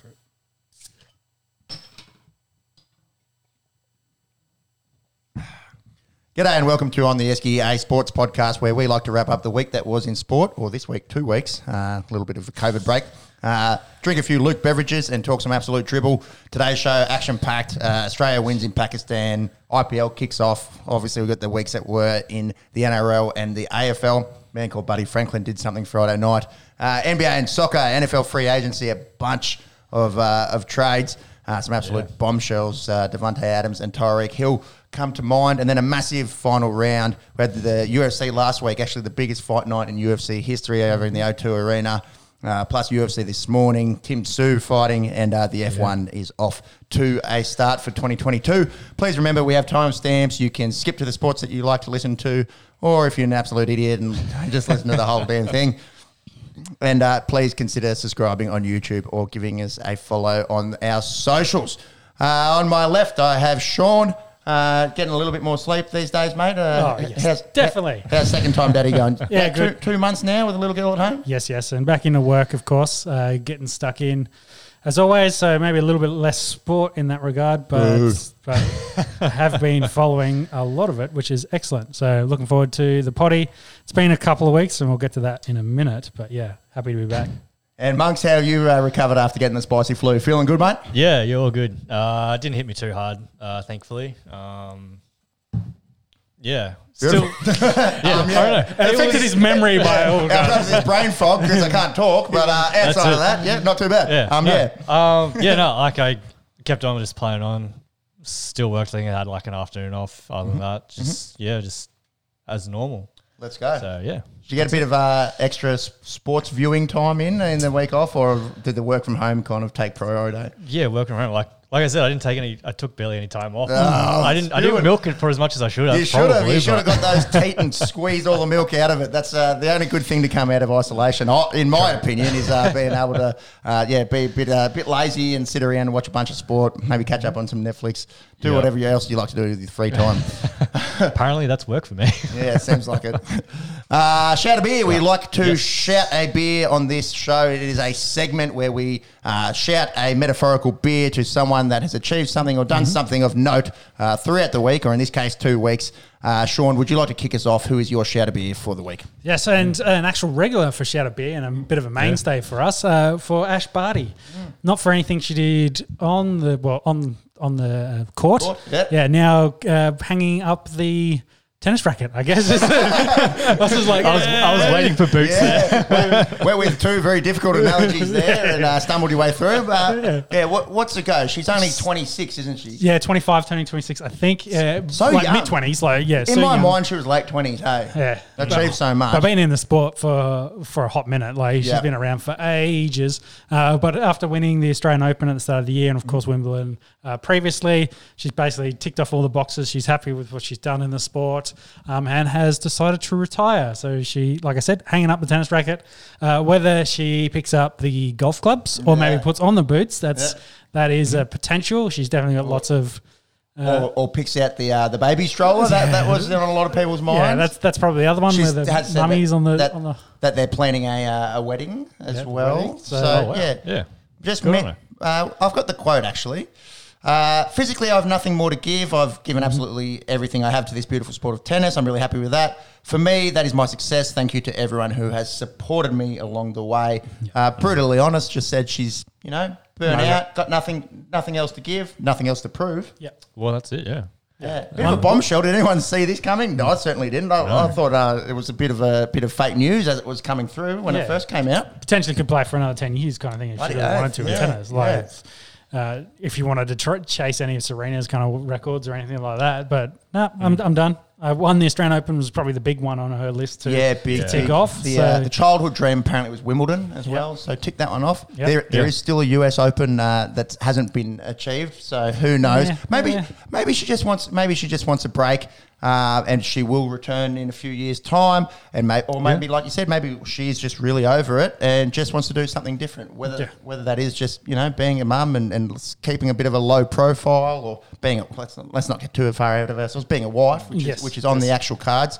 for it. G'day and welcome to on the SGA Sports Podcast, where we like to wrap up the week that was in sport, or this week, two weeks, uh, a little bit of a COVID break. Uh, drink a few Luke beverages and talk some absolute dribble. Today's show, action packed. Uh, Australia wins in Pakistan. IPL kicks off. Obviously, we've got the weeks that were in the NRL and the AFL. man called Buddy Franklin did something Friday night. Uh, NBA and soccer, NFL free agency, a bunch of, uh, of trades. Uh, some absolute bombshells. Uh, Davante Adams and Tyreek Hill come to mind, and then a massive final round. We had the UFC last week, actually the biggest fight night in UFC history over in the O2 Arena. Uh, plus UFC this morning, Tim Sue fighting, and uh, the F1 is off to a start for 2022. Please remember we have timestamps. You can skip to the sports that you like to listen to, or if you're an absolute idiot and just listen to the whole damn thing. And uh, please consider subscribing on YouTube or giving us a follow on our socials. Uh, on my left, I have Sean. Uh, getting a little bit more sleep these days, mate. Uh, Oh, yes, definitely. How's second time daddy going? Yeah, two, good. two months now with a little girl at home. Yes, yes, and back into work, of course, uh, getting stuck in as always. So maybe a little bit less sport in that regard, but but I have been following a lot of it, which is excellent. So looking forward to the potty. It's been a couple of weeks, and we'll get to that in a minute. But yeah, happy to be back. And monks, how have you uh, recovered after getting the spicy flu? Feeling good, mate? Yeah, you're all good. Uh, it didn't hit me too hard, uh, thankfully. Um, yeah, still. yeah, I don't know. It affected his memory by all. This brain fog because I can't talk, but uh, outside of that, yeah, not too bad. Yeah, um, no, yeah. um, yeah. No, like I kept on just playing on. Still worked. I think I had like an afternoon off. Other than that, just yeah, just as normal. Let's go. So yeah, Did you get a bit of uh, extra sports viewing time in in the week off, or did the work from home kind of take priority? yeah, working around like. Like I said, I didn't take any. I took barely any time off. Oh, I didn't. I didn't milk it for as much as I should have. You should have. You should have got those teat and squeezed all the milk out of it. That's uh, the only good thing to come out of isolation, in my opinion, is uh, being able to, uh, yeah, be a bit, uh, bit lazy and sit around and watch a bunch of sport, maybe catch up on some Netflix, do Yeah. whatever else you like to do with your free time. Apparently, that's work for me. Yeah, it seems like it. Uh, shout a beer. We like to shout a beer on this show. It is a segment where we uh, shout a metaphorical beer to someone that has achieved something or done something of note uh, throughout the week, or in this case, two weeks. Uh, Sean, would you like to kick us off? Who is your shout a beer for the week? Yes, and an actual regular for Shout Out Beer and a bit of a mainstay for us, uh, for Ash Barty. Not for anything she did on the well on on the uh, court. Court, yep. Yeah, now uh, hanging up the tennis racket. I guess. I was just like, I was, I was waiting for boots there. Yeah, we're, we're with two very difficult analogies there and uh, stumbled your way through. But yeah, what, what's the go? She's only 26, isn't she? Yeah, 25, turning 26, I think. Uh, So like young. mid 20s, like, yeah. In so my young. mind, she was late 20s, hey? Yeah. Achieved so much. I've been in the sport for for a hot minute. Like she's Yeah. been around for ages. Uh, but after winning the Australian Open at the start of the year, and of course Wimbledon uh, previously, she's basically ticked off all the boxes. She's happy with what she's done in the sport, um, and has decided to retire. So she, like I said, hanging up the tennis racket. Uh, whether she picks up the golf clubs or Yeah. maybe puts on the boots, that's Yeah. that is a potential. She's definitely got lots of. or, or picks out the uh, the baby stroller. That, that was on a lot of people's minds. Yeah, that's that's probably the other one She's where the had mummies that, on the that, on the. that they're planning a, uh, a wedding as Yeah, well. wedding. So, So- Oh, wow. yeah, Yeah. just Good on met, uh, I've got the quote actually. Uh, physically, I have nothing more to give. I've Mm-hmm. given absolutely everything I have to this beautiful sport of tennis. I'm really happy with that. For me, that is my success. Thank you to everyone who has supported me along the way. Uh, brutally honest, just said she's you know burnt No, out, got nothing, nothing else to give, nothing else to prove. Yeah. Well, that's it. Yeah. Yeah, bit of a bombshell. Did anyone see this coming? No, I certainly didn't. I, I thought uh, it was a bit of a bit of fake news as it was coming through when Yeah. it first came out. potentially could play for another 10 years kind of thing if Bloody she really oath, wanted to yeah, in tennis. Like, yeah. Uh, if you wanted to tr- chase any of Serena's kind of records or anything like that. But no, I'm, I'm done. I won the Australian Open was probably the big one on her list to, Yeah, big to tick big. off. The, so, uh, the childhood dream apparently was Wimbledon as Yep. well. So tick that one off. Yep. There, there Yeah. is still a US Open uh, that hasn't been achieved. So who knows? Yeah, maybe yeah. maybe she just wants maybe she just wants a break. Uh, and she will return in a few years' time, and may, or maybe, like you said, maybe she's just really over it and just wants to do something different. Whether Yeah. whether that is just you know being a mum and, and keeping a bit of a low profile, or being a, let's not, let's not get too far out of ourselves, being a wife, which Yes, is which is on the actual cards.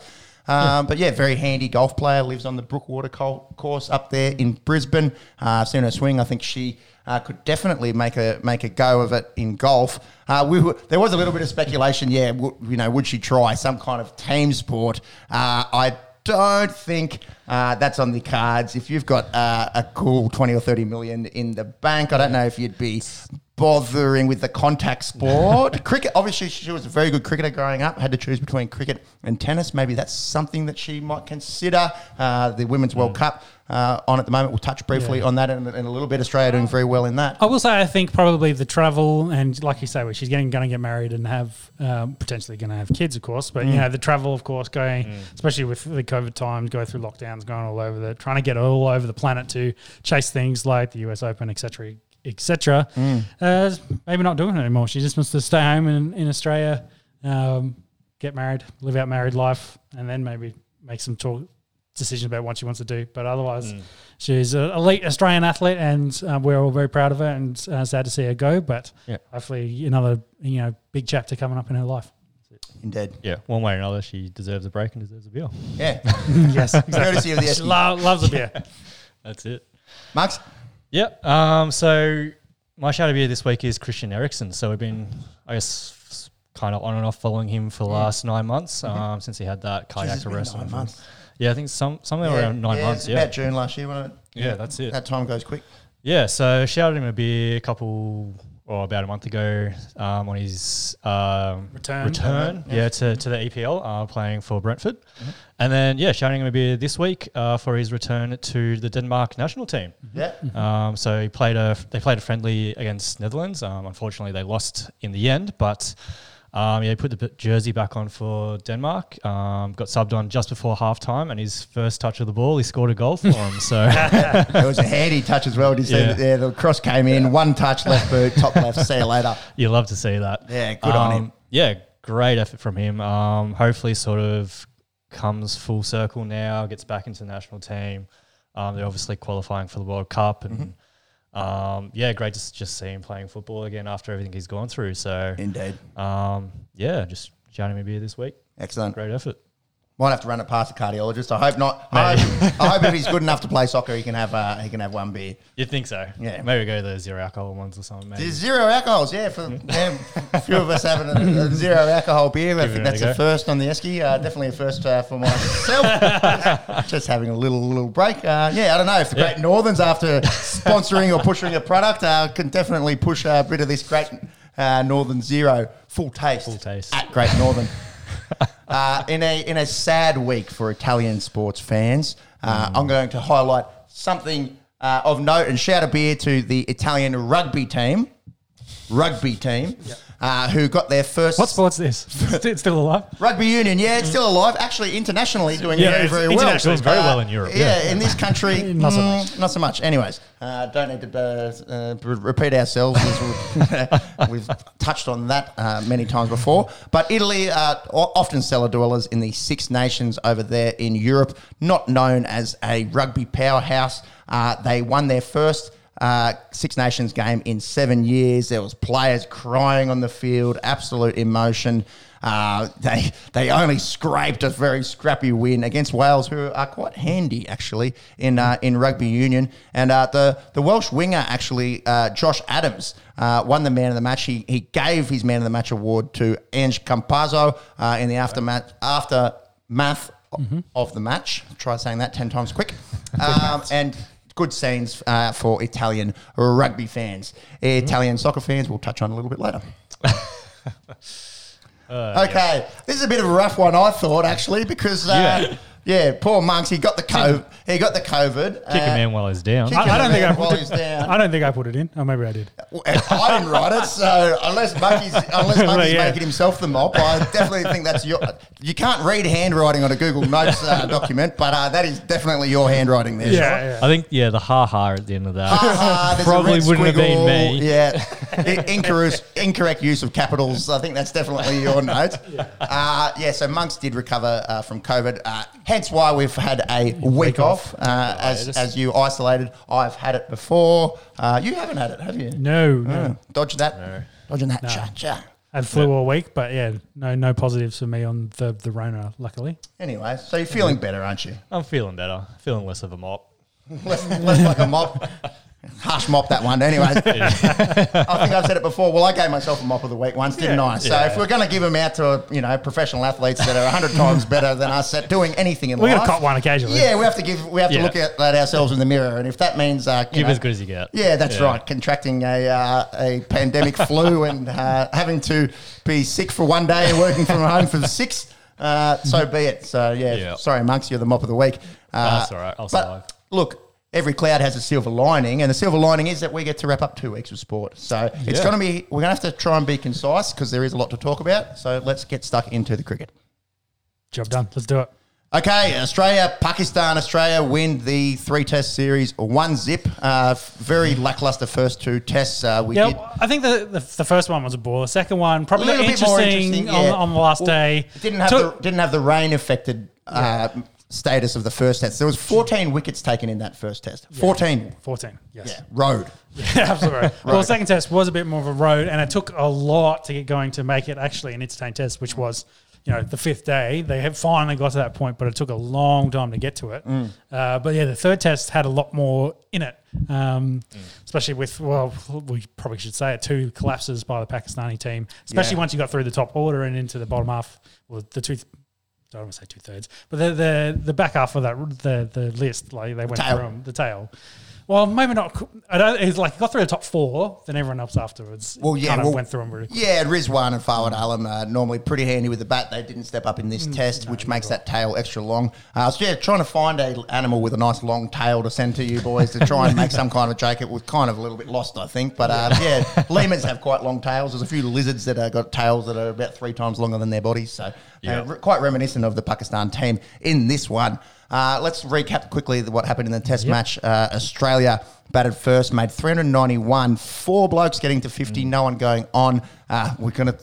Um, But yeah, very handy golf player. Lives on the Brookwater course up there in Brisbane. Uh, I've seen her swing. I think she Uh, could definitely make a make a go of it in golf. Uh, we were, there was a little bit of speculation. Yeah, w- you know, would she try some kind of team sport? Uh, I don't think uh, that's on the cards. If you've got uh, a cool 20 or 30 million in the bank, I don't know if you'd be bothering with the contact sport. cricket, obviously, she was a very good cricketer growing up, had to choose between cricket and tennis. Maybe that's something that she might consider. Uh, the Women's World Cup uh, on at the moment. We'll touch briefly Yeah. on that in, in a little bit. Australia doing very well in that. I will say, I think probably the travel and, like you say, where she's getting going to get married and have um, potentially going to have kids, of course. But you know, the travel, of course, going, especially with the COVID times, go through lockdowns, going all over the, trying to get all over the planet to chase things like the US Open, etc., etc. Uh, maybe not doing it anymore. She just wants to stay home in, in Australia, um, get married, live out married life, and then maybe make some talk decisions about what she wants to do. But otherwise, she's an elite Australian athlete, and uh, we're all very proud of her and uh, sad to see her go. But Yeah. hopefully, another you know big chapter coming up in her life. Indeed. Yeah, one way or another, she deserves a break and deserves a beer. Yeah. yes, Courtesy of the She lo- loves a beer. That's it. Marks? Yep. Um, so my shadow beer this week is Christian Eriksen. So we've been, I guess, kind of on and off following him for the last nine months um, since he had that kayak it's been arrest. nine months. Yeah, I think some somewhere Yeah, around nine yeah, months. Yeah. About June last year, wasn't it? Yeah, that's it. That time goes quick. Yeah, so shouted him a beer a couple or about a month ago um, on his um, Return. return, yeah, to, to the EPL, uh, playing for Brentford, Mm-hmm. and then yeah, shouting him a beer this week uh, for his return to the Denmark national team. Yeah. Um, so he played a they played a friendly against Netherlands. Um, unfortunately, they lost in the end, but. Um, yeah, he put the jersey back on for Denmark. Um, got subbed on just before halftime, and his first touch of the ball, he scored a goal for him. So It was a handy touch as well. Did you see that there? The cross came in, one touch, left boot, top left. See you later. You love to see that. Yeah, good on Um, him. Yeah, great effort from him. Um, hopefully, sort of comes full circle now, gets back into the national team. Um, they're obviously qualifying for the World Cup, and Mm-hmm. Um, yeah, great to just see him playing football again after everything he's gone through. So, Indeed. um, yeah, just shouting me a beer this week. Excellent. Great effort. Might have to run it past the cardiologist. I hope not. I hope, I hope if he's good enough to play soccer, he can have uh, he can have one beer. You'd think so. Yeah. Maybe go the zero alcohol ones or something. Maybe. There's zero alcohols, yeah. For yeah, a few of us having a, a zero alcohol beer. I think a that's go. a first on the esky. Uh, definitely a first uh, for myself. Just having a little little break. Uh, yeah, I don't know if the Yeah. Great Northerns, after sponsoring or pushing a product, uh, can definitely push a bit of this Great uh, Northern Zero full taste. Full taste. at Great Northern. uh, in a in a sad week for Italian sports fans, uh, I'm going to highlight something uh, of note and shout a beer to the Italian rugby team, rugby team, uh, who got their first What sport's this? it's still alive. Rugby union, yeah, it's still alive. Actually, internationally, doing Yeah, very, very well. internationally, it's very well in Europe, Yeah, yeah. in this country, Not so mm, not so much. Anyways, uh, don't need to uh, uh, repeat ourselves. We've touched on that uh, many times before. But Italy uh, o- often cellar dwellers in the Six Nations over there in Europe, not known as a rugby powerhouse. Uh, they won their first uh, Six Nations game in seven years. There was players crying on the field, absolute emotion. Uh, they they only scraped a very scrappy win against Wales, who are quite handy actually in uh, in rugby union. And uh, the the Welsh winger actually, uh, Josh Adams, uh, won the man of the match. He he gave his man of the match award to Ange Capuozzo uh, in the aftermath aftermath of the match. Try saying that ten times quick. Um, and good scenes uh, for Italian rugby fans. Italian soccer fans, we'll touch on a little bit later. okay, this is a bit of a rough one, I thought, actually, because uh, yeah. Yeah. poor monks, he got the COVID. He got the COVID. Kick a uh, man while he's down. I, I don't think I While put he's it. down. I don't think I put it in. Oh, maybe I did. I didn't write it, so unless Monkey's unless Monkey's yeah. making himself the mop, I definitely think that's your. You can't read handwriting on a Google Notes uh, document, but uh, that is definitely your handwriting there. Sean. Yeah, yeah. I think yeah, the ha ha at the end of that. There's Probably wouldn't have been me. Yeah, incorrect, incorrect use of capitals. I think that's definitely your note. Yeah. Uh, yeah. So monks did recover uh, from COVID, uh, hence why we've had a week, off. Uh, as hiatus. as you isolated, I've had it before. Uh, you haven't had it, have you? No, no. Uh, dodge that. Dodging that cha cha. Had flu all week, but yeah, no, no positives for me on the the Rona. Luckily, Anyway, so you're feeling better, aren't you? I'm feeling better, feeling less of a mop. Less, less like a mop. Harsh mop that one. Anyway, I think I've said it before. Well, I gave myself a mop of the week once, didn't Yeah. I? So Yeah. if we're going to give them out to you know professional athletes that are hundred times better than us at doing anything in life, We're life, gonna cop one occasionally. Yeah, we have to give. We have to look at, at ourselves in the mirror, and if that means uh, Give know, as good as you get. yeah, that's Yeah. right. Contracting a uh, a pandemic flu and uh, having to be sick for one day and working from home for six. Uh, so be it. So yeah, Yeah. sorry, monks, you're the mop of the week. Uh, That's all right. I'll survive. look, every cloud has a silver lining, and the silver lining is that we get to wrap up two weeks of sport. So it's going to be we're going to have to try and be concise because there is a lot to talk about. So let's get stuck into the cricket. Job done. Let's do it. Okay, Australia, Pakistan, Australia win the three test series one zip. Uh, very lackluster first two tests. Uh, we Yeah, did. I think the, the the first one was a bore. The second one probably Little bit interesting, more interesting, on, yeah. on the last Well, day. Didn't have Took- the didn't have the rain affected uh, status of the first test. There was 14 wickets taken in that first test. 14. 14. Yes. Yeah, road. Yeah, absolutely. Well, the second test was a bit more of a road, and it took a lot to get going to make it actually an entertaining test, which was, you know, the fifth day. They had finally got to that point, but it took a long time to get to it. Uh, but yeah, the third test had a lot more in it, um, especially with, well, we probably should say it, two collapses by the Pakistani team, especially Yeah. once you got through the top order and into the bottom half, well, the two. I don't want to say two thirds, but the, the the back half of that the the list, like they went tail. through 'em, the tail. Well, maybe not. I don't. It's like got through the top four, then everyone else afterwards. Well, yeah, kind of well- went through them really. quick. Yeah, Rizwan and Fawad Alam are normally pretty handy with the bat. They didn't step up in this test, which makes that tail extra long. Uh, so yeah, trying to find a animal with a nice long tail to send to you boys to try and make some kind of joke. It was kind of a little bit lost, I think. But uh, yeah, lemurs have quite long tails. There's a few lizards that have got tails that are about three times longer than their bodies. So Yeah. uh, re- quite reminiscent of the Pakistan team in this one. Uh, let's recap quickly what happened in the test match. Uh, Australia batted first, made 391. Four blokes getting to 50, no one going on. Uh, we're going to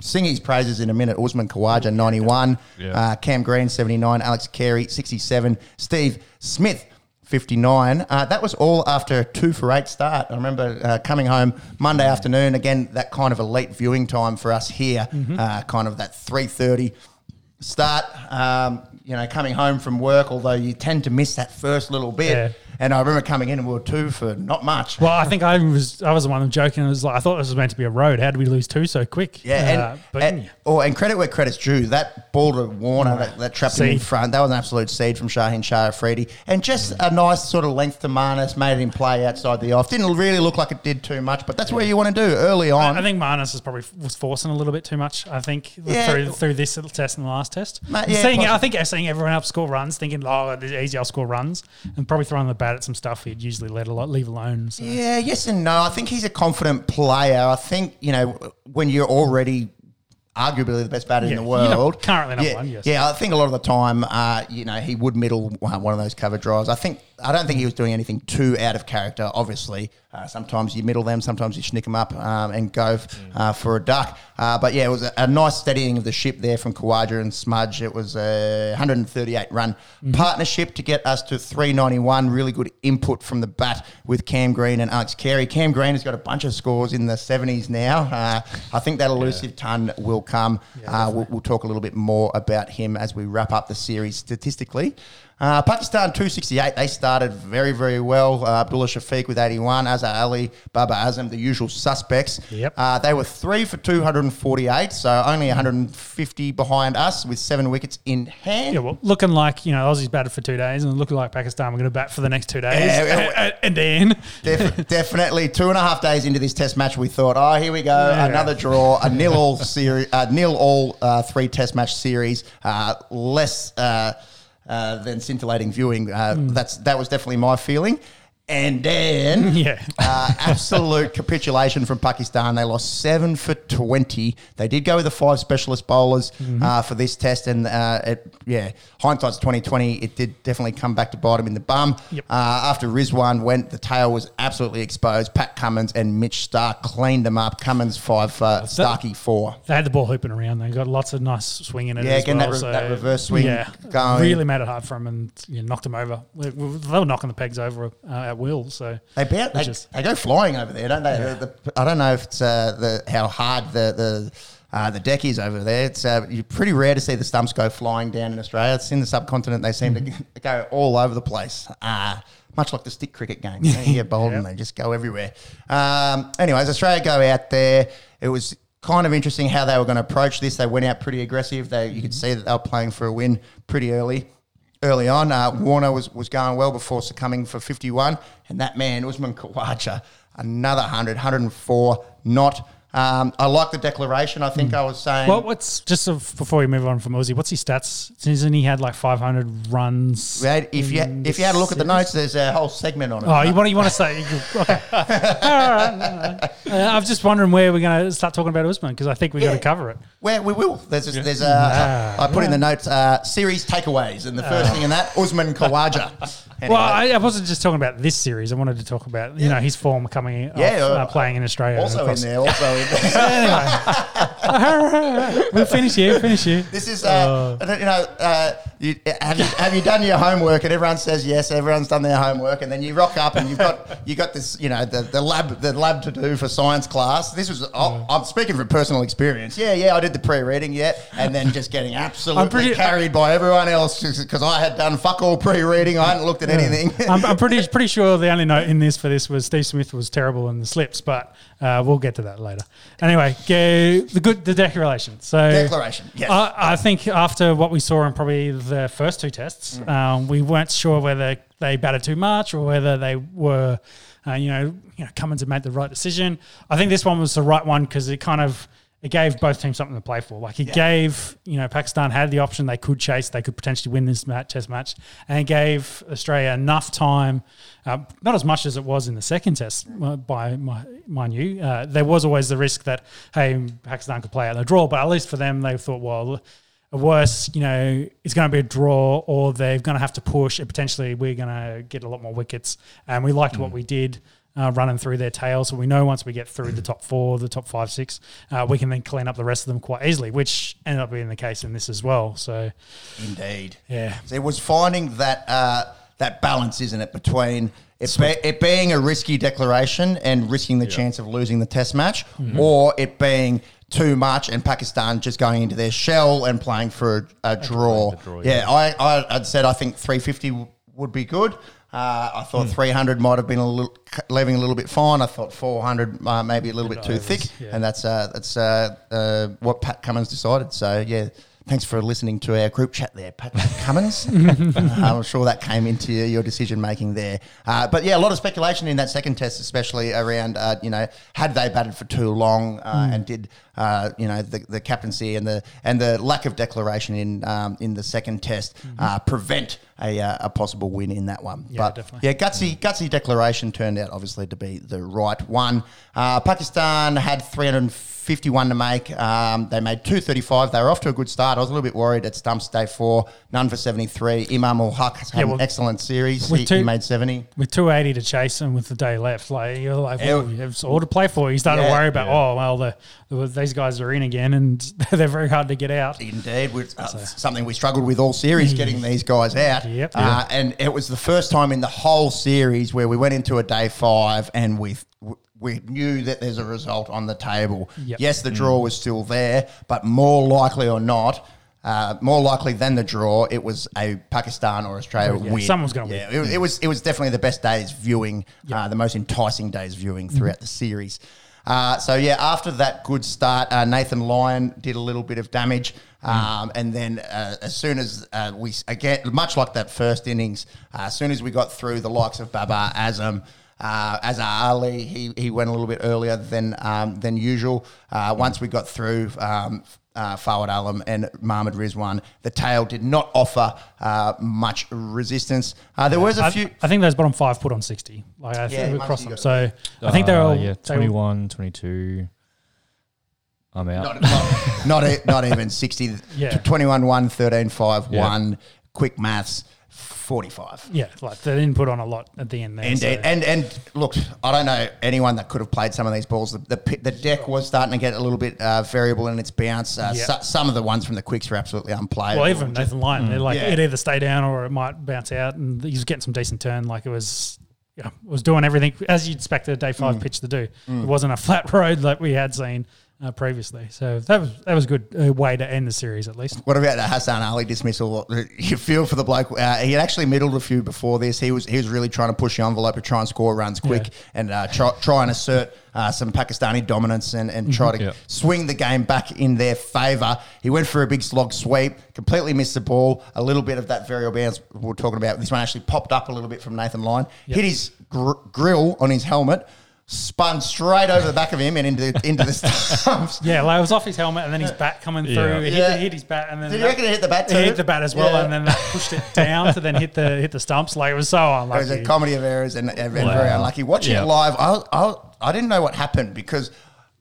sing his praises in a minute. Usman Khawaja, 91. Yeah. Uh, Cam Green, 79. Alex Carey, 67. Steve Smith, 59. Uh, that was all after a two for eight start. I remember uh, coming home Monday afternoon. Again, that kind of elite viewing time for us here. Uh, kind of that 3.30 start, um, you know, coming home from work, although you tend to miss that first little bit. Yeah. And I remember coming in and we were two for not much. Well, I think I was I was the one joking. It was like I thought this was meant to be a road. How did we lose two so quick? Yeah, and, Uh, but and, oh, and credit where credit's due. That ball to Warner, that, that trapped him in Seed. front, that was an absolute seed from Shaheen Shah Afridi. And just a nice sort of length to Marnus, made him play outside the off. Didn't really look like it did too much, but that's where you want to do early on. I think Marnus is probably was forcing a little bit too much. I think Yeah. through through this little test and the last test. Yeah, seeing, I think seeing everyone else score runs, thinking, "Oh, it's easy, I'll score runs," and probably throwing the bat at some stuff he'd usually let a lot leave alone. So. Yeah, yes and no. I think he's a confident player. I think, you know, when you're already arguably the best batter in Yeah, the you're world. currently number yeah, one, yes. Yeah, I think a lot of the time, uh, you know, he would middle one one of those cover drives. I think I don't think he was doing anything too out of character. Obviously, uh, sometimes you middle them, sometimes you snick them up um, and go f- uh, for a duck. Uh, but yeah, it was a, a nice steadying of the ship there from Khawaja and Smudge. It was a 138 run Mm-hmm. partnership to get us to 391. Really good input from the bat with Cam Green and Alex Carey. Cam Green has got a bunch of scores in the 70s now. Uh, I think that elusive ton will come. uh, we'll, we'll talk a little bit more about him as we wrap up the series statistically. Uh, Pakistan 268, they started very, very well. Uh, Abdullah Shafiq with 81, Azhar Ali, Babar Azam, the usual suspects. Yep. Uh, they were three for 248, so only 150 behind us with seven wickets in hand. Yeah, well, looking like you know Aussies batted for two days, and looking like Pakistan were going to bat for the next two days, Yeah, and, then Def- definitely two and a half days into this test match, we thought, oh, here we go, Yeah. another draw, a nil all series, uh, nil all uh, three test match series, uh, less uh, than scintillating viewing. Uh, That's that was definitely my feeling. And then, Yeah. uh, absolute capitulation from Pakistan. They lost seven for twenty. They did go with the five specialist bowlers uh, for this test, and uh, it, yeah, hindsight's twenty twenty. It did definitely come back to bite them in the bum. Yep. Uh, after Rizwan went, the tail was absolutely exposed. Pat Cummins and Mitch Starc cleaned them up. Cummins five for Starkey four. they had the ball hooping around. They got lots of nice swing in it. Yeah, again, that re- so, that reverse swing yeah, going. really made it hard for them and you know, knocked them over. They they were knocking the pegs over uh, at will. So They they, is- they go flying over there, don't they? The- the- I don't know if it's uh, the how hard the the uh, the deck is over there. It's uh, you're pretty rare to see the stumps go flying down in Australia. It's in the subcontinent. They seem Mm-hmm. to go all over the place. Uh, much like the stick cricket game. You, know, you get bowled and they just go everywhere. Um, anyways, Australia go out there. It was kind of interesting how they were going to approach this. They went out pretty aggressive. They you could see that they were playing for a win pretty early. Early on, uh, Warner was, was going well before succumbing for 51. And that man, Usman Khawaja, another 100, 104, not um, I like the declaration. I think I was saying. Well, what's just before we move on from Aussie? What's his stats? Isn't he had like 500 runs? had- if you if you had a look at the notes, there's a whole segment on it. Oh, you want you want to say? Okay. All right, no, no. Uh, I'm just wondering where we're going to start talking about Usman because I think we got Yeah. to cover it. Where we will. There's a, there's a. Ah, I put in the notes uh, series takeaways, and the first thing in that Usman Khawaja. Anyway, Well, I, I wasn't just talking about this series. I wanted to talk about you know his form coming Yeah, off, uh, uh, playing in Australia. also in there. Also in there. anyway, we'll finish here. Finish here. This is, uh, I you know, uh, you, have you have you done your homework? And everyone says yes. Everyone's done their homework, and then you rock up and you've got you got this, you know, the, the lab the lab to do for science class. This was oh, I'm speaking from personal experience. Yeah, yeah, I did the pre-reading, yeah, and then just getting absolutely pretty- carried by everyone else because I had done fuck all pre-reading. I hadn't looked at anything. I'm, I'm pretty pretty sure the only note in this for this was Steve Smith was terrible in the slips, but uh, we'll get to that later. Anyway, go, the good the declaration. So Declaration, yes. I, I think after what we saw in probably the first two tests, Mm. um, we weren't sure whether they batted too much or whether they were, uh, you know, you know, Cummins had made the right decision. I think this one was the right one because it kind of it gave both teams something to play for. Like it gave, you know, Pakistan had the option they could chase, they could potentially win this match, test match, and it gave Australia enough time, uh, not as much as it was in the second test, by my, mind you. Uh, there was always the risk that hey, Pakistan could play out the draw, but at least for them, they thought, well, a worse, you know, it's going to be a draw, or they're going to have to push, and potentially we're going to get a lot more wickets. And we liked what we did. Uh, running through their tail, so we know once we get through the top four, the top five, six, uh, we can then clean up the rest of them quite easily, which ended up being the case in this as well. So, Indeed. yeah, It was finding that uh, that balance, isn't it, between it, be, it being a risky declaration and risking the chance of losing the Test match, Mm-hmm. or it being too much and Pakistan just going into their shell and playing for a, a draw. draw, yeah, I, I I'd said I think 350 would be good. Uh, I thought 300 might have been a little leaving a little bit fine. I thought 400 uh, maybe a little bit too thick, yeah. and that's uh, that's uh, uh, what Pat Cummins decided. So yeah, thanks for listening to our group chat there, Pat Cummins. Uh, I'm sure that came into your decision making there. Uh, but yeah, a lot of speculation in that second test, especially around uh, you know had they batted for too long uh, and did uh, you know the, the captaincy and the and the lack of declaration in um, in the second test uh, prevent a, uh, a possible win in that one. Yeah, but definitely. yeah, gutsy gutsy declaration turned out obviously to be the right one. Uh, Pakistan had 351 to make. Um, they made 235. They were off to a good start. I was a little bit worried at stumps day four. None for 73. Imam ul Haq had Yeah, well, an excellent series. with He, two- he made 70. with 280 to chase and with the day left, like you're like, Yeah. well, you have all to play for. You start Yeah. to worry about, oh, well, the, the, these guys are in again and they're very hard to get out. Indeed, which, uh, something we struggled with all series, getting these guys out. Yep. Uh, and it was the first time in the whole series where we went into a day five and we we knew that there's a result on the table. Yep. Yes, the draw was still there, but more likely or not. Uh, more likely than the draw, it was a Pakistan or Australia Yeah, win. someone's gonna yeah, win. It, it was it was definitely the best days viewing, uh, the most enticing days viewing throughout the series. Uh, so yeah, after that good start, uh, Nathan Lyon did a little bit of damage, um, and then uh, as soon as uh, we again, much like that first innings, uh, as soon as we got through the likes of Babar Azam. Uh, Azhar Ali, he, he went a little bit earlier than um, than usual. Uh, once we got through um, uh, Fawad Alam and Mohammad Rizwan, the tail did not offer uh, much resistance. Uh, there was a I, few. I think those bottom five put on 60. Like, I Yeah, think we must crossed them. got- So I think they're Uh, all. yeah, they 21, 22. I'm out. Not, not, not, e- not even 60. Yeah. 21 1, 13 5, Yeah. 1. Quick maths, 45. yeah, like they didn't put on a lot at the end there. And, so- and and look, I don't know anyone that could have played some of these balls. The, the, the deck was starting to get a little bit uh, variable in its bounce. Uh, Yeah. so- some of the ones from the quicks were absolutely unplayable. well, even Nathan Lyon, they're like Mm. Yeah. it either stay down or it might bounce out, and he was getting some decent turn. Like it was, yeah, was doing everything as you'd expect a day Mm. five pitch to do. It wasn't a flat road like we had seen uh, previously. So that was that was a good uh, way to end the series at least. What about the Hassan Ali dismissal? You feel for the bloke. Uh, he had actually middled a few before this. He was he was really trying to push the envelope to try and score runs quick Yeah. and uh, try, try and assert uh, some Pakistani dominance and, and try to Yeah. swing the game back in their favour. He went for a big slog sweep, completely missed the ball. A little bit of that variable bounce we we're talking about. This one actually popped up a little bit from Nathan Lyon, hit his gr- grill on his helmet. Spun straight over the back of him and into into the stumps. Yeah, like it was off his helmet and then his bat coming Yeah. through. It hit, Yeah. hit his bat and then Did you that- reckon it hit the bat It too? hit the bat as well, Yeah. and then that pushed it down to then hit the hit the stumps. Like it was so unlucky. It unlucky. was a comedy of errors and, and very unlucky. Watching Yeah. it live, I, I, I didn't know what happened because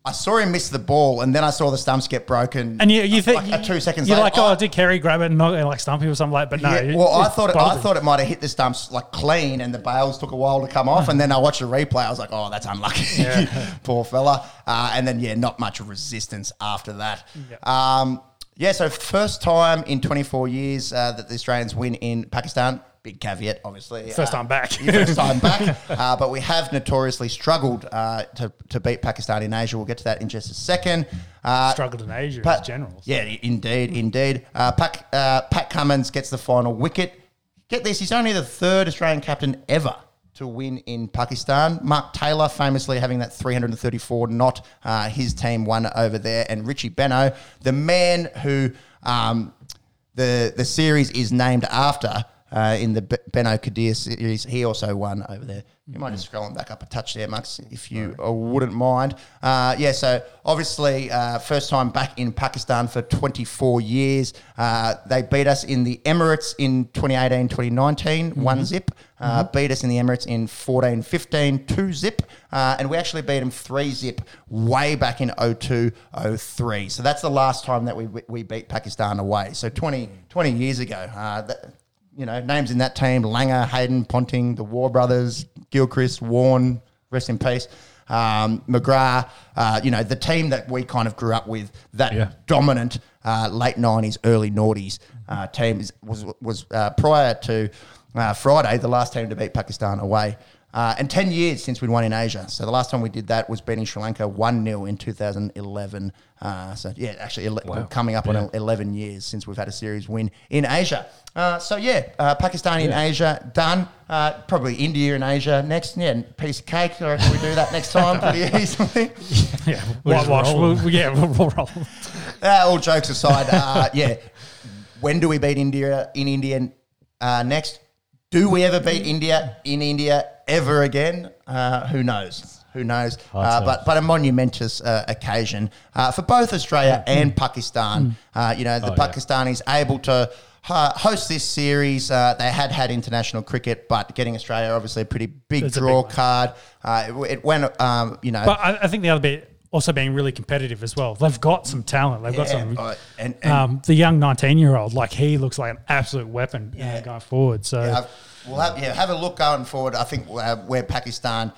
I saw him miss the ball and then I saw the stumps get broken. and you, you think like, two seconds you're later, like, oh, I- did Carey grab it and not like stump him or something like? But no, Yeah, well, I thought it, I thought it might have hit the stumps like clean, and the bails took a while to come off. And then I watched the replay. I was like, "Oh, that's unlucky, poor fella." Uh, and then yeah, not much resistance after that. Yeah. Um, yeah, so first time in 24 years uh, that the Australians win in Pakistan. Big caveat, obviously. First Uh, time back. yeah, first time back. Uh, but we have notoriously struggled uh, to, to beat Pakistan in Asia. We'll get to that in just a second. Uh, struggled in Asia Pat, as general. Yeah, indeed, indeed. Uh, Pat, uh, Pat Cummins gets the final wicket. Get this, he's only the third Australian captain ever to win in Pakistan. Mark Taylor famously having that 334 not uh, his team won over there. And Richie Benaud, the man who um, the, the series is named after. Uh, in the B- Benaud Qadir series, he also won over there. You might just scroll back up a touch there, Max, if you uh, wouldn't mind. Uh, yeah, so obviously, uh, first time back in Pakistan for 24 years. Uh, they beat us in the Emirates in 2018 2019, one zip. Uh, Beat us in the Emirates in 14 15, two zip. Uh, and we actually beat them three zip way back in 02 03. So that's the last time that we, we beat Pakistan away. So 20, 20 years ago. Uh, that, you know, names in that team: Langer, Hayden, Ponting, the Waugh brothers, Gilchrist, Warnie, rest in peace. Um, McGrath, uh, you know, the team that we kind of grew up with, that Yeah. dominant uh, late nineties, early noughties uh, team is, was was uh, prior to uh, Friday the last team to beat Pakistan away. Uh, and 10 years since we'd won in Asia. So the last time we did that was beating Sri Lanka 1 0 in 2011. Uh, so, yeah, actually, ele- Wow. coming up Yeah. on 11 years since we've had a series win in Asia. Uh, so, yeah, uh, Pakistan in Asia, done. Uh, probably India in Asia next. Yeah, piece of cake. I reckon we do that next time pretty easily. Yeah, We'll whitewash. We'll, yeah, we'll, we'll roll. Uh, all jokes aside, uh, yeah. When do we beat India in India uh, next? Do we ever beat India in India ever again? Uh, who knows? Who knows? Uh, but but a monumentous uh, occasion uh, for both Australia and Pakistan. Uh, you know, the Oh, yeah. Pakistanis able to. Uh, host this series. Uh, they had had international cricket, but getting Australia obviously a pretty big It's draw big card. Uh, it, it went, um, you know, But I, I think the other bit also being really competitive as well. They've got some talent. They've got some. and, and um, the young 19 year old, like he looks like an absolute weapon Yeah. going forward. So Yeah, we'll have yeah have a look going forward. I think uh, where Pakistan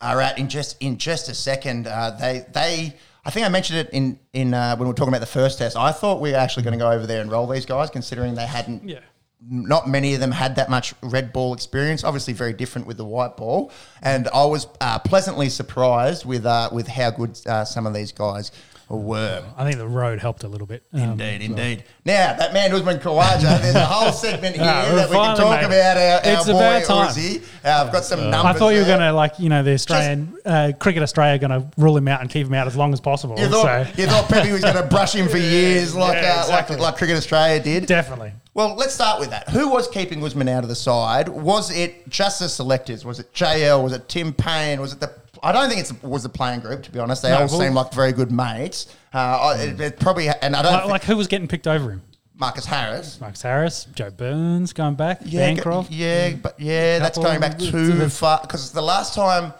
are at in just in just a second. Uh, they they I think I mentioned it in in uh, when we were talking about the first test. I thought we were actually going to go over there and roll these guys, considering they hadn't. yeah. Not many of them had that much red ball experience. Obviously, very different with the white ball, and I was uh, pleasantly surprised with uh, with how good uh, some of these guys were. I think the road helped a little bit. Um, Indeed, indeed. Now, that man Usman Khawaja, there's a whole segment here Ah, that we can talk about our, It's boy about time. Uzi. Uh, I've got some numbers I thought you were going to like you know the Australian uh, cricket Australia going to rule him out and keep him out as long as possible. You thought, so you thought Pepe was going to brush him for years like, Yeah, uh, exactly. like like Cricket Australia did? definitely. Well, let's start with that. Who was keeping Usman out of the side? Was it just the selectors? Was it JL? Was it Tim Paine? Was it the? I don't think it was a playing group. To be honest, they No, all well- seem like very good mates. Uh, I- it, it probably, and I don't Like, think like who was getting picked over him? Marcus Harris. Marcus Harris, Joe Burns going back, Yeah, Bancroft. yeah, but yeah, that's Couple going back to too the- far because the last time,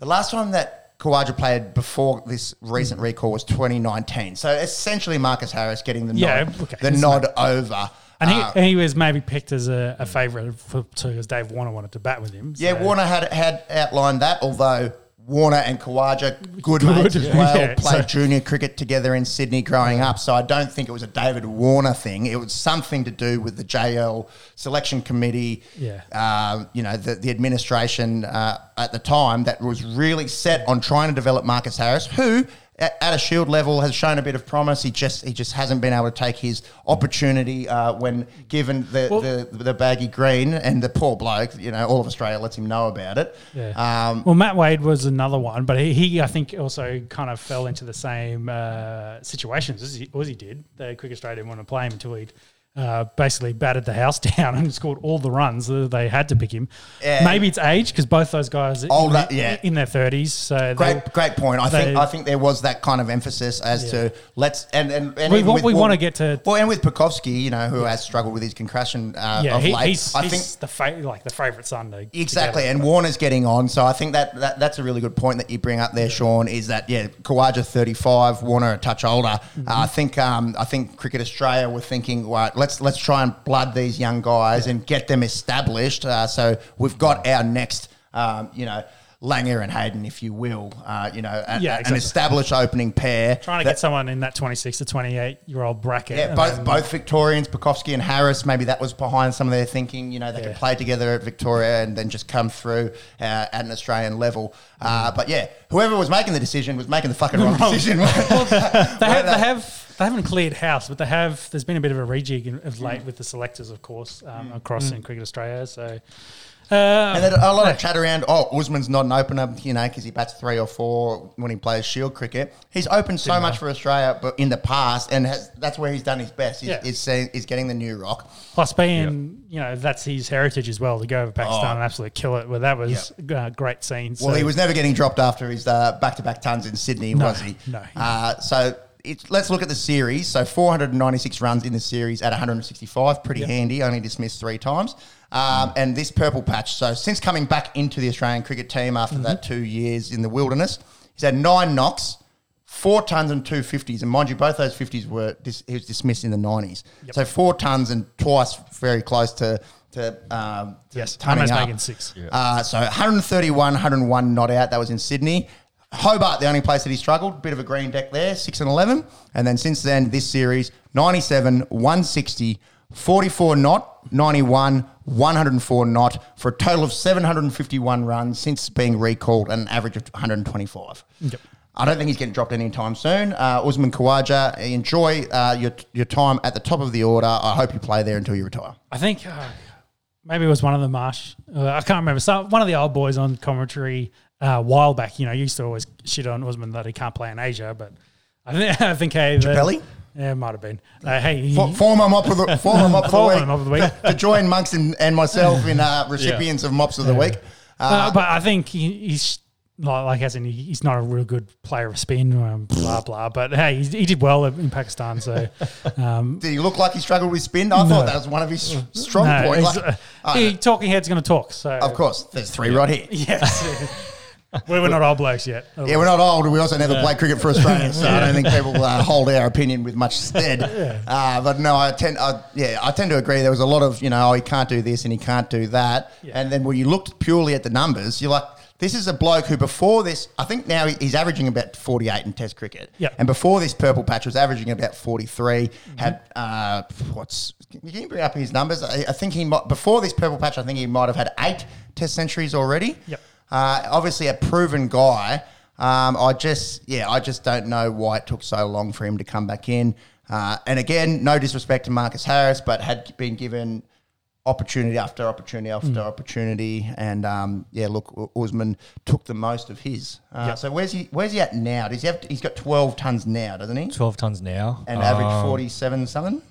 the last time that Khawaja played before this recent recall was 2019. So essentially, Marcus Harris getting the Yeah, nod, okay. the nod over. And he, Uh, and he was maybe picked as a, a favourite for because Dave Warner wanted to bat with him. yeah, so- Warner had had outlined that, although. Warner and Khawaja, good mates as well, Yeah, played so- junior cricket together in Sydney growing up. So I don't think it was a David Warner thing. It was something to do with the JL selection committee. Yeah. uh, you know, the, the administration uh, at the time that was really set on trying to develop Marcus Harris, who at, at a Shield level has shown a bit of promise. He just he just hasn't been able to take his opportunity uh, when given the, Well- the the baggy green and the poor bloke. You know, all of Australia lets him know about it. Yeah. Um, well, Matt Wade was another one, but he, he I think, also kind of fell into the same uh, situations as he, as he did. The Cricket Australia didn't want to play him until he'd uh, basically battered the house down and scored all the runs that they had to pick him. Yeah. Maybe it's age because both those guys are Older, in, yeah. in their thirties. So Great, great point. I think I think there was that kind of emphasis as Yeah. to let's and and, and We want- with we Wal- wanna get to- well, and with Pucovski, you know, who has struggled with his concussion uh, yeah, of he, late. he's, I he's think the fa- like the favourite son to Exactly, to get it. and Warner's getting on, so I think that, that that's a really good point that you bring up there, Sean. Is that yeah, Khawaja thirty five, Warner a touch older. Mm-hmm. Uh, I think um, I think Cricket Australia were thinking, right, let's let's try and blood these young guys and get them established. Uh, so we've got our next, um, you know. Langer and Hayden, if you will, uh, you know, a, Yeah, a- an established opening pair. trying to that- get someone in that twenty six to twenty eight year old bracket. yeah, both then- both Victorians, Pucovski and Harris. Maybe that was behind some of their thinking. You know, they could play together at Victoria and then just come through uh, at an Australian level. Uh, but yeah, whoever was making the decision was making the fucking wrong decision. They have, they have they haven't cleared house, but they have. There's been a bit of a rejig in- of late with the selectors, of course, um, across in Cricket Australia. So, uh, And then a lot of chat around. Oh, Usman's not an opener, you know, because he bats three or four when he plays Shield cricket. He's opened so much for Australia, but in the past, and has, that's where he's done his best. He's, Yeah. is seeing, he's getting the new rock. plus being you know that's his heritage as well to go over Pakistan Oh. and absolutely kill it. Well, that was uh, great scenes. Well, he was never getting dropped after his uh, back-to-back tons in Sydney, No, was he? no. Uh, so it's, let's look at the series. So 496 runs in the series at 165, pretty handy. Only dismissed three times. Um, and this purple patch. So since coming back into the Australian cricket team after that Mm-hmm. two years in the wilderness, he's had nine knocks. Four tons and two fifties, and mind you, both those fifties were dis- he was dismissed in the nineties. So four tons and twice very close to to um, to yes, tonning up. making six. Uh, so 131, 101 not out. That was in Sydney. Hobart, the only place that he struggled. Bit of a green deck there, 6 and 11. And then since then, this series, 97, 160, 44 not, 91, 104 not, for a total of 751 runs since being recalled an average of 125. Yep. I don't think he's getting dropped anytime soon. Uh, Usman Khawaja, enjoy uh, your, your time at the top of the order. I hope you play there until you retire. I think uh, maybe it was one of the Marsh. Uh, I can't remember. So one of the old boys on commentary uh, a while back. You know, used to always shit on Usman that he can't play in Asia, but I think I think hey, Chappelli? Yeah, it might have been. Uh, hey, he, For- Former mop of the former mop of the Former week. of the week. to join Monks and, and myself in uh, recipients of mops of the week. uh, but I think he, he's like, like as in he, he's not a real good player of spin, um, blah blah. But hey, he, he did well in Pakistan. So um, Did he look like he struggled with spin? I thought that was one of his strong no, points. Like, uh, uh, he, talking head's going to talk. So of course, there's three right here. yes, we were not old blokes yet. Yeah, we're not old. We also never played cricket for Australia, so I don't think people uh, hold our opinion with much stead. Uh, but no, I tend, I, yeah, I tend to agree. There was a lot of, you know, oh, he can't do this and he can't do that. Yeah. And then when you looked purely at the numbers, you're like, this is a bloke who before this, I think now he's averaging about 48 in Test cricket. Yep. And before this purple patch was averaging about 43. Had uh, what's can you bring up his numbers? I, I think he might before this purple patch. I think he might have had eight Test centuries already. Yep. Uh, obviously, a proven guy. Um, I just, yeah, I just don't know why it took so long for him to come back in. Uh, and again, no disrespect to Marcus Harris, but had been given opportunity after opportunity after Hmm. opportunity, and um, yeah, look, Usman took the most of his. Uh, Yep. So where's he? Where's he at now? Does he have? He's got twelve tons now, doesn't he? 12 tons now. And average Um, forty-seven something.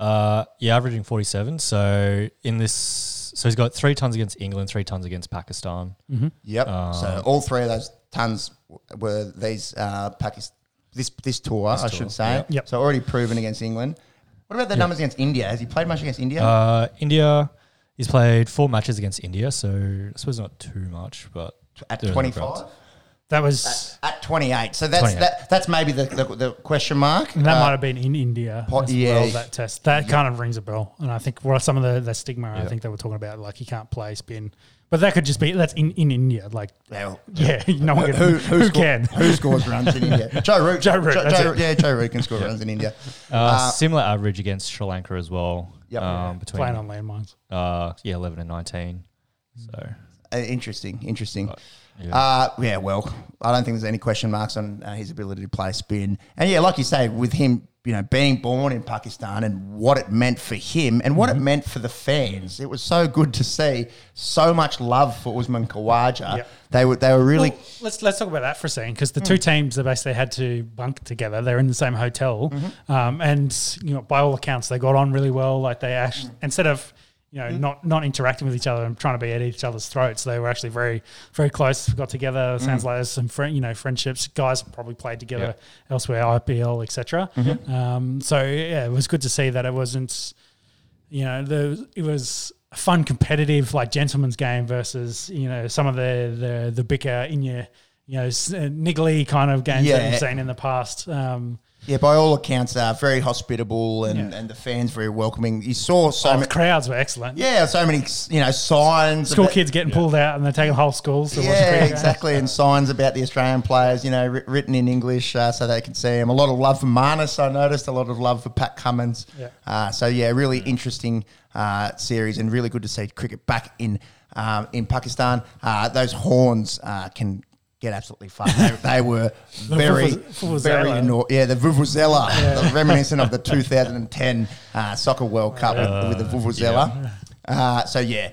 Uh, yeah, averaging 47. So in this, so he's got three tons against England, three tons against Pakistan. Yep. Um, so all three of those tons were these uh, Pakistan. This this tour, I tour, should say. yep. Yep. So already proven against England. What about the numbers against India? Has he played much against India? Uh, India, he's played four matches against India, so I suppose not too much, but at there are twenty-five. thereabouts. That was At 28. So that's 28. that, that's maybe the, the, the question mark. and that Uh, might have been in India po- as yeah. well. That test that kind of rings a bell, and I think well, some of the, the stigma I think they were talking about, like he can't play spin, but that could just be that's in, in India. Like, well, yeah, no one can, who, who, who, sco- can. who scores runs in India? Joe Root. Joe Root, that's it. yeah, Joe Root can score runs in India. Uh, Uh, similar average against Sri Lanka as well. Yep. Um, between playing on landmines. uh, yeah, 11 and 19. So Uh, interesting, interesting. Yeah. Uh, yeah, well, I don't think there's any question marks on uh, his ability to play spin. And yeah, like you say, with him, you know, being born in Pakistan and what it meant for him and what mm-hmm. it meant for the fans, it was so good to see so much love for Usman Khawaja. Yep. They were they were really. Well, let's let's talk about that for a second because the mm. two teams they basically had to bunk together. They're in the same hotel, mm-hmm. um, and you know, by all accounts, they got on really well. Like they actually, mm. instead of you know, mm. not not interacting with each other and trying to be at each other's throats. They were actually very very close. Got together. Sounds mm. like there's some friend, you know friendships. Guys probably played together yeah. elsewhere, IPL, etc. Mm-hmm. Um, so yeah, it was good to see that it wasn't, you know, the it was a fun competitive like gentleman's game versus you know some of the the the bicker in your you know niggly kind of games yeah. that we've seen in the past. Um, yeah, by all accounts, uh, very hospitable and, yeah. and the fans very welcoming. You saw so oh, many crowds were excellent. Yeah, so many you know signs. School about, kids getting yeah. pulled out and they're taking whole schools. To yeah, exactly, and signs about the Australian players. You know, written in English uh, so they can see them. A lot of love for Marnus. I noticed a lot of love for Pat Cummins. Yeah. Uh, so yeah, really interesting uh, series and really good to see cricket back in. Um, in Pakistan, uh, those horns uh, can get absolutely fucked. They, they were very, very annoying. Yeah, the Vuvuzela, yeah. reminiscent of the 2010 uh, Soccer World Cup uh, with, with, the Vuvuzela. Yeah. Uh, so, yeah,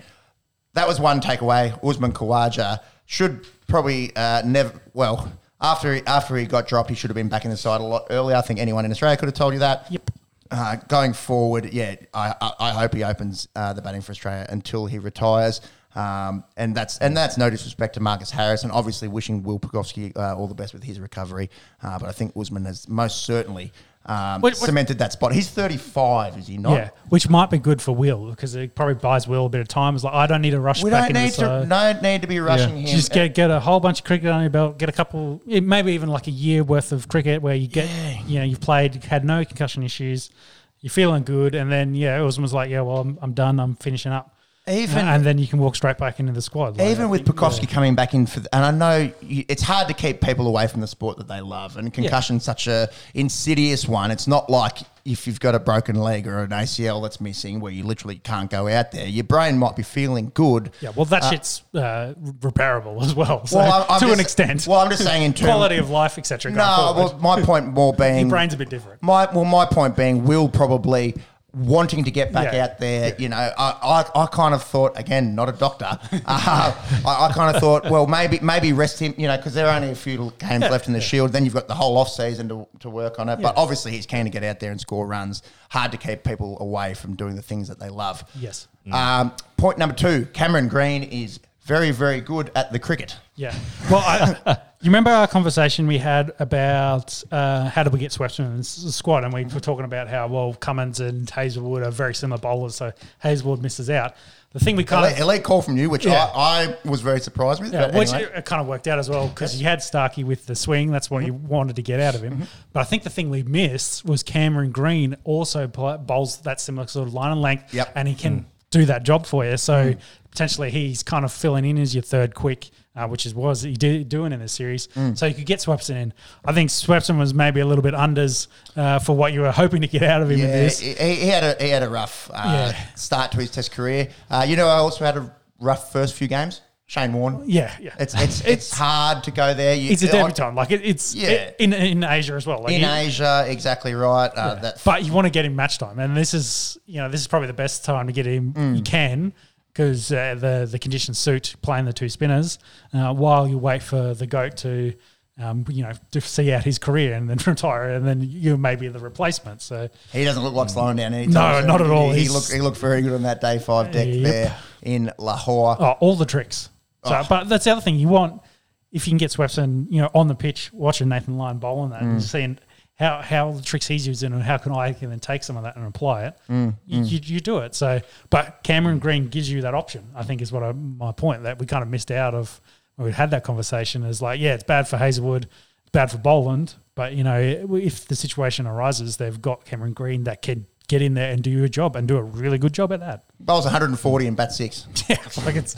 that was one takeaway. Usman Khawaja should probably uh, never, well, after he, after he got dropped, he should have been back in the side a lot earlier. I think anyone in Australia could have told you that. Yep. Uh, going forward, yeah, I, I, I hope he opens uh, the batting for Australia until he retires. Um, and that's and that's no disrespect to Marcus Harris, and obviously wishing Will Pucovski uh, all the best with his recovery. Uh, but I think Usman has most certainly um, cemented that spot. He's 35, is he not? Yeah, which might be good for Will because it probably buys Will a bit of time. It's like I don't need to rush we back don't need to, No need to be rushing yeah. him. Just get get a whole bunch of cricket on your belt. Get a couple, maybe even like a year worth of cricket where you get, yeah. you know, you've played, had no concussion issues, you're feeling good, and then yeah, Usman was like, yeah, well, I'm, I'm done. I'm finishing up. Even and then you can walk straight back into the squad. Like, even with Pucovski yeah. coming back in for, the, and I know you, it's hard to keep people away from the sport that they love, and concussion's yeah. such a insidious one. It's not like if you've got a broken leg or an ACL that's missing, where you literally can't go out there. Your brain might be feeling good. Yeah, well, that uh, shit's uh, repairable as well. So well, I'm, I'm to just, an extent. Well, I'm just saying in terms quality of life, etc. No, well, my point more being your brain's a bit different. My well, my point being, will probably wanting to get back yeah. out there. Yeah. You know, I, I, I, kind of thought again, not a doctor. uh, I, I, kind of thought, well, maybe maybe rest him. You know, because there are only a few games yeah. left in the Shield. Then you've got the whole off season to, to work on it. But obviously, he's keen to get out there and score runs. Hard to keep people away from doing the things that they love. Yes. Um, point number two: Cameron Green is very, very good at the cricket. Yeah. Well, I, you remember our conversation we had about uh, how do we get swept in the squad, and we were talking about how well Cummins and Hazlewood are very similar bowlers, so Hazlewood misses out. The thing we kind of elite call from you, which yeah. I, I, was very surprised with. Yeah, which anyway. it kind of worked out as well because you had Starkey with the swing. That's what mm-hmm. you wanted to get out of him. Mm-hmm. But I think the thing we missed was Cameron Green also bowls that similar sort of line and length, yep. and he can mm. do that job for you. So mm. potentially he's kind of filling in as your third quick uh, which is was he did, doing in this series. Mm. So you could get Swepson in. I think Swepson was maybe a little bit unders uh, for what you were hoping to get out of him yeah, in this. He, he had a he had a rough uh, yeah. start to his Test career. Uh, you know, I also had a rough first few games. Shane Warne. Yeah, yeah. It's it's it's, it's hard to go there. You, it's a debutant. Like it, it's yeah. It, in in Asia as well. Like in Asia, exactly right. Uh, yeah. that but you want to get him match time, and this is you know this is probably the best time to get him. Mm. You can because uh, the the conditions suit playing the two spinners uh, while you wait for the goat to. Um, you know, to see out his career and then retire, and then you may be the replacement. So he doesn't look like slowing down anytime. No, soon. not at all. He, he looked he looked very good on that day five deck yep. there in Lahore. Oh, all the tricks. So, oh. but that's the other thing you want if you can get Swepson, you know, on the pitch watching Nathan Lyon bowl bowling that mm. and seeing how how the tricks he's using and how can I can then take some of that and apply it, mm, you, mm. You, you, do it. So, but Cameron Green gives you that option. I think is what I, my point that we kind of missed out of when we had that conversation. Is like, yeah, it's bad for Hazlewood, it's bad for Boland, but you know, if the situation arises, they've got Cameron Green that can get in there and do your job and do a really good job at that. Bowls 140 and bat six. Yeah, like it's.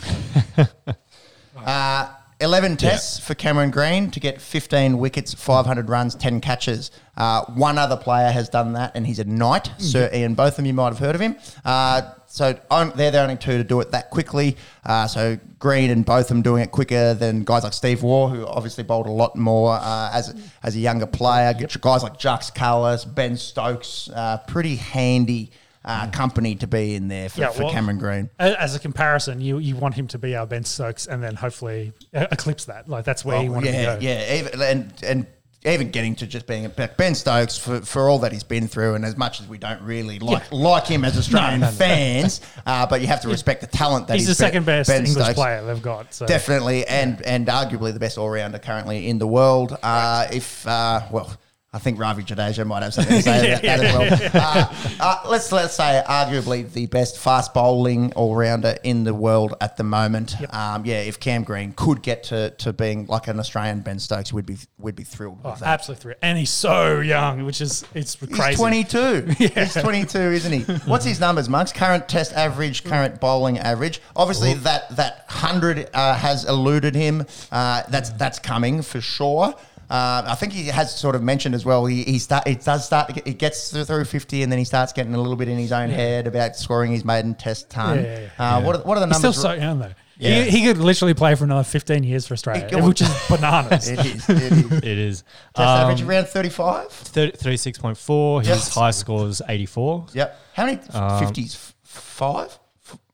uh, 11 tests for Cameron Green to get 15 wickets, 500 runs, 10 catches. Uh, one other player has done that, and he's a knight, mm. Sir Ian Botham. You might have heard of him. Uh, so they're the only two to do it that quickly. Uh, so Green and Botham doing it quicker than guys like Steve Waugh, who obviously bowled a lot more uh, as as a younger player. Guys like Jacques Kallis, Ben Stokes, uh, pretty handy. Uh, company to be in there for, Yeah, for well- Cameron Green. As a comparison, you, you want him to be our Ben Stokes and then hopefully uh, eclipse that. Like that's where you Oh, want yeah, to go. yeah, even, and and even getting to just being a Ben Stokes for, for all that he's been through, and as much as we don't really like like him as Australian No, no, no. fans, uh, but you have to respect the talent that He's he's, the second best Ben English Stokes. player they've got. So. Definitely, and and arguably the best all rounder currently in the world. Uh, if uh, well. I think Ravi Jadeja might have something to say about that as well. Uh, uh, let's let's say arguably the best fast bowling all rounder in the world at the moment. Um, yeah, if Cam Green could get to, to being like an Australian Ben Stokes, we'd be we'd be thrilled Oh, with that. absolutely thrilled. And he's so young, which is it's crazy. He's 22. He's 22, isn't he? What's his numbers, Monks? Current test average, current bowling average. Obviously, that that hundred uh, has eluded him. Uh, that's that's coming for sure. Uh, I think he has sort of mentioned as well. He, he start it does start. to get- It gets through fifty, and then he starts getting a little bit in his own head about scoring his maiden test ton. Yeah, yeah, yeah. Uh, What are, what are the He's numbers? still so young though. Yeah. He, he could literally play for another 15 years for Australia, He- which is bananas. it is. It is. It is. Test Um, average around thirty-five. 30, 36.4. His Yes. high score is 84. Yep. How many Um, fifties? Five.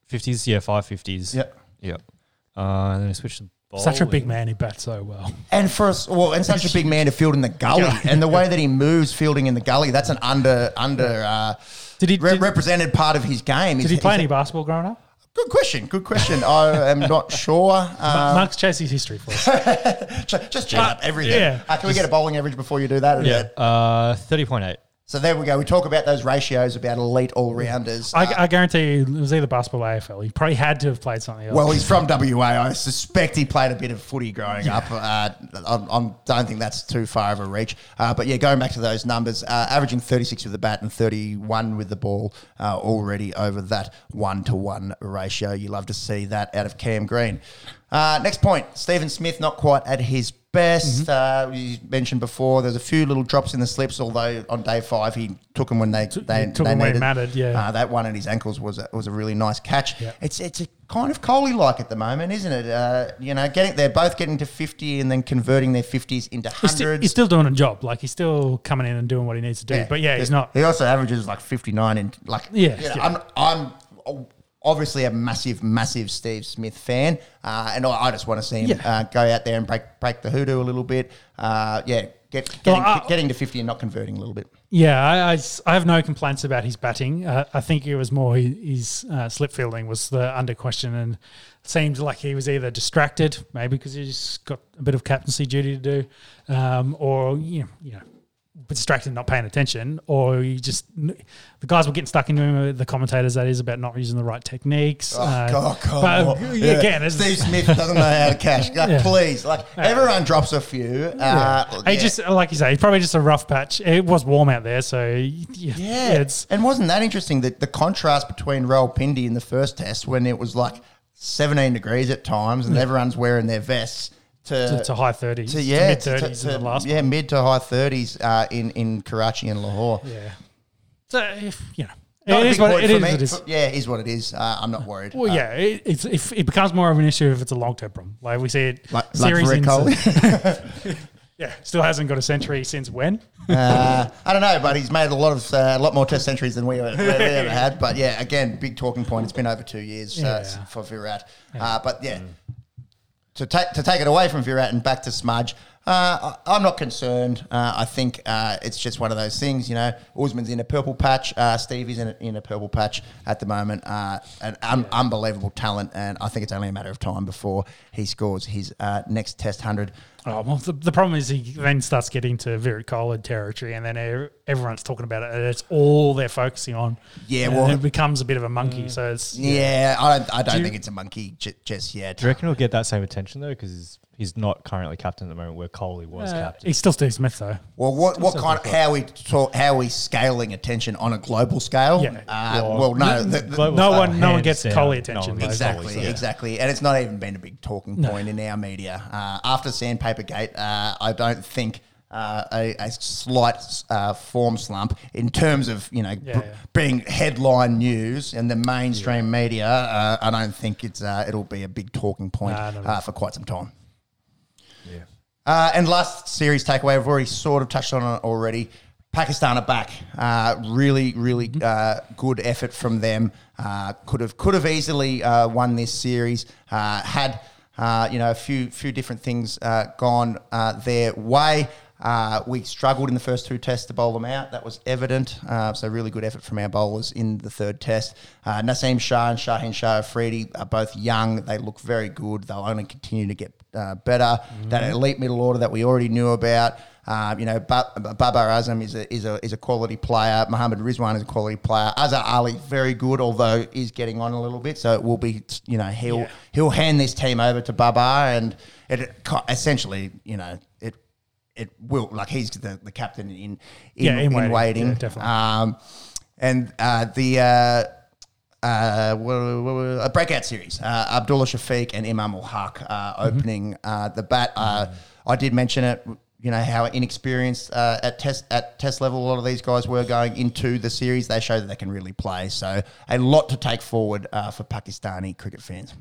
50s, yeah, 550s. Yep. Yep. Uh, and then I switched to bowling. Such a big man, he bats so well. And for us, well, and such a big man to field in the gully, and the way that he moves fielding in the gully, that's an under under uh, Did he- re- did- represented part of his game. Did he play any basketball growing up? Good question. Good question. I am not sure. Um, Mark's Chasey's history for us. just chat up everything. yeah. Uh, can we get a bowling average before you do that? Yeah. Uh, 30.8. So there we go. We talk about those ratios about elite all rounders. I, I guarantee you, it was either basketball or AFL. He probably had to have played something else. Well, he's from WA. I suspect he played a bit of footy growing up. Uh, I, I don't think that's too far of a reach. Uh, but yeah, going back to those numbers, uh, averaging 36 with the bat and 31 with the ball, uh, already over that one to one ratio. You love to see that out of Cam Green. Uh, next point Stephen Smith, not quite at his best. Uh, you mentioned before, there's a few little drops in the slips, although on day five he took them when they, they, took they 'em where it needed. mattered, yeah. Uh, that one at his ankles was a, was a really nice catch. Yeah. It's it's a kind of Kohli like at the moment, isn't it? Uh, you know, getting they're both getting to fifty and then converting their fifties into he's, still, hundreds. he's still doing a job. Like he's still coming in and doing what he needs to do. But yeah, he's not. He also averages like fifty nine and like Yeah, you know, yeah. I'm I'm obviously a massive massive Steve Smith fan, uh, and I, I just want to see him Yeah. uh, go out there and break break the hoodoo a little bit. Uh, yeah, get getting, Well, I- getting to fifty and not converting a little bit. Yeah, I have no complaints about his batting. Uh, I think it was more his, his uh, slip fielding was the under question, and it seemed like he was either distracted, maybe because he's got a bit of captaincy duty to do, um, or you know, you know, distracted, and not paying attention, or you just the guys were getting stuck uh, The commentators, that is, about not using the right techniques. Oh, uh, God, God, but yeah, again, Steve Smith doesn't know how to cash. Yeah. Please, like everyone drops a few. Uh, He yeah. just like you say, probably just a rough patch. It was warm out there, so yeah, Yeah, it's and wasn't that interesting that the contrast between Rawalpindi in the first test when it was like 17 degrees at times and everyone's wearing their vests to, to, to high thirties, to- yeah, mid to- to- thirties in the last yeah, mid to high 30s uh, in in Karachi and Lahore. Yeah. So if you know, Not it is what it for is. me. It is. Yeah, it is what it is. Uh, I'm not worried. Well, Uh, yeah, it, it's if it becomes more of an issue if it's a long term problem. Like we see it Like, like series in yeah, still hasn't got a century since when? Uh, I don't know, but he's made a lot of uh, a lot more test centuries than we, we ever had. But yeah, again, big talking point. It's been over two years uh, Yeah. for Virat. Uh, but yeah, to take to take it away from Virat and back to Smudge. Uh, I, I'm not concerned. Uh, I think uh, it's just one of those things, you know. Usman's in a purple patch. Uh, Steve is in a, in a purple patch at the moment. Uh, an un- unbelievable talent, and I think it's only a matter of time before he scores his uh, next Test hundred. Oh, well, the, the problem is he then starts getting to Virat Kohli territory, and then e- everyone's talking about it, and it's all they're focusing on. Yeah, And well- it becomes a bit of a monkey. Mm. So it's Yeah, I don't. I don't Do you- think it's a monkey j- just yet. Do you reckon he'll get that same attention though? Because he's, he's not currently captain at the moment, where Kohli was uh, captain. he's still Steve Smith though. Well, what what kind of how we talk, how we scaling attention on a global scale? Yeah. Uh, Well, well, no, the- the- global no style, one- no one hands gets down, Kohli no attention, one though. exactly, Kohli's, yeah. exactly, and it's not even been a big talking point in our media uh, after Sandpaper Gate. Uh, I don't think uh, a, a slight uh, form slump in terms of you know Yeah, br- yeah. being headline news and the mainstream media. Uh, I don't think it's uh, it'll be a big talking point Nah, not uh, for quite some time. Uh, and last series takeaway, I've already sort of touched on it already. Pakistan are back. Uh, really, really uh, good effort from them. Uh, could have could have easily uh, won this series. Uh, had uh, you know a few few different things uh, gone uh, their way. Uh, we struggled in the first two tests to bowl them out. That was evident. Uh, so really good effort from our bowlers in the third test. Uh, Naseem Shah and Shaheen Shah Afridi are both young. They look very good. They'll only continue to get uh, better. That elite middle order that we already knew about. Uh, you know, ba- Babar Azam is a, is a is a quality player. Muhammad Rizwan is a quality player. Azhar Ali very good, although is getting on a little bit. So it will be, you know, he'll Yeah. he'll hand this team over to Babar, and it essentially, you know, it it will like he's the, the captain in in, Yeah, in in waiting. waiting. Yeah, definitely. Um, and uh, the uh, a breakout series. Uh, Abdullah Shafiq and Imam Ul Haq uh, Mm-hmm. opening uh, the bat. Uh, I did mention it. You know how inexperienced uh, at test at test level a lot of these guys were going into the series. They show that they can really play. So a lot to take forward uh, for Pakistani cricket fans.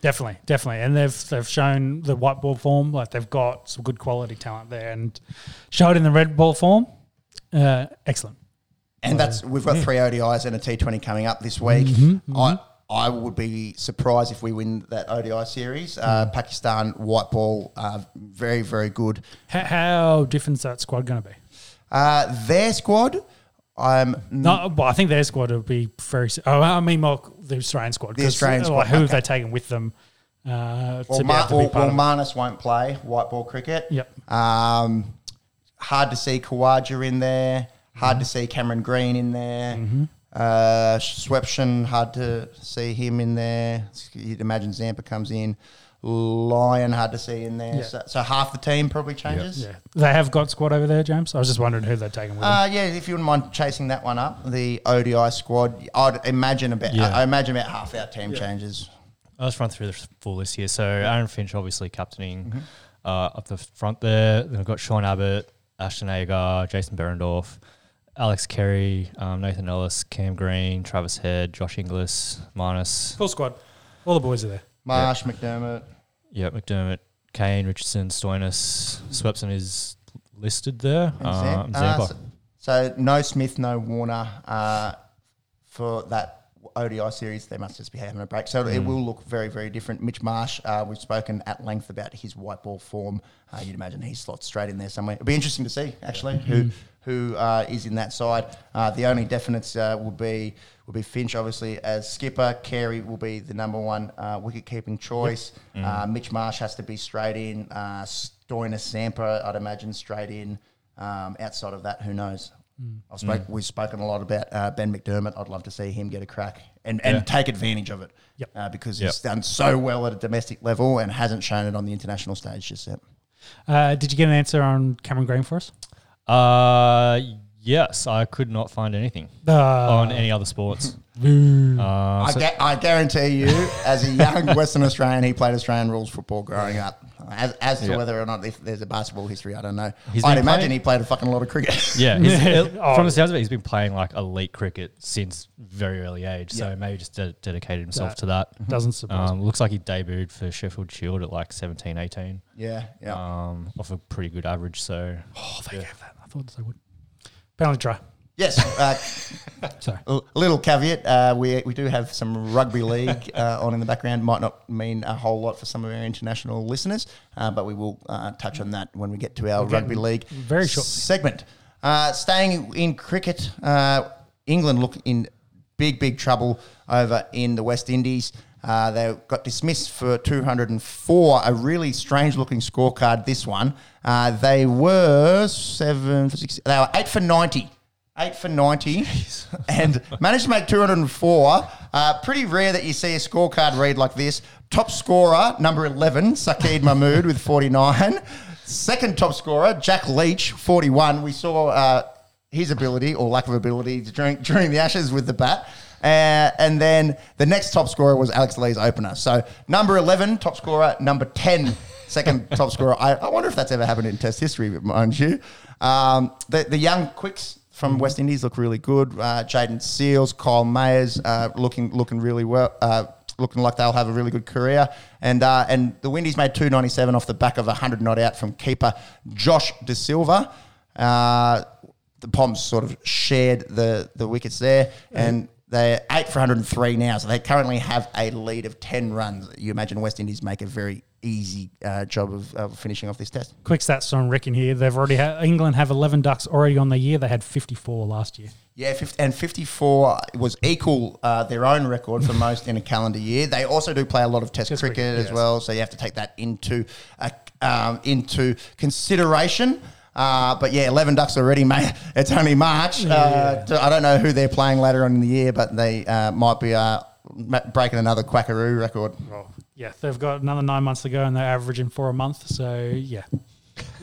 Definitely, definitely, and they've they've shown the white ball form like they've got some good quality talent there, and showed in the red ball form. Uh, excellent. And that's we've got three ODIs and a T20 coming up this week. I I would be surprised if we win that ODI series. Uh, Pakistan white ball, uh, very very good. How, how different is that squad going to be? Uh, their squad, I'm No, but I think their squad will be very. Oh, I mean, more the Australian squad. The Australian uh, squad, Like, who have they taken with them uh, well, to be Ma- well, well? Marnus won't play white ball cricket. Yep. Um, hard to see Khawaja in there. Hard Mm-hmm. to see Cameron Green in there. Uh, Swepson, hard to see him in there. You'd imagine Zampa comes in. Lyon, hard to see in there. Yeah. So, so half the team probably changes. Yeah, they have got squad over there, James. I was just wondering who they're taking with them. Uh, yeah, if you wouldn't mind chasing that one up, the ODI squad, I'd imagine about. Yeah. I imagine about half our team changes. I'll just run through the full list here. So Aaron Finch, obviously captaining Mm-hmm. uh, up the front there. Then we've got Sean Abbott, Ashton Agar, Jason Behrendorff, Alex Carey, um, Nathan Ellis, Cam Green, Travis Head, Josh Inglis, Marnus, Full squad. All the boys are there. Marsh, McDermott. yeah, McDermott, Kane, Richardson, Stoinis, Swepson is listed there. and Um, uh, so, so no Smith, no Warner uh, for that ODI series. They must just be having a break. So Mm. it will look very, very different. Mitch Marsh, uh, we've spoken at length about his white ball form. Uh, you'd imagine he slots straight in there somewhere. It'll be interesting to see actually who who uh, is in that side. Uh, the only definites uh, will be will be Finch, obviously as skipper. Carey will be the number one uh, wicket keeping choice. Uh, Mitch Marsh has to be straight in. Uh, Stoinis Zampa, I'd imagine straight in. Um, outside of that, who knows? I've spoke, We've spoken a lot about uh, Ben McDermott. I'd love to see him get a crack and, and Yeah. take advantage of it Yep. uh, because Yep. he's done so well at a domestic level and hasn't shown it on the international stage just yet. Uh, did you get an answer on Cameron Green for us? Uh, yes, I could not find anything Uh, on any other sports. Uh, I, so- ga- I guarantee you, as a young Western Australian, he played Australian rules football growing up. As, as to Yeah. whether or not if there's a basketball history, I don't know. He's I'd been imagine playing- he played a fucking lot of cricket. Yeah, he's, it- Oh. from the sounds of it, he's been playing like elite cricket since very early age. So maybe just de- dedicated himself That- to that. Doesn't surprise Um, looks like he debuted for Sheffield Shield at like 17, 18, yeah, yeah. um, off a pretty good average. So Oh, they gave that. I thought they would. Penalty try. yes. Uh, Sorry. A little caveat: uh, we we do have some rugby league uh, on in the background. Might not mean a whole lot for some of our international listeners, uh, but we will uh, touch on that when we get to our rugby league very shortly. segment. Uh, staying in cricket, uh, England look in big big trouble over in the West Indies. Uh, they got dismissed for 204, a really strange looking scorecard. This one, uh, they were seven for six. They were eight for 90 eight for 90 and managed to make 204. Uh, pretty rare that you see a scorecard read like this. Top scorer, number 11, Saqib Mahmood with 49. Second top scorer, Jack Leach, 41. We saw uh, his ability or lack of ability during, during the Ashes with the bat. Uh, and then the next top scorer was Alex Lee's opener. So number 11, top scorer. Number 10, second top scorer. I, I wonder if that's ever happened in Test history, mind you. Um, the the young quicks from West Indies look really good. Uh, Jayden Seales, Kyle Mayers, uh, looking looking really well. Uh, looking like they'll have a really good career, and uh, and the Windies made two ninety seven off the back of a hundred not out from keeper Josh Da Silva. Uh, the Poms sort of shared the the wickets there, and they're eight for 103 now. So they currently have a lead of 10 runs. You imagine West Indies make a very easy uh, job of, of finishing off this test. Quick stats on Rick in here. They've already had England have 11 ducks already on the year. They had 54 last year. Yeah, 50, and 54 was equal uh, their own record for most in a calendar year. They also do play a lot of Test, cricket, cricket, as yes. well, so you have to take that into uh, um, into consideration. Uh, but yeah, 11 ducks already, mate. It's only March. Uh, I don't know who they're playing later on in the year, but they uh, might be uh, breaking another Quackaroo record. Well, yeah, they've got another nine months to go and they're averaging four a month. So, yeah,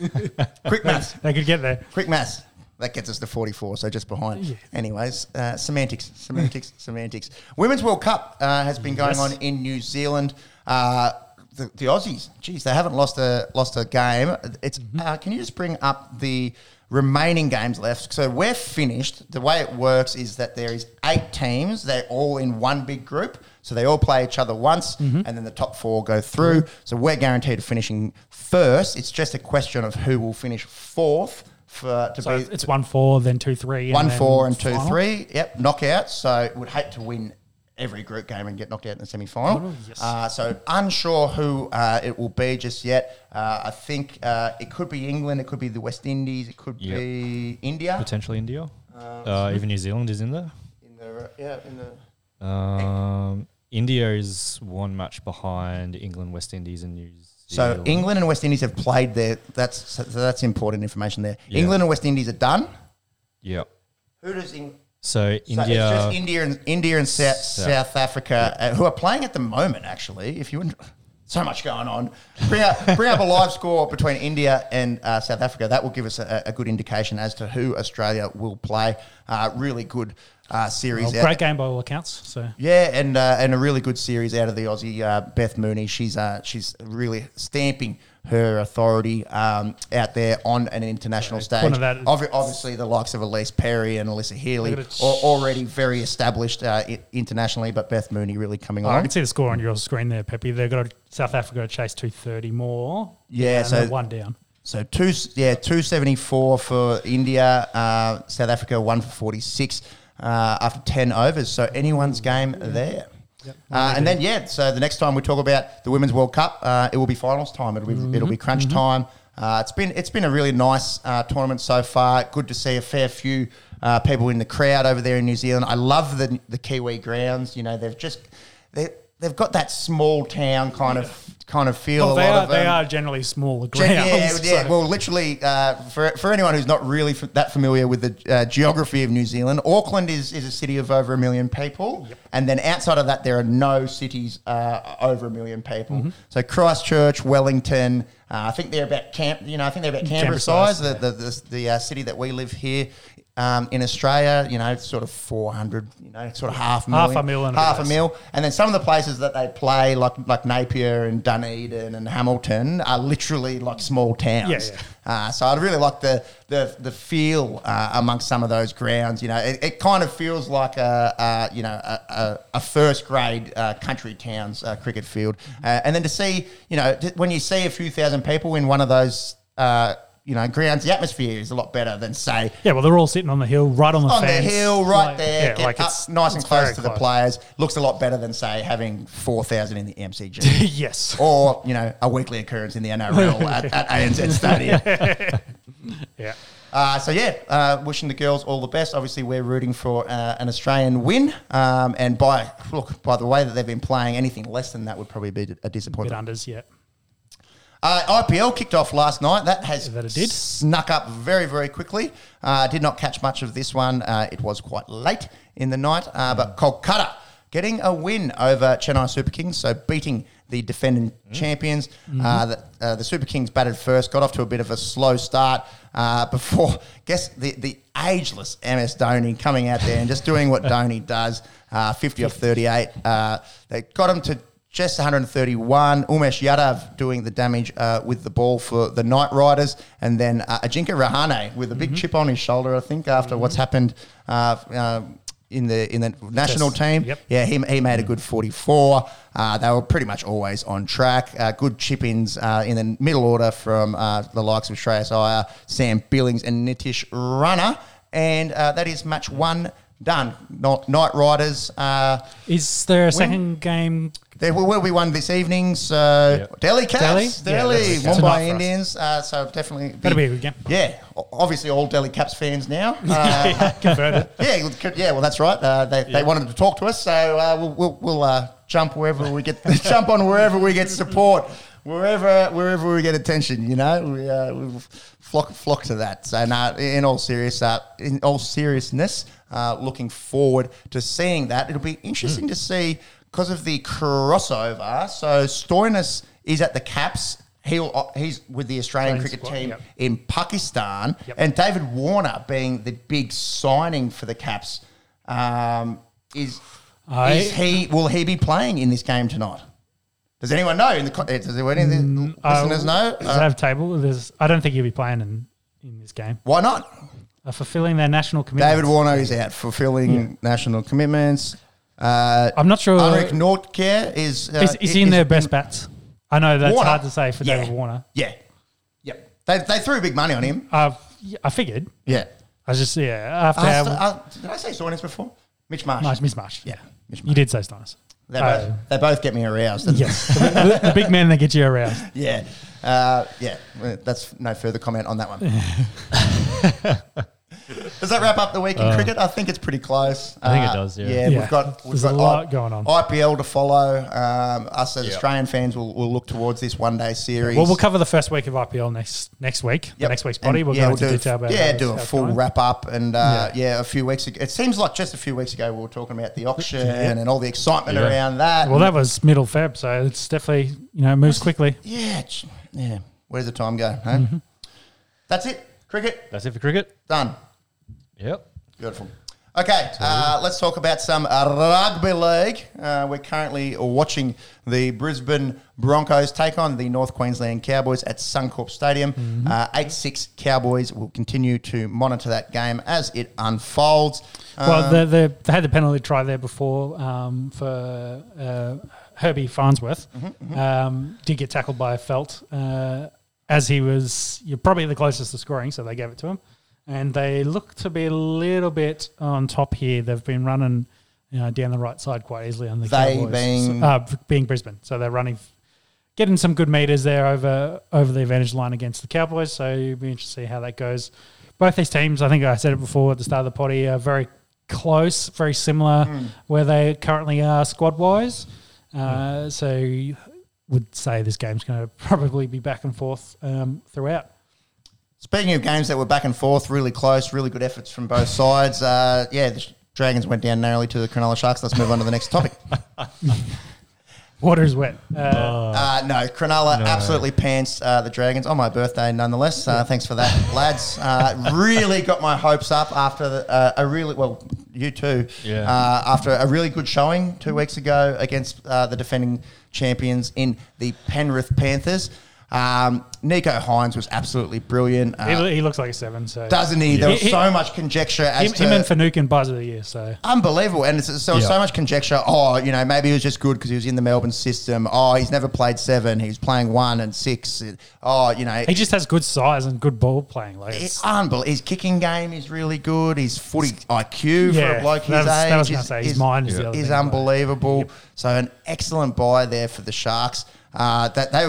Quick maths. they could get there. Quick maths. That gets us to 44, so just behind. Yeah. Anyways, uh, semantics, semantics, semantics. Women's World Cup uh, has been going Yes. on in New Zealand. Uh, the, the Aussies, geez, they haven't lost a lost a game. It's mm-hmm. uh, can you just bring up the remaining games left? So we're finished. The way it works is that there is eight teams. They're all in one big group, so they all play each other once, mm-hmm. and then the top four go through. Mm-hmm. So we're guaranteed of finishing first. It's just a question of who will finish fourth for to So be it's one four, then two three, one then four and two final. three. Yep, knockouts. So would hate to win every group game and get knocked out in the semi final. Oh, yes. uh, so unsure who uh, it will be just yet. Uh, I think uh, it could be England. It could be the West Indies. It could Yep. be India. Potentially India. Uh, even New Zealand is in there. In the yeah in the Um, India is one match behind England, West Indies, and New Zealand. so Zealand. England and West Indies have played there. That's so that's important information there. Yeah. England and West Indies are done. Yep. Who does England? So So India. it's just India and India and South, South- South Africa uh, who are playing at the moment. Actually, if you wouldn't, so much going on. Bring up bring up a live score between India and uh, South Africa. That will give us a, a good indication as to who Australia will play. Uh, really good uh, series. Well, out. great game by all accounts. So Yeah, and uh, and a really good series out of the Aussie uh, Beth Mooney. She's uh, she's really stamping her authority um, out there on an international stage. Obvi- obviously, the likes of Ellyse Perry and Alyssa Healy are already very established uh, i- internationally, but Beth Mooney really coming Oh, I can see the score on your screen there, Pepe. They've got South Africa to chase two thirty more. Yeah, so- one down. So two, yeah, two seventy four for India, uh, South Africa one for forty six uh, after ten overs. So anyone's game there. Uh, and then yeah, so the next time we talk about the Women's World Cup, uh, it will be finals time. It'll be it'll be crunch time. Uh, it's been it's been a really nice uh, tournament so far. Good to see a fair few uh, people in the crowd over there in New Zealand. I love the the Kiwi grounds. You know they've just they they've got that small town kind of kind of feel. Well, a they lot are of they them. are generally smaller Yeah, grounds. yeah, yeah. so- Well, literally, uh, for, for anyone who's not really f- that familiar with the uh, geography of New Zealand, Auckland is, is a city of over a million people. And then outside of that, there are no cities uh, over a million people. Mm-hmm. So Christchurch, Wellington, uh, I think they're about camp. You know, I think they're about Canberra, Canberra size. size, The the, the, the uh, city that we live here. Um, in Australia, you know, it's sort of 400, you know, sort of half Half million. a mil a bit half a mil. And then some of the places that they play, like like Napier and Dunedin and Hamilton, are literally like small towns. Yeah, Uh, so I'd really like the the the feel uh, amongst some of those grounds. You know, it, it kind of feels like a, a you know a, a, a first grade uh, country towns uh, cricket field. Uh, and then to see, you know, when you see a few thousand people in one of those. Uh, you know, grounds. The atmosphere is a lot better than say yeah, well, they're all sitting on the hill, right on the on fence, the hill, right like- there, Yeah, like up it's nice and close to the players. Looks a lot better than say having four thousand in the MCG, yes, or you know a weekly occurrence in the NRL at, at ANZ Stadium. yeah. Uh, so yeah, uh, wishing the girls all the best. Obviously, we're rooting for uh, an Australian win, um, and by look by the way that they've been playing, anything less than that would probably be a disappointment. Bit unders, yeah. Uh, IPL kicked off last night. That has That it did. snuck up very, very quickly. Uh, did not catch much of this one. Uh, it was quite late in the night. Uh, but Kolkata getting a win over Chennai Super Kings, so beating the defending champions. Uh, the, uh, the Super Kings batted first, got off to a bit of a slow start uh, before, guess, the, the ageless MS Dhoni coming out there and just doing what Dhoni does. Uh, 50 off 38. Uh, they got him to just 131. Umesh Yadav doing the damage uh, with the ball for the Knight Riders, and then uh, Ajinkya Rahane with a big Mm-hmm. chip on his shoulder. I think after what's happened uh, uh, in the in the national Yes. team. Yep. Yeah, he, he made a good 44. Uh, they were pretty much always on track. Uh, good chip ins uh, in the middle order from uh, the likes of Shreyas Iyer, Sam Billings, and Nitish Rana. And uh, that is match one done. Not Knight Riders. Uh, Is there a second game? There will, will be one this evening. So Yep. Delhi Caps, Delhi? Delhi, Yeah, that's- that's Mumbai for. Indians. Uh, so definitely, That'll be a good game. Yeah, obviously all Delhi Caps fans now. Uh, Converted. yeah, well, yeah. Well, that's right. Uh, they, they wanted to talk to us, so uh, we'll we'll, we'll uh, jump wherever we get jump on wherever we get support, wherever wherever we get attention. You know, we uh, we flock flock to that. So, no, in all serious uh, in all seriousness, uh, looking forward to seeing that. It'll be interesting to see because of the crossover. So, Stoinis is at the Caps. He'll, he's with the Australian Australian cricket squad, team yep. in Pakistan, Yep. and David Warner being the big signing for the Caps. Um, is I- is he will he be playing in this game tonight? Does anyone know? In the co- uh, does any of the listeners know? Does Uh, have table? There's, I don't think he'll be playing in, in this game. why not? Uh, fulfilling their national commitments. David Warner is out fulfilling national commitments. Uh, I'm not sure. Anrich Nortje is uh, is, is he in their best bats? I know that's Warner? hard to say for Yeah. David Warner. Yeah, yep. They, they threw big money on him. Uh, yeah, I figured. Yeah. I was just yeah after Uh, our St- uh, did I say Stoinis before? Mitch Marsh. nice mismatch. Yeah, Mitch you Marsh. did say Stoinis. They, Uh, both, they both get me aroused. Yes, the, the- the big men that get you aroused. Yeah. Uh, yeah. well, That's no further comment on that one. Does that wrap up the week in cricket? I think it's pretty close. I think it Uh, does, yeah. Yeah, Yeah. we've got we've There's got a lot going on. IPL to follow. Um, us as Yeah. Australian fans will, will look towards this one day series. Well, we'll cover the first week of IPL next next week. The Yep. next week's And, body. We'll yeah, go we'll into do a- detail about yeah, how do a it's- full going. wrap up, and uh, Yeah. yeah. a few weeks ago. It seems like just a few weeks ago we were talking about the auction and all the excitement Yeah. around that. Well, that was middle Feb, so it's definitely you know moves quickly. yeah, ch- yeah. Where does the time go? Huh? Mm-hmm. That's it. Cricket That's it for cricket. done. Yep. Beautiful. Okay, uh, let's talk about some uh, rugby league. Uh, we're currently watching the Brisbane Broncos take on the North Queensland Cowboys at Suncorp Stadium. Mm-hmm. Uh, 8 6 Cowboys will continue to monitor that game as it unfolds. well, Um, the, the, they had the penalty try there before um, for uh, Herbie Farnworth. Mm-hmm, Um, did get tackled by Feldt uh, as he was you're probably the closest to scoring, so they gave it to him. And they look to be a little bit on top here. They've been running you know, down the right side quite easily on the They Cowboys. being- So- uh, being Brisbane. So they're running, getting some good meters there over over the advantage line against the Cowboys. So you'll be interested to see how that goes. Both these teams, I think I said it before at the start of the potty, are very close, very similar Hmm. where they currently are squad wise. Uh, So you would say this game's going to probably be back and forth um, throughout. Speaking of games that were back and forth, really close, really good efforts from both sides. Uh, yeah, the Dragons went down narrowly to the Cronulla Sharks. Let's move on to the next topic. Water's is wet. Uh, Uh, no, Cronulla absolutely pants uh, the Dragons on my birthday, nonetheless. Uh, thanks for that, lads. Uh, really got my hopes up after the, uh, a really, well, you too, Yeah. uh, after a really good showing two weeks ago against uh, the defending champions in the Penrith Panthers. Um, Nicho Hynes was absolutely brilliant. Uh, he, he looks like a seven. So doesn't he? There was He- so much conjecture as him, to him and Fanukin buzz of the year. So Unbelievable. And it's, so, Yeah. so much conjecture. Oh, you know, maybe he was just good because he was in the Melbourne system. Oh, he's never played seven. He's playing one and six. Oh, you know, he just has good size and good ball playing. Like it's it's, unbelievable. His kicking game is really good. His footy IQ for a bloke his that was- age that is, say, his is- mind is the is thing, like- unbelievable. So an excellent buy there for the Sharks. Uh, that they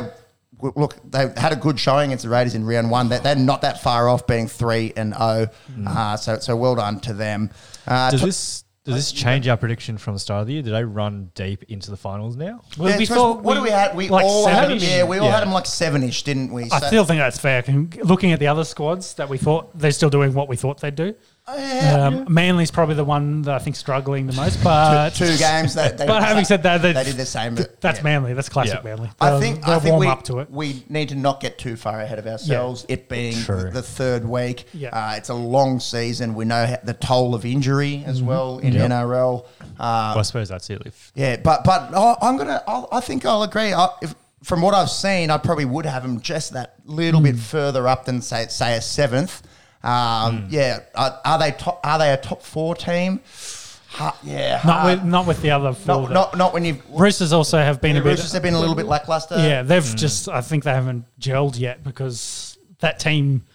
look they had a good showing against the Raiders in round one. That they're not that far off being three and zero. Uh, so so well done to them. Uh, Does to- this does this change our prediction from the start of the year? Did they run deep into the finals now? well, Yeah, we so thought what do we have? We like all had them, yeah, we all Yeah. had them like seven-ish, didn't we? I So- still think that's fair. Looking at the other squads that we thought they're still doing what we thought they'd do. Um, Manly's probably the one that I think struggling the most, but two games. That they, But having said that, they, they did the same. but- That's yeah. Manly. That's classic Yeah. Manly. I They'll- think they'll I think warm we, up to it. we need to not get too far ahead of ourselves. It being True. the third week, Yeah. uh, it's a long season. We know the toll of injury as Mm-hmm. well in Yep. NRL. Uh, Well, I suppose that's it. If yeah, but but I- I'm gonna. I'll, I think I'll agree. I, if, from what I've seen, I probably would have them just that little Mm. bit further up than say say a seventh. Um, Mm. Yeah, are, are they top? Are they a top four team? Ha, yeah, Not hard. with not with the other four. not, not not when you've. Roosters also have been a bit. Roosters have been a little bit lackluster. Yeah, they've just. I think they haven't gelled yet because that team,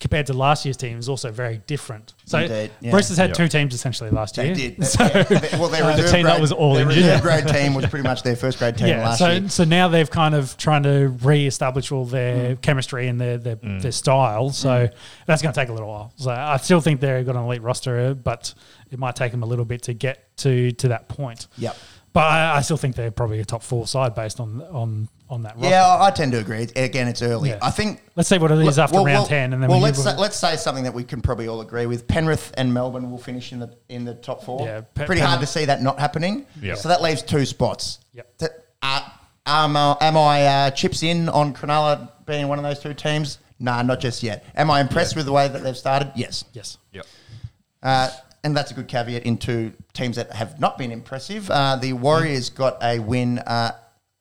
compared to last year's team, is also very different. So Indeed, yeah. Roosters had Yeah. two teams essentially last They year. did. So, Yeah. Well, their Uh, the reserve team that was all their injured. reserve grade team was pretty much their first grade team yeah, last so year. so now they've kind of trying to re-establish all their chemistry and their their, their style. So that's going to take a little while. So I still think they've got an elite roster, but it might take them a little bit to get to to that point. Yep. But I, I still think they're probably a top four side based on on on that roster. Yeah, I I tend to agree. Again, it's early. Yeah. I think. Let's see what it is after well, round well, ten, and then well, we let's say, let's say something that we can probably all agree with. Penrith and Melbourne will finish in the in the top four. Yeah, Pe- pretty hard to see that not happening. Yeah. So that leaves two spots. Yep. That, uh, am, I- am I uh, chips in on Cronulla being one of those two teams? Nah, not just yet. Am I impressed with the way that they've started? Yes. yes. Yep. Uh, and that's a good caveat into teams that have not been impressive. Uh, the Warriors got a win uh,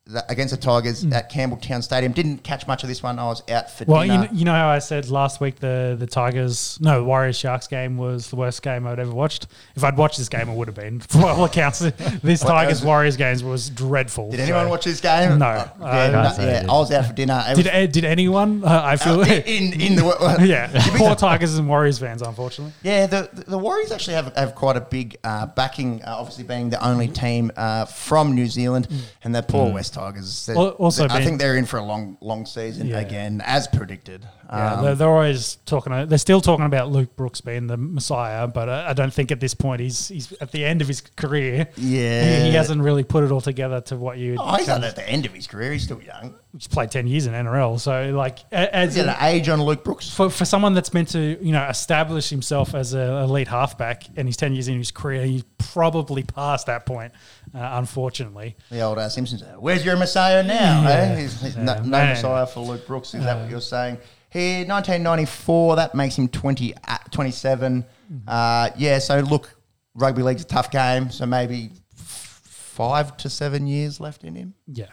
th- against the Tigers at Campbelltown Stadium. Didn't catch much of this one. I was out for Well, you dinner. know, you know how I said last week the the Tigers, no, Warriors Sharks game was the worst game I'd ever watched. If I'd watched this game, it would have been. For all accounts, this Tigers? Warriors games was dreadful. Did so- anyone watch this game? No. Uh, Uh, yeah, no- I yeah. I was out for dinner. It Did was- uh, did anyone? Uh, I feel uh, in in the yeah. Poor Tigers and Warriors fans, unfortunately. Yeah, the, the Warriors actually have, have quite a big uh, backing, uh, obviously being the only team uh, from New Zealand, and the poor West Tigers. They're-. Al- also I think they're in for a long, long season Yeah. again, as predicted. Yeah, Um, they're, they're always talking. They're still talking about Luke Brooks being the Messiah, but uh, I don't think at this point he's he's at the end of his career. Yeah. he, he hasn't really put it all together to what you. oh, he's not at the end of his career. He's still young. He's played ten years in NRL, so like as an age on Luke Brooks. for, for someone that's meant to you know establish himself as an elite halfback and he's 10 years in his career he's probably past that point uh, unfortunately The old uh, Simpsons. uh, Where's your Messiah now? Yeah. Eh? He's, he's no, Yeah, no man. Messiah for Luke Brooks. Is that what you're saying? Here, 1994. That makes him 20, uh, 27. Uh, yeah. So look, rugby league's a tough game. So maybe f- five to seven years left in him. yeah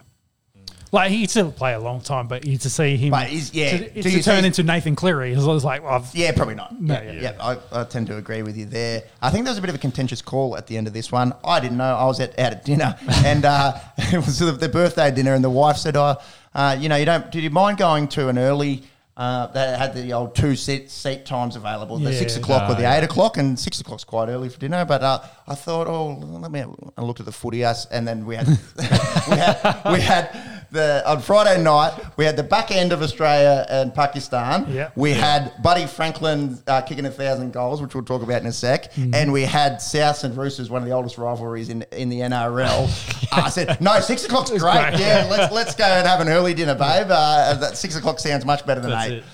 like he'd still play a long time but you to see him But he's- yeah, to, do to you turn into Nathan Cleary it's always like well, I've- Yeah, probably not. No, yeah, yeah. I, I tend to agree with you there. I think there was a bit of a contentious call at the end of this one. I didn't know. I was at, out at dinner, and uh, it was the, the birthday dinner, and the wife said, "Oh, uh, you know, you don't. Did you mind going to an early?" Uh, they had the old two seat seat times available, the Yeah. six o'clock or Ah, the yeah. eight o'clock, and six o'clock's quite early for dinner. But uh, I thought, oh, let me. I looked at the footy us, and then we had we had we had the on Friday night we had the back end of Australia and Pakistan. Yeah. We had Buddy Franklin uh, kicking a thousand goals, which we'll talk about in a sec, and we had South and Roosters, one of the oldest rivalries in in the NRL. Uh, I said, "No, six o'clock's great. great. Yeah, let's let's go and have an early dinner, babe. Uh, that six o'clock sounds much better than That's eight. it.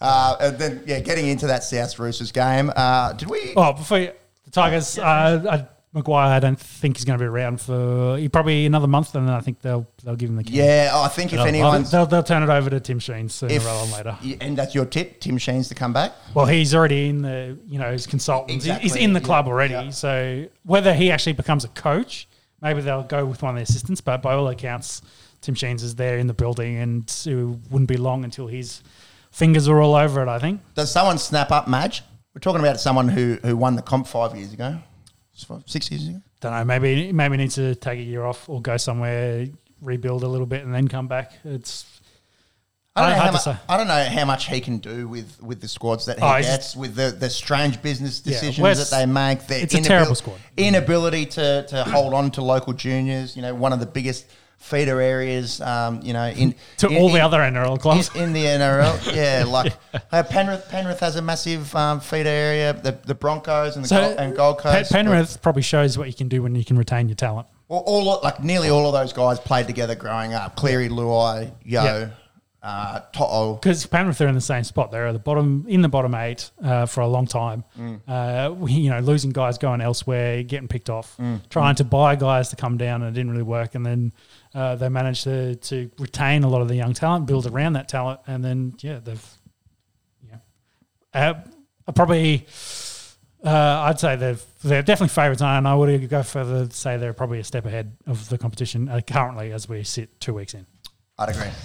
Uh, and then yeah, getting into that South Roosters game, uh, did we? oh before you, the Tigers uh, I, Maguire I don't think he's going to be around for probably another month and then I think they'll they'll give him the key Yeah, I think if They'll- they'll, they'll turn it over to Tim Sheen sooner if, rather than later and that's your tip, Tim Sheens to come back. Well, he's already in the, you know, his consultant. He's- He's in the yeah, club already. yeah. So whether he actually becomes a coach, maybe they'll go with one of the assistants. But by all accounts, Tim Sheens is there in the building, and it wouldn't be long until his fingers are all over it. I think. Does someone snap up, Madge? We're talking about someone who who won the comp five years ago, six years ago. Don't know. Maybe maybe needs to take a year off or go somewhere, rebuild a little bit, and then come back. It's I don't, know how mu- I don't know how much he can do with, with the squads that he Oh, gets, with the, the strange business decisions West- that they make. Their it's a terrible squad. Inability to, to hold on to local juniors. You know, one of the biggest feeder areas. Um, you know, in to in- all the other NRL clubs. in, in the NRL. yeah, like uh, Penrith. Penrith has a massive um, feeder area. The, the Broncos and the so Gold, and Gold Coast. Penrith probably shows what you can do when you can retain your talent. Well, all like nearly all of those guys played together growing up. Cleary, Luai, Yo. Yeah. Uh, To'o. because Penrith are in the same spot. They're at the bottom in the bottom eight uh, for a long time. Uh, we, you know, losing guys going elsewhere, getting picked off, trying to buy guys to come down, and it didn't really work. And then uh, they managed to to retain a lot of the young talent, build around that talent, and then yeah, they've yeah, uh, probably. Uh, I'd say they're they're definitely favourites, I and I would go further to say they're probably a step ahead of the competition uh, currently as we sit two weeks in. I'd agree.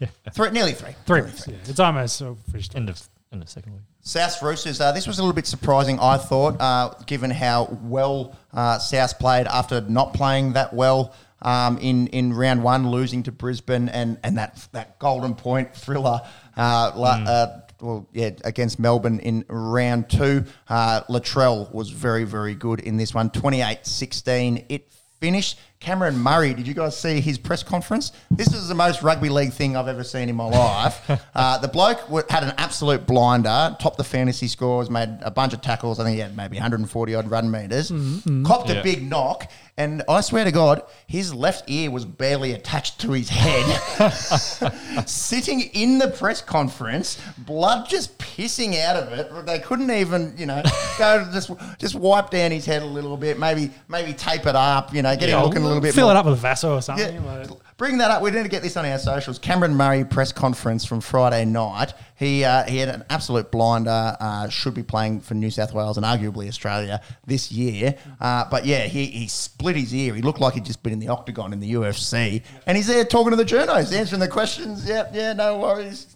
Yeah. Three, nearly three. Three Nearly weeks, yeah. It's almost uh, finished. End of end of second week. South Roosters. Uh, this was a little bit surprising, I thought, uh, given how well uh, South played after not playing that well um, in in round one, losing to Brisbane, and and that that golden point thriller. Uh, la- uh, well, yeah, against Melbourne in round two. Uh, Latrell was very, very good in this one. 28-16. It finished. Cameron Murray, did you guys see his press conference? This is the most rugby league thing I've ever seen in my life. uh, the bloke had an absolute blinder, topped the fantasy scores, made a bunch of tackles. I think he had maybe 140 odd run meters, copped a big knock, and I swear to God, his left ear was barely attached to his head. Sitting in the press conference, blood just pissing out of it. They couldn't even, you know, go just just wipe down his head a little bit, maybe maybe tape it up, you know, get him looking a little bit Fill more it up with a Vaso or something. yeah, like- bring that up. We need to get this on our socials. Cameron Murray press conference from Friday night. He uh, he had an absolute blinder. Uh, should be playing for New South Wales and arguably Australia this year. Uh, but yeah, he, he split his ear. He looked like he'd just been in the octagon in the UFC, and he's there talking to the journos, answering the questions. Yeah, yeah, no worries.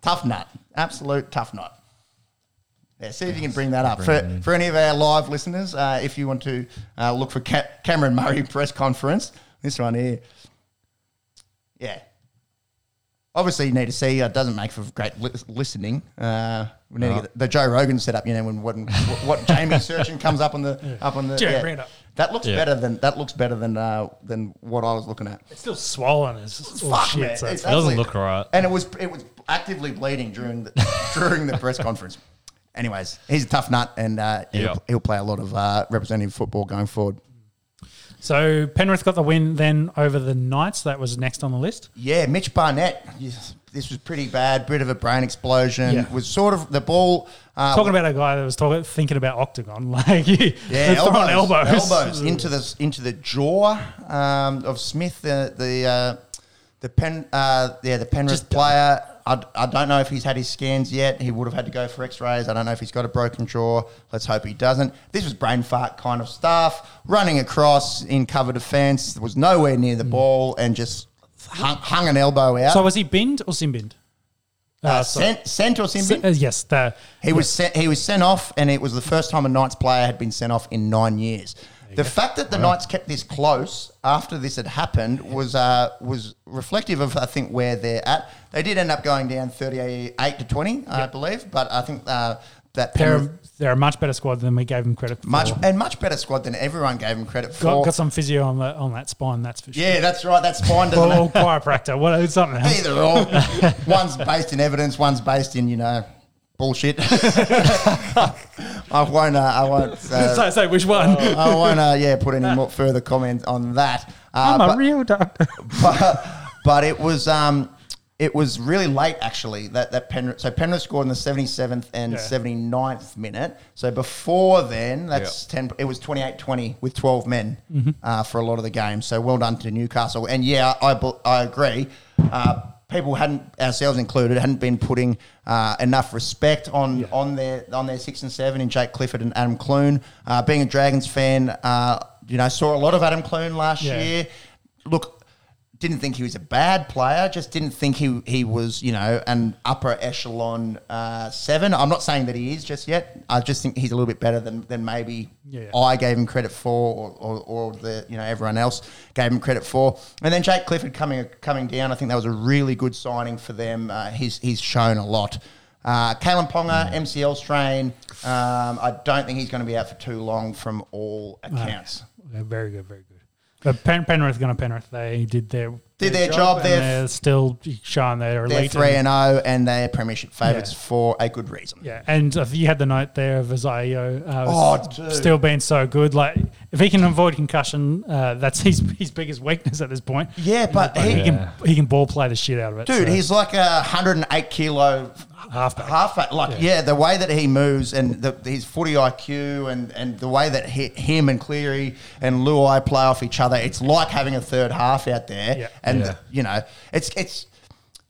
Tough nut, absolute tough nut. Yeah, see if you can bring that up. For, for any of our live listeners, uh, if you want to uh, look for Ca- Cameron Murray press conference, this one here. Yeah. Obviously, you need to see. It doesn't make for great li- listening. Uh, we need to get the Joe Rogan set up. You know, when what, what Jamie searching comes up on the up on the. Jerry, bring it up. That looks Yeah. better than that looks better than uh, than what I was looking at. It's still swollen as all Fuck, shit. man. so It's it's- It doesn't look right. And it was it was actively bleeding during the during the press conference. Anyways, he's a tough nut, and uh, he'll, Yeah. he'll play a lot of uh, representative football going forward. so Penrith got the win then over the Knights. That was next on the list. Yeah, Mitch Barnett. yes, This was pretty bad. Bit of a brain explosion. Yeah. Was sort of the ball. Uh, Talking about a guy that was talking, thinking about octagon, like yeah, throwing elbows, elbows, elbows into the into the jaw um, of Smith, the the uh, the pen, uh, yeah, the Penrith Just done. player. I, I don't know if he's had his scans yet. He would have had to go for X-rays. I don't know if he's got a broken jaw. Let's hope he doesn't. This was brain fart kind of stuff. Running across in cover defence, was nowhere near the ball, and just hung, hung an elbow out. So was he binned or sin binned? uh, sorry. sent, sent or Simbi? Uh, yes, the, He was sent, he was sent off, and it was the first time a Knights player had been sent off in nine years. The fact that the Knights kept this close after this had happened was uh, was reflective of I think where they're at. They did end up going down thirty eight to twenty, I believe, but I think uh, that they're, Penrith, they're a much better squad than we gave them credit for. much and much better squad than everyone gave them credit for. got, got some physio on the on that spine. That's for sure. yeah, that's right. That spine doesn't. Or, or chiropractor, what something else. Either or. one's based in evidence, one's based in you know bullshit. I won't. Uh, I won't. Uh, so, so which one? I won't, uh, yeah, put any more further comment on that. Uh, I'm a but, real doctor. but, but it was um, it was really late actually. That that Penrith, so Penrith scored in the 77th and Yeah. 79th minute. So before then, that's ten. It was 28-20 with 12 men Mm-hmm. uh, for a lot of the game. So well done to Newcastle. And yeah, I I agree. People hadn't, ourselves included, hadn't been putting uh, enough respect on on their on their six and seven in Jake Clifford and Adam Clune. Uh, being a Dragons fan, uh, you know, saw a lot of Adam Clune last Yeah. year. Look, didn't think he was a bad player. Just didn't think he he was you know an upper echelon uh, seven. I'm not saying that he is just yet. I just think he's a little bit better than than maybe Yeah. I gave him credit for, or, or, or the you know everyone else gave him credit for. And then Jake Clifford coming coming down. I think that was a really good signing for them. Uh, he's he's shown a lot. Uh, Kalyn Ponga, MCL strain. Um, I don't think he's going to be out for too long from all accounts. Very good, very good. But Pen- Penrith going to Penrith. They did their Did their job, and they're- they're still showing their They're elite. three and- and zero, and they're premiership favourites Yeah. for a good reason. yeah, and uh, you had the note there of Isaah uh, Oh, dude. still being so good. Like if he can avoid concussion, uh, that's his his biggest weakness at this point. Yeah, but he he, can he can ball play the shit out of it. dude, so. he's like a hundred and eight kilo halfback. halfback. Like, yeah. the way that he moves and the, his footy IQ and, and the way that he, him and Cleary and Luai play off each other, it's like having a third half out there. Yeah. And Yeah. you know, it's it's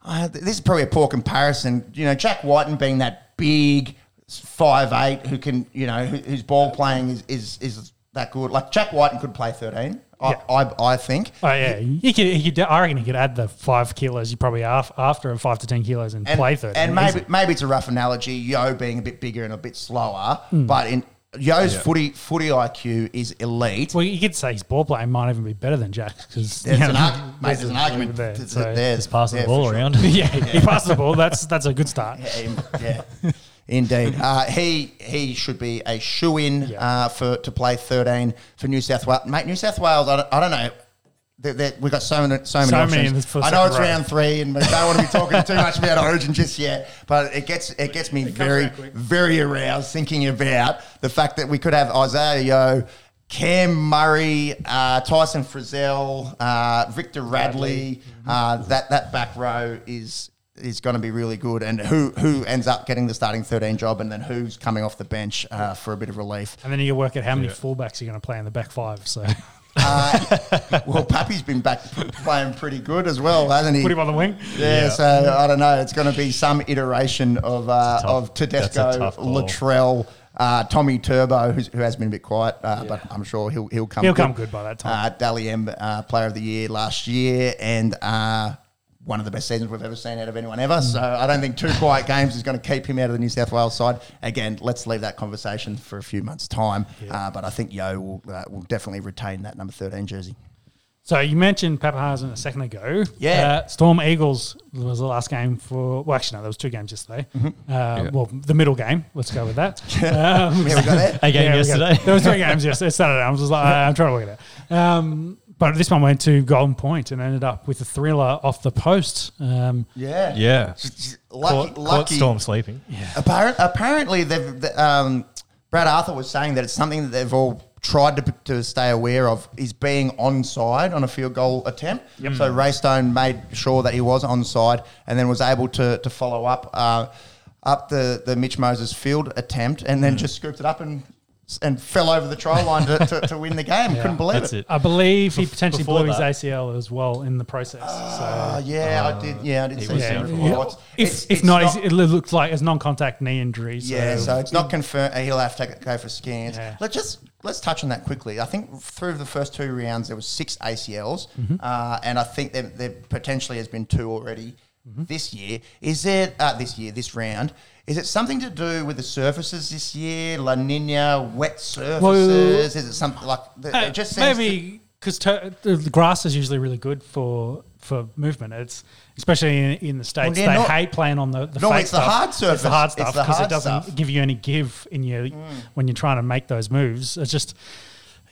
uh, this is probably a poor comparison. You know, Jack Wighton being that big five eight who can, you know, whose ball playing is, is is that good. Like Jack Wighton could play thirteen. Yeah. I, I I think. Oh yeah, he could. He could. I reckon he could add the five kilos. You probably af- after and five to ten kilos and, and, play third. And maybe maybe it's a rough analogy, Yeo being a bit bigger and a bit slower, hmm. but in Yeo's footy footy IQ is elite. Well, you could say his ball playing might even be better than Jack's because There's an, arg- mate, there's an argument there. th- So, th- there. Just passing Yeah, the ball for sure. around. yeah, he passed the ball. That's that's a good start. Yeah, yeah. Indeed, uh, he he should be a shoe in Yeah. uh, for to play 13 for New South Wales. Mate, New South Wales, I don't, I don't know. They're, they're, we've got so many, so many So options. many I know it's row. round three, and we don't want to be talking too much about Origin just yet. But it gets it gets me very very aroused thinking about the fact that we could have Isaah Yeo, Cam Murray, uh, Tyson Frizell, uh, Victor Radley. Uh, that that back row is is going to be really good. And who who ends up getting the starting thirteen job, and then who's coming off the bench uh, for a bit of relief. And then you work out how many fullbacks you're going to play in the back five. So Uh, well, Pappy's been back playing pretty good as well, hasn't he? put him on the wing. Yeah, Yeah. so I don't know. It's going to be some iteration of uh, tough- of Tedesco, tough. Latrell, uh, Tommy Turbo, who's, who has been a bit quiet, uh, but I'm sure he'll he'll come. He'll good. come good by that time. Uh, Dally M, uh, Player of the Year last year, and uh, one of the best seasons we've ever seen out of anyone ever. So I don't think two quiet games is going to keep him out of the New South Wales side. Again, let's leave that conversation for a few months' time. Uh, but I think Yeo will uh, will definitely retain that number 13 jersey. So you mentioned Paparazzi a second ago. Yeah. Uh, Storm Eagles was the last game for. Well, actually, no, there was two games yesterday. Mm-hmm. Uh, Well, the middle game. Let's go with that. Um, Yeah, we got that. A game Yeah, yesterday. There was three games yesterday. Saturday. I was just like, I'm trying to work it out. Um, but this one went to Golden Point and ended up with a thriller off the post. Um, Yeah, Yeah. Lucky, Caught, caught lucky. Storm sleeping. Apparent, apparently, they've, the, um, Brad Arthur was saying that it's something that they've all tried to, to stay aware of is being onside on a field goal attempt. So Ray Stone made sure that he was onside and then was able to, to follow up uh, up the, the Mitch Moses field attempt and then just scooped it up and and fell over the try line to, to, to win the game. Couldn't believe That's it. it. I believe he potentially before blew his ACL as well in the process. Oh, so. yeah, I did. Yeah, I did see was some down for a reports. If, It's- if it's not, he's- it looks like it's non-contact knee injury. So Yeah, so it's not confirmed. He'll have to go for scans. Yeah. Let's just let's touch on that quickly. I think through the first two rounds there was six ACLs, Mm-hmm. uh, and I think there, there potentially has been two already Mm-hmm. this year. Is it uh, this year this round? Is it something to do with the surfaces this year? La Nina, wet surfaces? is it something like the, Uh, it just seems maybe because the, the grass is usually really good for for movement. It's especially in, in the states yeah, they not- hate playing on the, the No, it's the stuff. hard It's surface. the hard stuff because it doesn't stuff. give you any give in your when you're trying to make those moves. It's just.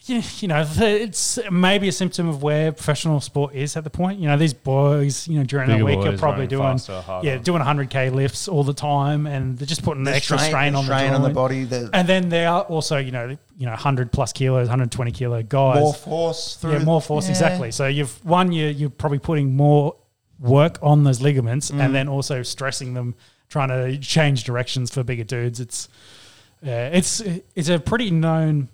You, you know, it's maybe a symptom of where professional sport is at the point. You know, these boys, you know, during the week are probably doing, faster, yeah, doing 100k lifts all the time, and they're just putting the extra strain, the on strain the on the body. The And then there are also, you know, you know, 100 plus kilos, 120 kilo guys. more force through. yeah, more force, yeah. exactly. So you've one, you you're probably putting more work on those ligaments, Mm. and then also stressing them, trying to change directions for bigger dudes. It's uh, it's it's a pretty known.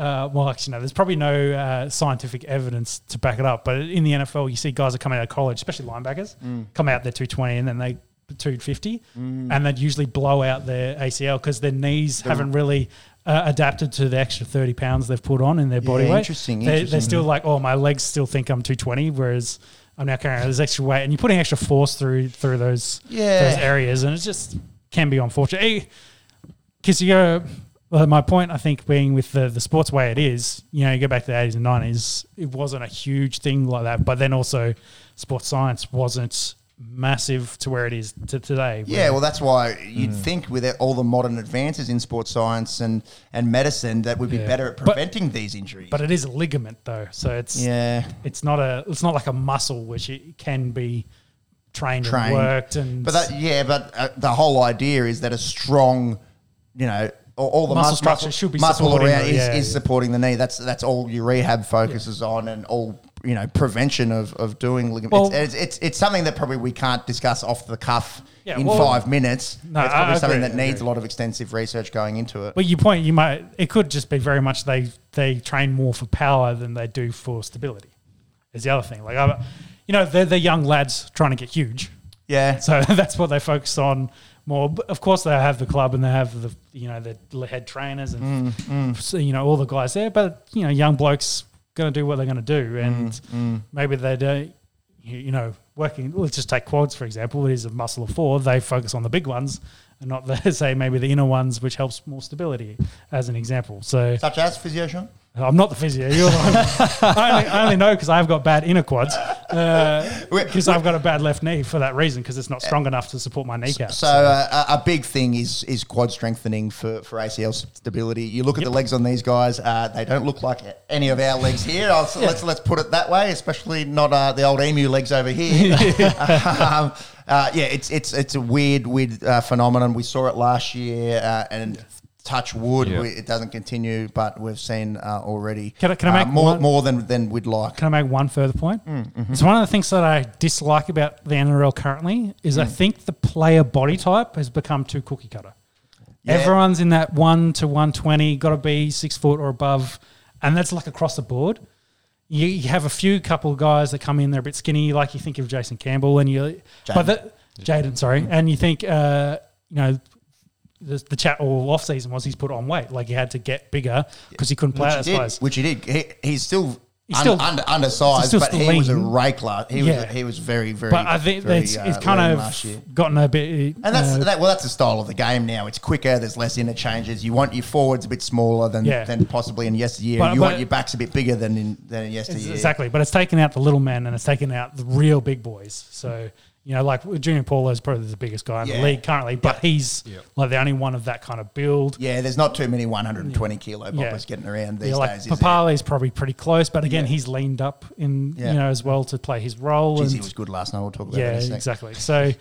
Uh, well, actually, no. There's probably no uh, scientific evidence to back it up. But in the NFL, you see guys that come out of college, especially linebackers, Mm. come out there 220 and then they 250, and they'd usually blow out their ACL because their knees haven't really uh, adapted to the extra 30 pounds they've put on in their body Yeah, weight. interesting, They, They're still like, oh, my legs still think I'm 220, whereas I'm now carrying this extra weight, and you're putting extra force through through those Yeah. those areas, and it just can be unfortunate. Because you go, well, my point, I think, being with the the sports way it is, you know, you go back to the 80s and 90s, it wasn't a huge thing like that, but then also sports science wasn't massive to where it is to today. Yeah, well, that's why you'd think with all the modern advances in sports science and, and medicine that we'd be Yeah. better at But- preventing these injuries. but it is a ligament though, so it's yeah, it's not a it's not like a muscle which it can be trained, Trained. and worked and but that, yeah, but uh, the whole idea is that a strong, you know, all, the Muscle mus- structure should be muscle supporting around the- is, yeah, is yeah. supporting the knee. That's that's all your rehab focuses on, and all you know prevention of, of doing ligament. Well- it's, it's, it's it's something that probably we can't discuss off the cuff Yeah, in well- five minutes. No, it's I probably agree, something that needs a lot of extensive research going into it. But your point, you might it could just be very much they they train more for power than they do for stability. Is the other thing. Like I, you know, they're, they're young lads trying to get huge, yeah, so that's what they focus on more. But of course, they have the club and they have the you know the head trainers and Mm, so, you know all the guys there. But you know, young blokes going to do what they're going to do, and mm. maybe they don't. You you know, working. Let's just take quads for example. It is a muscle of four. They focus on the big ones, and not the say maybe the inner ones, which helps more stability, as an example. So such as physio Sean? I'm not the physio. I, only, I only know because I've got bad inner quads. Because I've got a bad left knee for that reason, because it's not strong enough to support my kneecap. So uh, a big thing is is quad strengthening for, for ACL stability. You look at the legs on these guys; uh, they don't look like any of our legs here. I'll, Let's let's put it that way. Especially not uh, the old emu legs over here. um, uh, yeah, it's it's it's a weird weird uh, phenomenon. We saw it last year, uh, and touch wood, Yeah. we, it doesn't continue, but we've seen uh, already Can I- can I uh, make more one- more than than we'd like. Can I make one further point? It's one of the things that I dislike about the NRL currently is I think the player body type has become too cookie cutter. Yeah. Everyone's in that one to one twenty, got to be six foot or above, and that's like across the board. You, you have a few couple of guys that come in, they're a bit skinny, like you think of Jason Campbell, and you, but Jayden, sorry, and you think, uh, you know, the, the chat all off season was he's put on weight, like he had to get bigger because he couldn't play Which that he, did, size. which he did. He, he's still, He's un- still- under, undersized, but he was a lean. rakeler. He Yeah. was he was very very. But I think very, it's, uh, it's kind of gotten a bit. And that's uh, that, well, that's the style of the game now. It's quicker. There's less interchanges. You want your forwards a bit smaller than, Yeah. than possibly in yesteryear. But- you want your backs a bit bigger than in than in yesteryear. Exactly, but it's taken out the little men and it's taken out the real big boys. So you know, like Junior Paulo is probably the biggest guy in Yeah. the league currently, but he's like the only one of that kind of build. Yeah, there's not too many 120 kilo boppers Yeah. getting around these Yeah, like days. is? Papale is probably pretty close, but again, Yeah. he's leaned up in Yeah. you know as well to play his role. Jeez, and, he was good last night. We'll talk about yeah, that in a exactly. So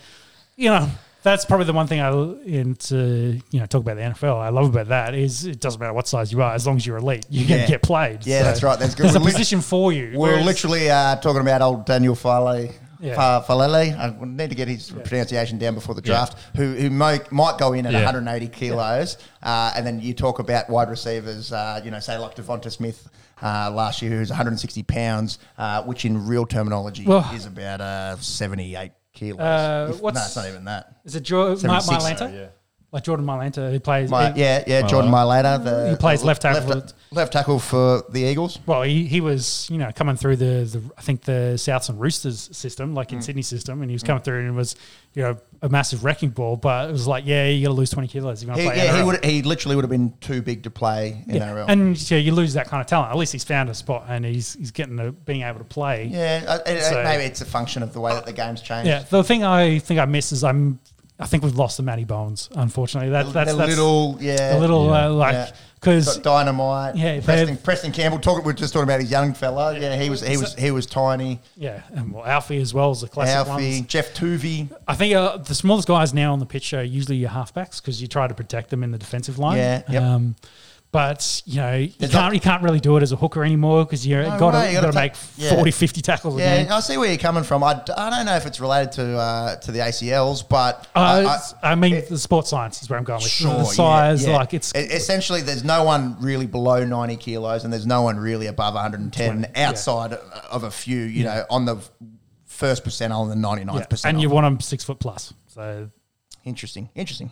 you know. That's probably the one thing I in to you know talk about the NFL. I love about that is it doesn't matter what size you are as long as you're elite, you Yeah. can get played. Yeah, So that's right. That's good. There's a We're lit- position for you. We're literally uh, talking about old Daniel Faalele. Yeah. Faalele, I need to get his pronunciation down before the draft. Who who might, might go in at Yeah. 180 kilos, uh, and then you talk about wide receivers. Uh, you know, say like DeVonta Smith uh, last year, who's 160 pounds, uh, which in real terminology Well- is about uh, 78 kilos. Uh, If- what's- no, it's not even that. Is it Jordan 76. Mylanta? yeah. Like Jordan Mylanta, who plays. My, he- yeah, yeah, Jordan Mailata. The He plays left tackle. Left, left tackle for the Eagles. Well, he, he was you know coming through the, the I think the Souths and Roosters system, like in Sydney system, and he was coming through and it was you know a massive wrecking ball. But it was like, yeah, you got to lose twenty kilos if you want He, play. yeah, he would. He literally would have been too big to play in Yeah. NRL. And yeah, you lose that kind of talent. At least he's found a spot and he's he's getting to being able to play. Yeah, uh, So- maybe it's a function of the way that the game's changed. Yeah, the thing I think I miss is I'm I think we've lost the Matty Bones. Unfortunately, that, that's the that's little, yeah, a little Yeah. uh, like because got dynamite. Yeah, Preston, Preston Campbell. Talking, we're just talking about his young fella. Yeah, he was, he was, he was tiny. yeah, and well, Alfie as well as the classic Alfie, ones. Geoff Toovey. I think uh, the smallest guys now on the pitch are usually your halfbacks because you try to protect them in the defensive line. Yeah, yep. Um, but you know you There's can't not- you can't really do it as a hooker anymore because you're No got way, to you got to make take- yeah. 40, 50 tackles a Yeah, game. I see where you're coming from. I, d- I don't know if it's related to uh, to the ACLs, but Uh, I- I- I, mean, the sports science is where I'm going with Sure, the size. yeah, yeah. Like it's E- essentially there's no one really below 90 kilos, and there's no one really above 110 yeah. outside of a few. You know, on the first percentile and the 99th yeah. percentile. and you want them six foot plus. So Interesting, interesting.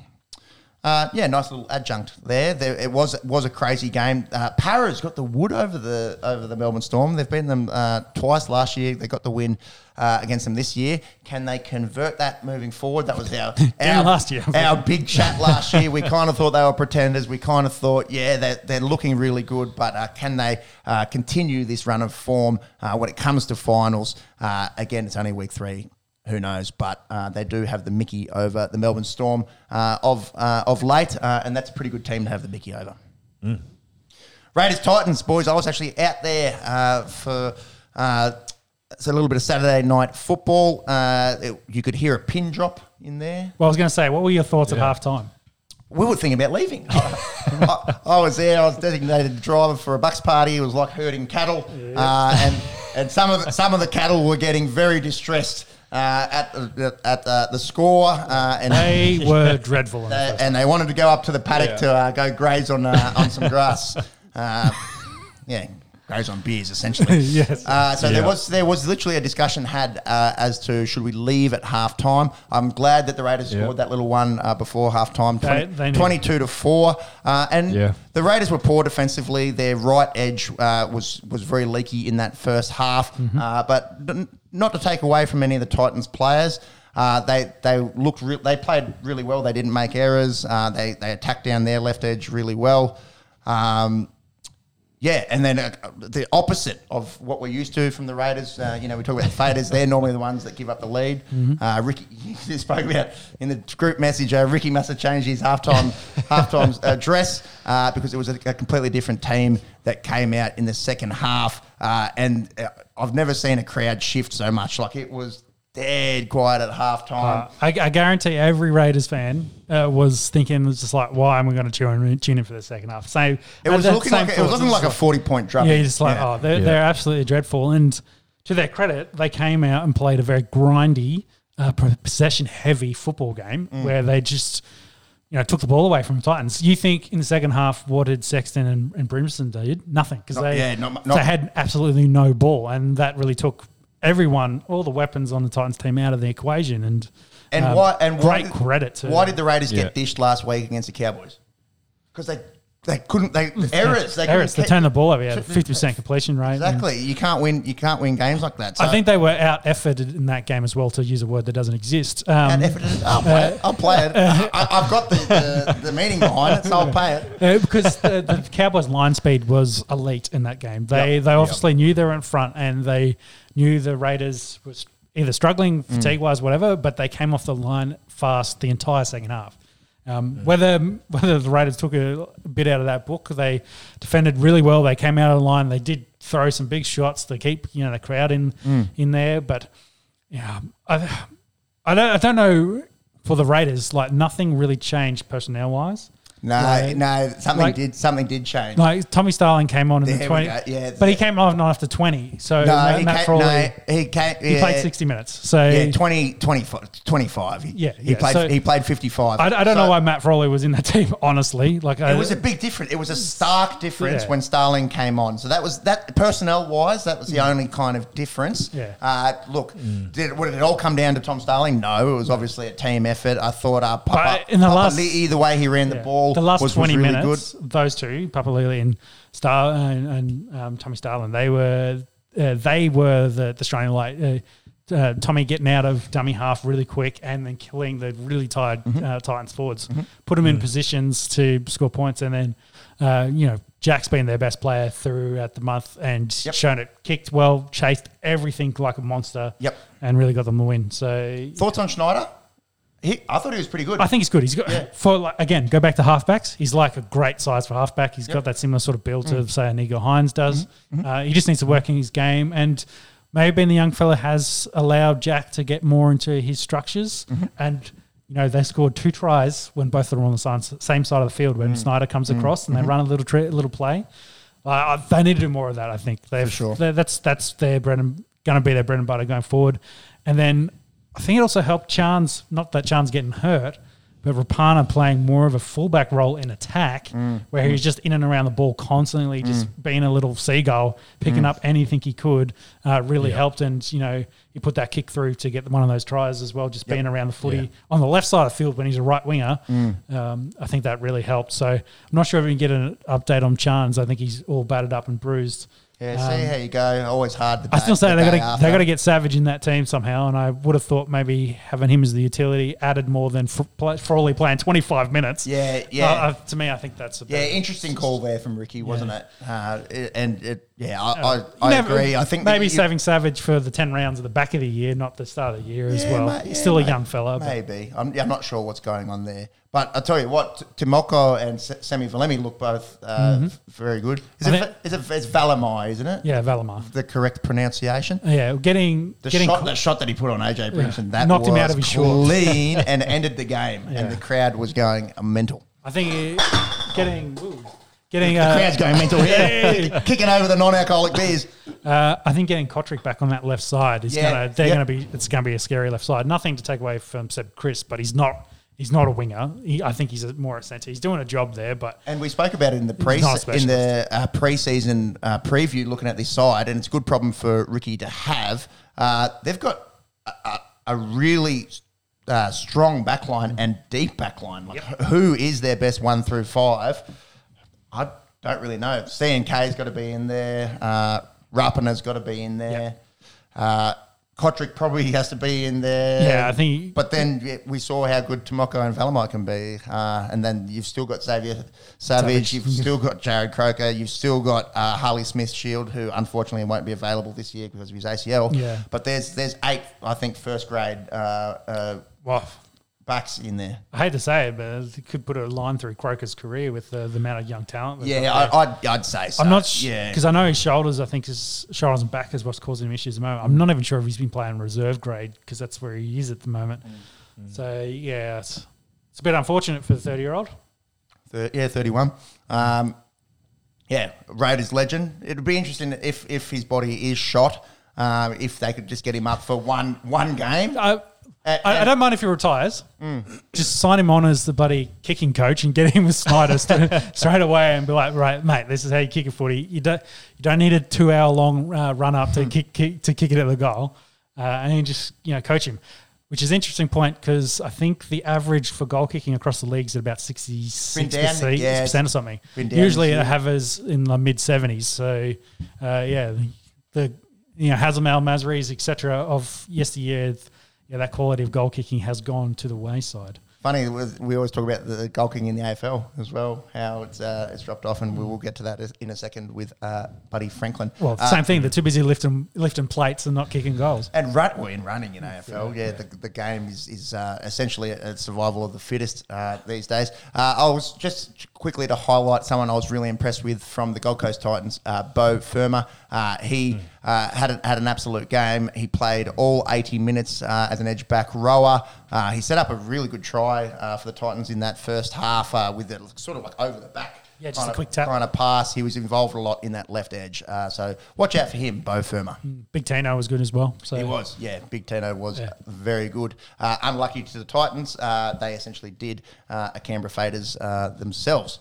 Uh, yeah, nice little adjunct there. there it was was a crazy game. Uh, Parra's got the wood over the over the Melbourne Storm. They've beaten them uh, twice last year. They got the win uh, against them this year. Can they convert that moving forward? That was our, our last year. Our big chat last year. We kind of thought they were pretenders. We kind of thought, yeah, they're, they're looking really good, but uh, can they uh, continue this run of form uh, when it comes to finals? Uh, again, it's only week three who knows? But uh, they do have the Mickey over the Melbourne Storm uh, of uh, of late, uh, and that's a pretty good team to have the Mickey over. Raiders Titans, boys. I was actually out there uh, for uh, it's a little bit of Saturday night football. Uh, it- you could hear a pin drop in there. Well, I was going to say, what were your thoughts at half time? We were thinking about leaving. I, I was there. I was designated driver for a bucks party. It was like herding cattle, uh, and and some of the, some of the cattle were getting very distressed uh, at the, at uh, the score, uh, and They were dreadful. The they, and they wanted to go up to the paddock Yeah. to uh, go graze on uh, on some grass. Uh, yeah, graze on beers essentially. Yes. Uh, so there was there was literally a discussion had uh, as to should we leave at half time. I'm glad that the Raiders Yeah. scored that little one uh, before half time, They- they knew. 22 to four, uh, and Yeah. the Raiders were poor defensively. Their right edge uh, was was very leaky in that first half, Mm-hmm. uh, but not to take away from any of the Titans players. Uh, they they looked re- they played really well. They didn't make errors. Uh, they they attacked down their left edge really well. Um, yeah, and then uh, the opposite of what we're used to from the Raiders. Uh, you know, we talk about the faders; they're normally the ones that give up the lead. Uh, Ricky, you spoke about in the group message. Uh, Ricky must have changed his halftime halftime uh, dress uh, because it was a, a completely different team that came out in the second half. Uh, and uh, I've never seen a crowd shift so much. Like it was dead quiet at halftime. Uh, I, I guarantee every Raiders fan uh, was thinking, was just like, why am I going to tune in, tune in for the second half? Same. it was looking same like it was looking like a forty point drop. Yeah, you're just like, Yeah. oh, they're, Yeah. they're absolutely dreadful. And to their credit, they came out and played a very grindy, uh, possession heavy football game Mm. where they just, you know, took the ball away from the Titans. You think in the second half, what did Sexton and, and Brimson did? Nothing because Not- they, yeah, not mu- they had absolutely no ball, and that really took everyone, all the weapons on the Titans team out of the equation. And And um, why? And why great did- credit to Why did the Raiders Yeah. get dished last week against the Cowboys? Because they they couldn't. They errors. They errors? They turned the ball over. Yeah, fifty percent completion rate. and- Exactly. You can't win. You can't win games like that. So I think they were out efforted in that game as well, to use a word that doesn't exist. Um, it- I'll play it. I'll play it. I, I've got the, the, the meaning behind it, so I'll pay it. Uh, because the, the Cowboys' line speed was elite in that game. They Yep. they obviously knew they were in front, and they knew the Raiders was either struggling Mm. fatigue wise, whatever. But they came off the line fast the entire second half. Um, Whether whether the Raiders took a bit out of that book, they defended really well. They came out of the line. They did throw some big shots to keep you know the crowd in Mm. in there. But yeah, I, I don't I don't know for the Raiders. Like nothing really changed personnel wise. No, Like- no. Something like- did. Something did change. Like Tommy Starling came on in There the we twenty, yeah. but he came on after twenty. So no, Matt, he Matt came, Frawley, no, he came. he played sixty minutes. So Yeah, 20, 25. 25. He, Yeah, he yeah, played. so- he played fifty-five. I, I don't So know why Matt Frawley was in that team. Honestly, like I, It was a big difference. It was a stark difference Yeah. when Starling came on. So that was that personnel wise. That was the only kind of difference. Yeah. Uh, look, did, what, did it all come down to Tom Starling? No, it was obviously a team effort. I thought uh, Papa, But in the Papa last- Lee- either way he ran the yeah. The last was, was twenty really minutes, those two, Papali'i and Star and, and um, Tommy Starling, they were uh, they were the the shining light. Uh, uh, Tommy getting out of dummy half really quick and then killing the really tired Mm-hmm. uh, Titans forwards, put them in positions to score points, and then uh, you know Jack's been their best player throughout the month and Yep. shown it. Kicked well, chased everything like a monster. Yep. and really got them the win. So Thoughts on Schneider? He, I thought he was pretty good. I think he's good. He's got Yeah. for like, again go back to halfbacks. He's like a great size for halfback. He's got that similar sort of build Mm. to say Nicho Hynes does. Mm-hmm. Uh, he just needs to work in his game, and maybe the young fella has allowed Jack to get more into his structures. Mm-hmm. And you know they scored two tries when both of them were on the same side of the field Mm. when Schneider comes across and they run a little tri- little play. Uh, they need to do more of that. I think They've, sure. that's that's their bread and going to be their bread and butter going forward. And then I think it also helped Charnze. Not that Charnze getting hurt, but Rapana playing more of a fullback role in attack, Mm. where he was just in and around the ball constantly, just being a little seagull, picking Mm. up anything he could. Uh, really helped, and you know he put that kick through to get one of those tries as well. Just being around the footy Yeah. on the left side of the field when he's a right winger. Mm. Um, I think that really helped. So I'm not sure if we can get an update on Charnze. I think he's all battered up and bruised. Yeah, see how you go. Always hard. The I still say the they got day to they got to get Savage in that team somehow, and I would have thought maybe having him as the utility added more than Frawley playing twenty five minutes. Yeah, yeah. Uh, uh, to me, I think that's a Yeah, interesting call there from Ricky, wasn't Yeah. it? Uh, it- and it, yeah, I, I, I never- agree. I think maybe saving Savage for the ten rounds at the back of the year, not the start of the year as well. ma- yeah, still a young fella. Maybe. I'm, yeah, I'm not sure what's going on there. But I tell you what, Timoko and S- Semi Valemei look both uh, f- very good. Is Mm-hmm. I it, think- is it it's Valamai, isn't it? Yeah, Valamar. The correct pronunciation. Yeah, getting The getting shot, the shot that he put on AJ Brimson, that Knocked him out of his shorts. clean and ended the game, Yeah. and the crowd was going mental. I think it- getting ooh, getting The uh, crowd's going mental here, kicking over the non-alcoholic beers. Uh, I think getting Cotric back on that left side is Yeah, gonna they're yep. gonna be it's gonna be a scary left side. Nothing to take away from Seb Kris, but he's not he's not a winger. He, I think he's a, more a centre. He's doing a job there, but And we spoke about it in the pre in the uh, preseason uh, preview, looking at this side, and it's a good problem for Ricky to have. Uh, they've got a, a, a really uh, strong backline and deep backline. Like, who is their best one through five? I don't really know. CNK's got to be in there. Uh, Rapana's got to be in there. Uh, Cotric probably has to be in there. Yeah, I think- But then yeah, we saw how good Timoko and Valamai can be, uh, and then you've still got Xavier Savage, Savage. you've still got Jarrod Croker, you've still got uh, Harley Smith Shield, who unfortunately won't be available this year because of his ACL. Yeah. But there's there's eight, I think, first grade uh, uh, backs in there. I hate to say it, but it could put a line through Croker's career with the, the amount of young talent. Yeah. I, I'd, I'd say so. I'm not sh- Yeah, because I know his shoulders. I think his shoulders and back is what's causing him issues at the moment. I'm not even sure if he's been playing reserve grade because that's where he is at the moment. Mm. So yeah, it's, it's a bit unfortunate for the 30 year old. Thir- yeah, 31. Um, yeah, Raiders legend. It'd be interesting if if his body is shot, um, if they could just get him up for one one game. I, Uh, I, I don't mind if he retires. Just sign him on as the buddy kicking coach and get him with Schneider st- straight away and be like, right, mate, this is how you kick a footy. You don't you don't need a two hour long uh, run up to kick, kick to kick it at the goal, uh, and then just you know coach him. Which is an interesting point because I think the average for goal kicking across the league is at about sixty six yeah, percent or something. Usually it year. havers in the mid seventies. So uh, yeah, the, the you know Hazelmal, Mazris, etc. of yesteryear, yeah, that quality of goal kicking has gone to the wayside. Funny, we always talk about the goal kicking in the AFL as well, how it's uh, it's dropped off, and we will get to that in a second with uh, Buddy Franklin. Well, Uh, same thing. They're too busy lifting lifting plates and not kicking goals. And run, well, in running in AFL, yeah, The, the game is, is uh, essentially a, survival of the fittest uh, these days. Uh, I was just quickly to highlight someone I was really impressed with from the Gold Coast Titans, uh, Beau Fermor. Uh, he uh, had, a, had an absolute game. He played all 80 minutes uh, as an edge back rower. Uh, he set up a really good try uh, for the Titans in that first half uh, with it sort of like over the back. Yeah, just a to- quick tap. Trying to pass. He was involved a lot in that left edge. Uh, so watch out for him, Beau Fermor. Big Tino was good as well. So He was, yeah. Big Tino was Yeah. very good. Uh, unlucky to the Titans, uh, they essentially did uh, a Canberra Faders uh, themselves.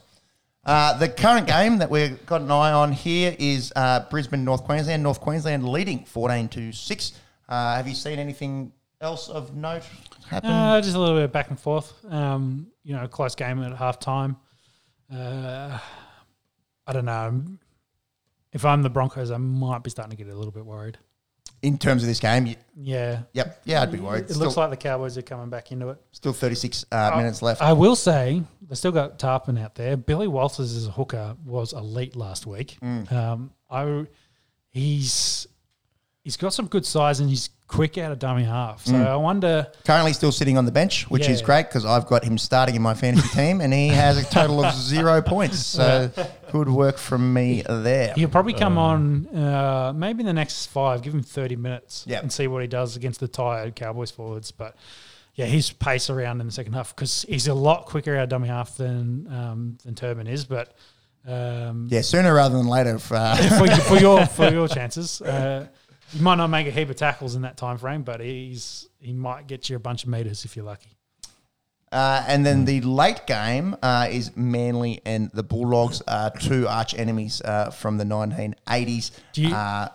Uh, the current game that we've got an eye on here is uh, Brisbane, North Queensland. North Queensland leading 14 to 6. Uh, have you seen anything else of note happen? Uh, just a little bit of back and forth. Um, you know, close game at half time. I don't know. If I'm the Broncos, I might be starting to get a little bit worried. In terms of this game, y- Yeah. yep, yeah, I'd be worried. It still, looks like the Cowboys are coming back into it. still 36 uh, minutes left. I will say they still got Turpin out there. Billy Walters as a hooker was elite last week. Mm. Um, I he's he's got some good size and he's quick out of dummy half. So Mm. I wonder. Currently still sitting on the bench, which is Yeah. great because I've got him starting in my fantasy team and he has a total of zero points. So good work from me there. He'll probably come on uh, maybe in the next five. Give him thirty minutes Yep. and see what he does against the tired Cowboys forwards. But yeah, his pace around in the second half because he's a lot quicker out of dummy half than um, than Turpin is. But um, Yeah, sooner rather than later. If, uh, for, for your for your chances. Uh, you might not make a heap of tackles in that time frame, but he's he might get you a bunch of meters if you're lucky. uh, and then the late game uh, is Manly and the Bulldogs, uh, two arch enemies uh, from the 1980s. Do you- uh,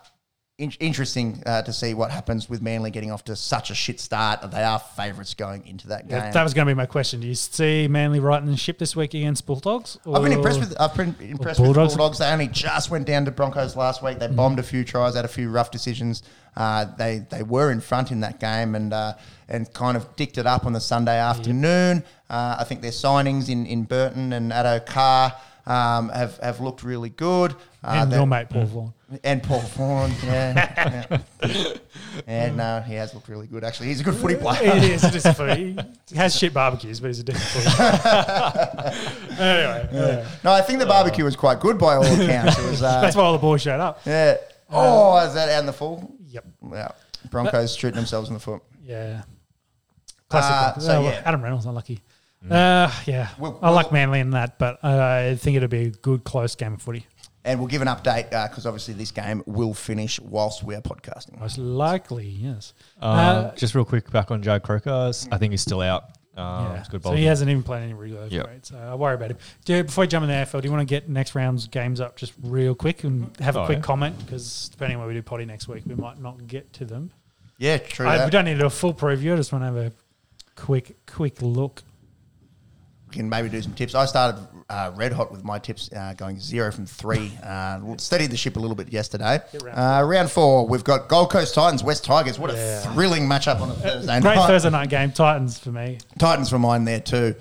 in- interesting uh, to see what happens with Manly getting off to such a shit start. They are favourites going into that game. Yeah, that was going to be my question. Do you see Manly righting the ship this week against Bulldogs? I've been impressed with I've been impressed with Bulldogs? Bulldogs. They only just went down to Broncos last week. They bombed a few tries, had a few rough decisions. Uh, they they were in front in that game and uh, and kind of dicked it up on the Sunday afternoon. Uh, I think their signings in, in Burton and Addo Carr um, have have looked really good. Uh, and your mate Paul Vaughan. And Paul yeah, yeah. and no, he has looked really good. Actually, he's a good footy player. it is. A footy. He has shit barbecues, but he's a decent footy. anyway, yeah. No, I think the barbecue was quite good by all accounts. It was, uh, that's why all the boys showed up. yeah. Oh, is that out in the full? Yep. Yeah. Broncos shooting themselves in the foot. Yeah. Classic. Uh, so, Oh, yeah. Adam Reynolds unlucky. Uh, yeah, We'll- I like we'll- Manly in that, but I think it'll be a good, close game of footy. And we'll give an update because obviously this game will finish whilst we are podcasting. Most likely, yes. Um, Uh, just real quick, back on Joe Croker. I think he's still out. Um, yeah. It's good so he hasn't even played any regular Yep. right? So I worry about him. Do, before we jump in the AFL, do you want to get next round's games up just real quick and have a Oh, quick yeah. comment? Because depending on where we do potty next week, we might not get to them. Yeah, true. I, we don't need a full preview. I just want to have a quick, quick look. We can maybe do some tips. I started uh, red hot with my tips, uh, going zero from three. Uh, steadied the ship a little bit yesterday. Round Uh, round four, we've got Gold Coast Titans, West Tigers. What Yeah. a thrilling matchup on a Thursday Great night. Thursday night game. Titans for me. Titans for mine there too.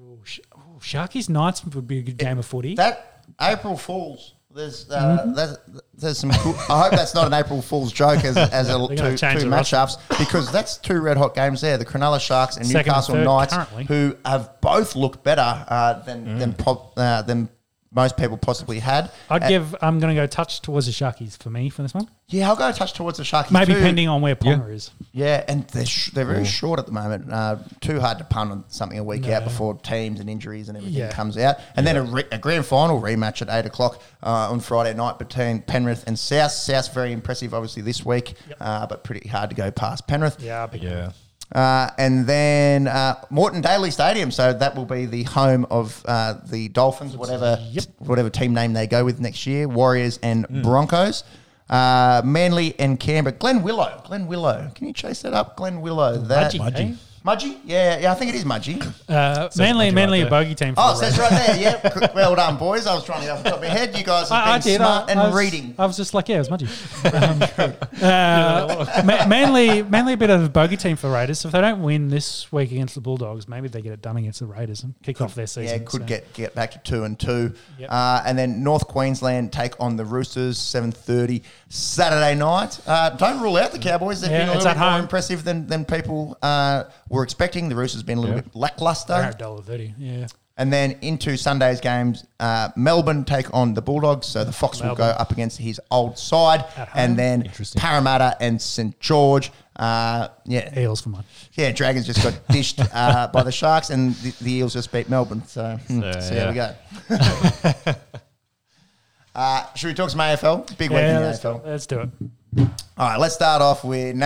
Ooh, Sh- ooh, Sharkies Knights would be a good game of footy. That April Fools. There's uh, there's, there's some. Cool, I hope that's not an April Fool's joke as, as a, two, two matchups because that's two red hot games there. The Cronulla Sharks and Second Newcastle Knights, currently. who have both looked better uh, than Mm. than pro- uh, than most people possibly had. I'd Uh, give. I'm going to go touch towards the Sharkies for me for this one. yeah, I'll go touch towards the Sharkies. Maybe too. depending on where Ponga is. Yeah, and they're sh- they're very short at the moment. Uh, too hard to punt on something a week out before teams and injuries and everything Yeah. comes out. And then a, re- a grand final rematch at eight o'clock uh, on Friday night between Penrith and South. South very impressive, obviously this week, uh, but pretty hard to go past Penrith. Yeah, I'll be Yeah. Uh, and then uh, Moreton Daily Stadium, so that will be the home of uh, the Dolphins, whatever Yep. whatever team name they go with next year, Warriors and Broncos. Uh, Manly and Canberra. Glen Willow. Glen Willow. Can you chase that up? Glen Willow. That Mudgee, Mudgee. eh? Mudgee? Yeah, yeah, I think it is Mudgee. Uh, Manly, Mudgee Manly, right a there. bogey team. For Oh, the so that's right there. Yeah, well done, boys. I was trying to get off the top of my head. You guys have I, I been did. smart I, and I was, reading. I was just like, yeah, it was Mudgee. Um, uh, Ma- Manly, Manly, a bit of a bogey team for the Raiders. So if they don't win this week against the Bulldogs, maybe they get it done against the Raiders and kick off their season. Yeah, could So, get get back to two and two, Yep. uh, and then North Queensland take on the Roosters seven thirty Saturday night. Uh, don't rule out the Cowboys; they've Yeah, been a it's little bit more home. impressive than than people uh, were expecting. The Roosters been a little Yeah. bit lackluster, They're dollar thirty. Yeah, and then into Sunday's games, uh, Melbourne take on the Bulldogs, so the Fox will go up against his old side, and then Parramatta and St George. Uh, yeah, Eels for mine. yeah, Dragons just got dished uh, by the Sharks, and the, the Eels just beat Melbourne. So, hmm, So, so there we go. uh, should we talk some AFL? Big week in the AFL. let's do it. All right, let's start off with.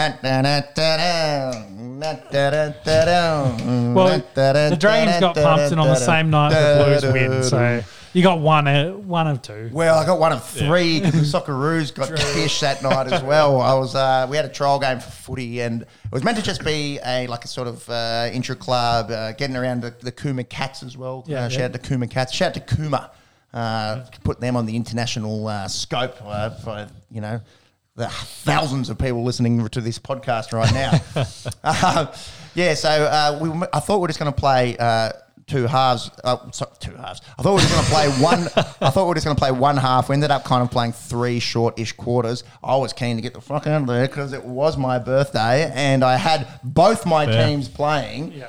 Well, na- da- da- the Dragons got pumped, and on the same night the Blues win. So you got one, uh, one of two. Well, I got one of three because the Socceroos got fish that night as well. I was uh, we had a trial game for footy, and it was meant to just be a like a sort of uh, intra club uh, getting around the, the Kuma Cats as well. Yeah, uh, yeah. shout out to Kuma Cats. Shout out to Kuma. Uh, put them on the international uh, scope uh, for you know the thousands of people listening to this podcast right now. uh, yeah, so uh, we, I thought we are just going to play uh, two halves. Uh, sorry, two halves. I thought we were just going to play one. I thought we were just going to play one half. We ended up kind of playing three short-ish quarters. I was keen to get the fuck out of there because it was my birthday and I had both my Fair. teams playing. Yeah.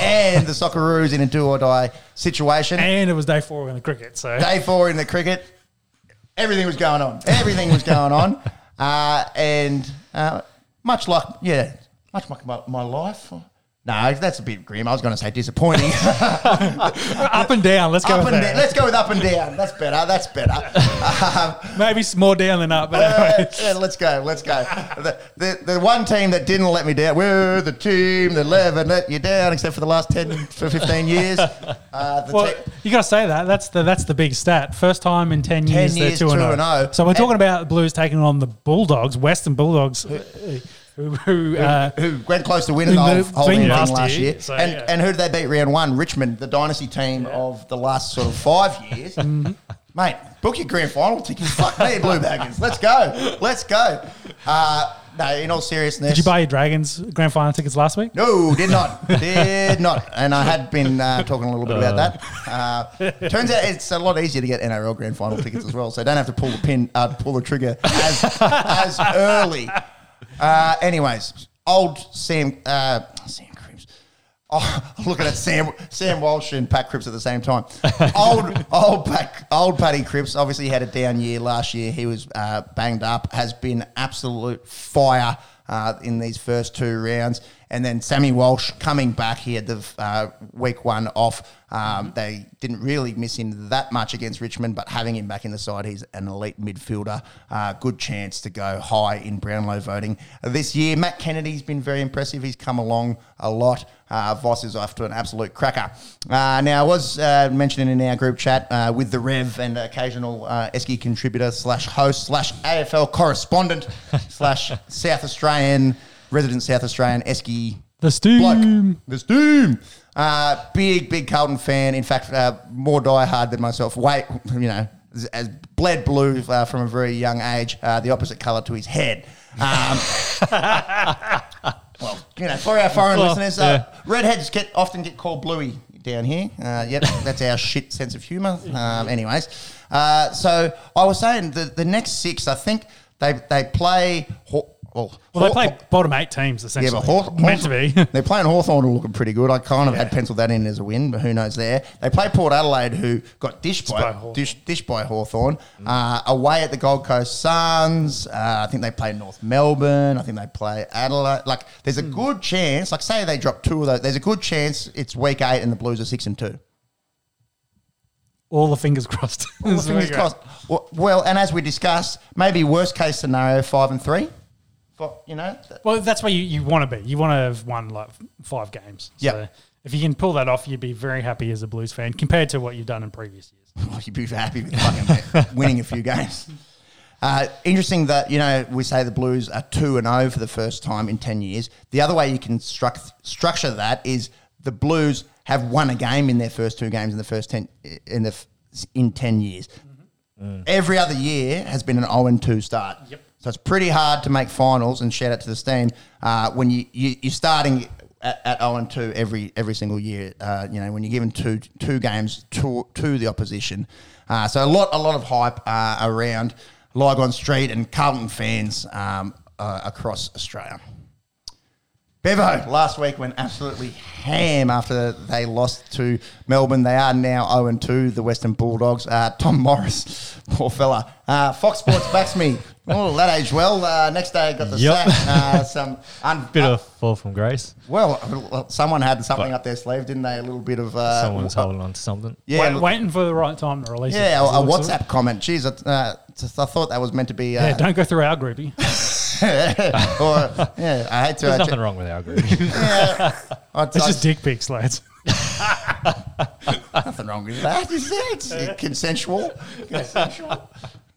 And the Socceroos in a do or die situation. And it was day four in the cricket. So Day four in the cricket, everything was going on. Everything was going on, uh, and uh, much like yeah, much like my, my life. No, that's a bit grim. I was going to say disappointing. Up and down. Let's go up with and that. down. Let's go with up and down. That's better. That's better. Um, Maybe it's more down than up. But uh, yeah, let's go. Let's go. The, the, the one team that didn't let me down, we're the team that never let you down, except for the last 10 for 15 years. Uh, the Well, te- you got to say that. That's the that's the big stat. First time in ten, 10 years, years, they're two and 2 and zero. 0. So we're And- talking about the Blues taking on the Bulldogs, Western Bulldogs, who, who uh, who went close to winning the whole, whole thing last last, year. year. So, and, yeah. and who did they beat round one? Richmond, the dynasty team of the last sort of five years. Mm-hmm. Mate, book your grand final tickets. Fuck me, Blue Baggers. Let's go. Let's go. Uh, no, in all seriousness. did you buy your Dragons grand final tickets last week? No, did not. did not. And I had been uh, talking a little bit about that. Uh, turns out it's a lot easier to get NRL grand final tickets as well, so don't have to pull the pin, uh, pull the trigger as as early. Uh, anyways, old Sam, uh, Sam Cripps. Oh, looking at Sam, Sam Walsh and Pat Cripps at the same time. Old, old, Pat, old Paddy Cripps obviously had a down year last year. He was uh, banged up. Has been absolute fire uh, in these first two rounds. And then Sammy Walsh coming back. He had the uh, week one off. Um, they didn't really miss him that much against Richmond, but having him back in the side, he's an elite midfielder. Uh, good chance to go high in Brownlow voting this year. Matt Kennedy's been very impressive. He's come along a lot. Uh, Voss is off to an absolute cracker. Uh, now, I was uh, mentioning in our group chat uh, with the Rev and occasional uh, Esky contributor slash host slash AFL correspondent slash South Australian, resident South Australian Esky The Steam. bloke. The Steam. Uh, big, big Carlton fan. In fact, uh, more diehard than myself. Wait, you know, as, as bled blue uh, from a very young age, uh, the opposite colour to his head. Um, well, you know, for our foreign Well, listeners, uh, redheads get often get called bluey down here. Uh, yep, that's our shit sense of humour. Um, anyways, uh, so I was saying the the next six, I think they they play. Ho- well, Well, they Haw- play bottom eight teams essentially. yeah, but Haw- meant to be. they're playing Hawthorn, who are looking pretty good. I kind of had penciled that in as a win, but who knows there. They play Port Adelaide, who got dished by by, Hawthorn. dish, dished by Hawthorn. Uh, away at the Gold Coast Suns. Uh, I think they play North Melbourne. I think they play Adelaide. Like, there's a good chance, like, say they drop two of those, there's a good chance it's week eight and the Blues are six and two. All the fingers crossed. Well, fingers crossed. Well, well, and as we discussed, maybe worst case scenario, five and three. For, you know, Well, that's where you, you want to be. You want to have won like five games. Yeah. So if you can pull that off, you'd be very happy as a Blues fan compared to what you've done in previous years. Well, you'd be happy with fucking winning a few games. Uh, interesting that you know we say the Blues are two and zero for the first time in ten years. The other way you can struct, structure that is the Blues have won a game in their first two games in the first ten in the f- in ten years. Every other year has been an zero and two start. Yep. So it's pretty hard to make finals. And shout out to the steam uh, when you, you you're starting at, at 0 and 2 every every single year. Uh, you know when you're given two two games to to the opposition. Uh, so a lot a lot of hype uh, around Lygon Street and Carlton fans um, uh, across Australia. Bevo last week went absolutely ham after they lost to Melbourne. They are now 0 and 2, the Western Bulldogs. Uh, Tom Morris, poor fella. Uh, Fox Sports backs me. Oh, that aged well. Uh, next day, got the Yep. sack. Uh, some un- Bit uh, of fall from grace. well, someone had something But- up their sleeve, didn't they? A little bit of uh, Someone's holding on to something. yeah, Wait, look- waiting for the right time to release it. yeah, a, As a looks like. WhatsApp comment. Jeez, uh, I thought that was meant to be. Uh, Yeah, don't go through our groupie. or, yeah, I hate to. There's uh, nothing check- wrong with our group. yeah, I- It's I- just dick pics, lads. Nothing wrong with that, is there? It's uh, consensual. Consensual.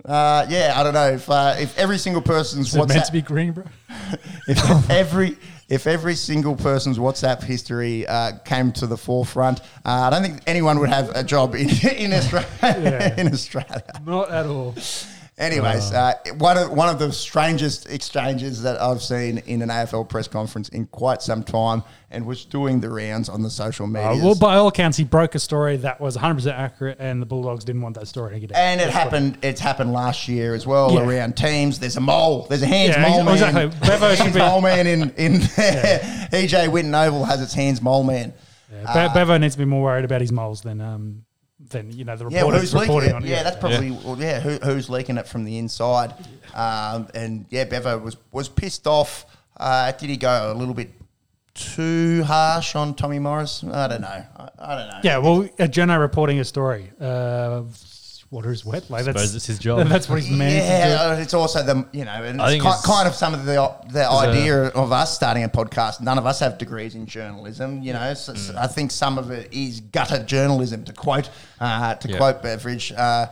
Uh, yeah, I don't know if uh, if every single person's Is it meant WhatsApp, to be green, bro? if every if every single person's WhatsApp history uh, came to the forefront, uh, I don't think anyone would have a job in in Australia. Yeah. in Australia. Not at all. Anyways, uh, one of one of the strangest exchanges that I've seen in an AFL press conference in quite some time, and was doing the rounds on the social media. Uh, well, by all accounts, he broke a story that was 100% accurate, and the Bulldogs didn't want that story to get out. And it That's happened. It's happened last year as well Yeah. around teams. There's a mole. There's a hands Yeah, mole man. exactly. Bevo hands mole man in in there. EJ Whitten Oval has its hands mole man. Yeah, Be- Bevo needs to be more worried about his moles than um than you know the Yeah, well, reporters who's leaking reporting it? on. Yeah, that's probably well, yeah. Who, who's leaking it from the inside? Um, and yeah, Bevo was was pissed off. Uh, did he go a little bit too harsh on Tommy Morris? I don't know. I, I don't know. Yeah, well, a journo reporting a story. Uh, water is wet. Like that's Suppose it's his job. That's what he's meant to do. Yeah, it's also the you know, and I it's think ki- it's- kind of some of the the a- idea of us starting a podcast. None of us have degrees in journalism. You know, so, Mm. so I think some of it is gutter journalism. To quote uh, to Yeah. quote Beveridge. Uh,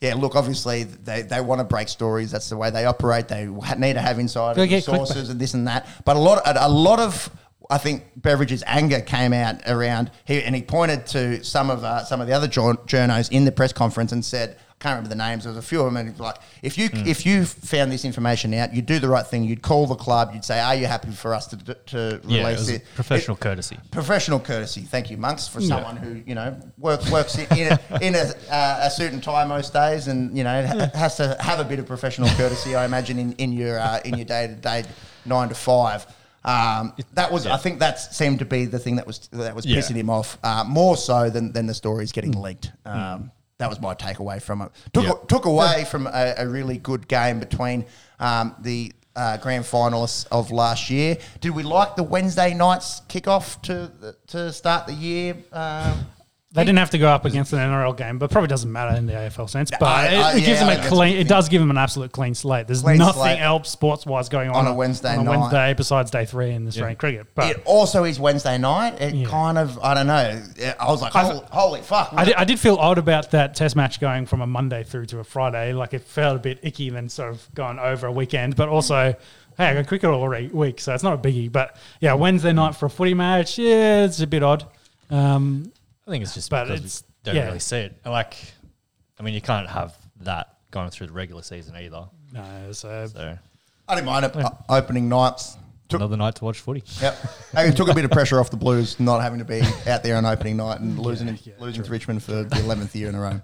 yeah, look, obviously they, they want to break stories. That's the way they operate. They ha- need to have insider Go get sources and this and that. But a lot, a, a lot of, I think Beveridge's anger came out around he and he pointed to some of uh, some of the other jour- journos in the press conference and said, I can't remember the names. There was a few of them, and like, if you Hmm. if you found this information out, you'd do the right thing. You'd call the club. You'd say, Are you happy for us to to yeah, it release was it? professional It- courtesy. Professional courtesy. Thank you, monks, for someone who you know work, works in, in, a, in a, uh, a suit and tie most days, and you know ha- has to have a bit of professional courtesy. I imagine in, in your uh, in your day to day nine to five. Um, that was, I think, that seemed to be the thing that was that was Yeah. pissing him off uh, more so than than the stories getting leaked. Um, that was my takeaway from it. Took, Yep. took away from a, a really good game between um, the uh, grand finalists of last year. Did we like the Wednesday nights kickoff to to start the year? Um, They didn't have to go up against an NRL game, but probably doesn't matter in the AFL sense. But I- I- it, it gives yeah, them I a think clean. It does give them an absolute clean slate. There's Clean nothing slate. else sports wise going on On a Wednesday on a night. Wednesday besides day three in the Australian cricket. But it also is Wednesday night. It Yeah. kind of, I don't know. I was like, I- holy, holy fuck. I did, I did feel odd about that test match going from a Monday through to a Friday. Like it felt a bit icky than sort of going over a weekend. But also, hey, I got cricket all re- week, so it's not a biggie. But yeah, Wednesday night for a footy match, yeah, it's a bit odd. Um, I think it's just But because it's- we don't yeah. really see it. Like, I mean, you can't have that going through the regular season either. no, so So I didn't mind it. O- Opening nights. Took, another night to watch footy. Yep. Hey, It took a bit of pressure off the Blues not having to be out there on opening night and losing yeah, losing to Richmond for the eleventh year in a row.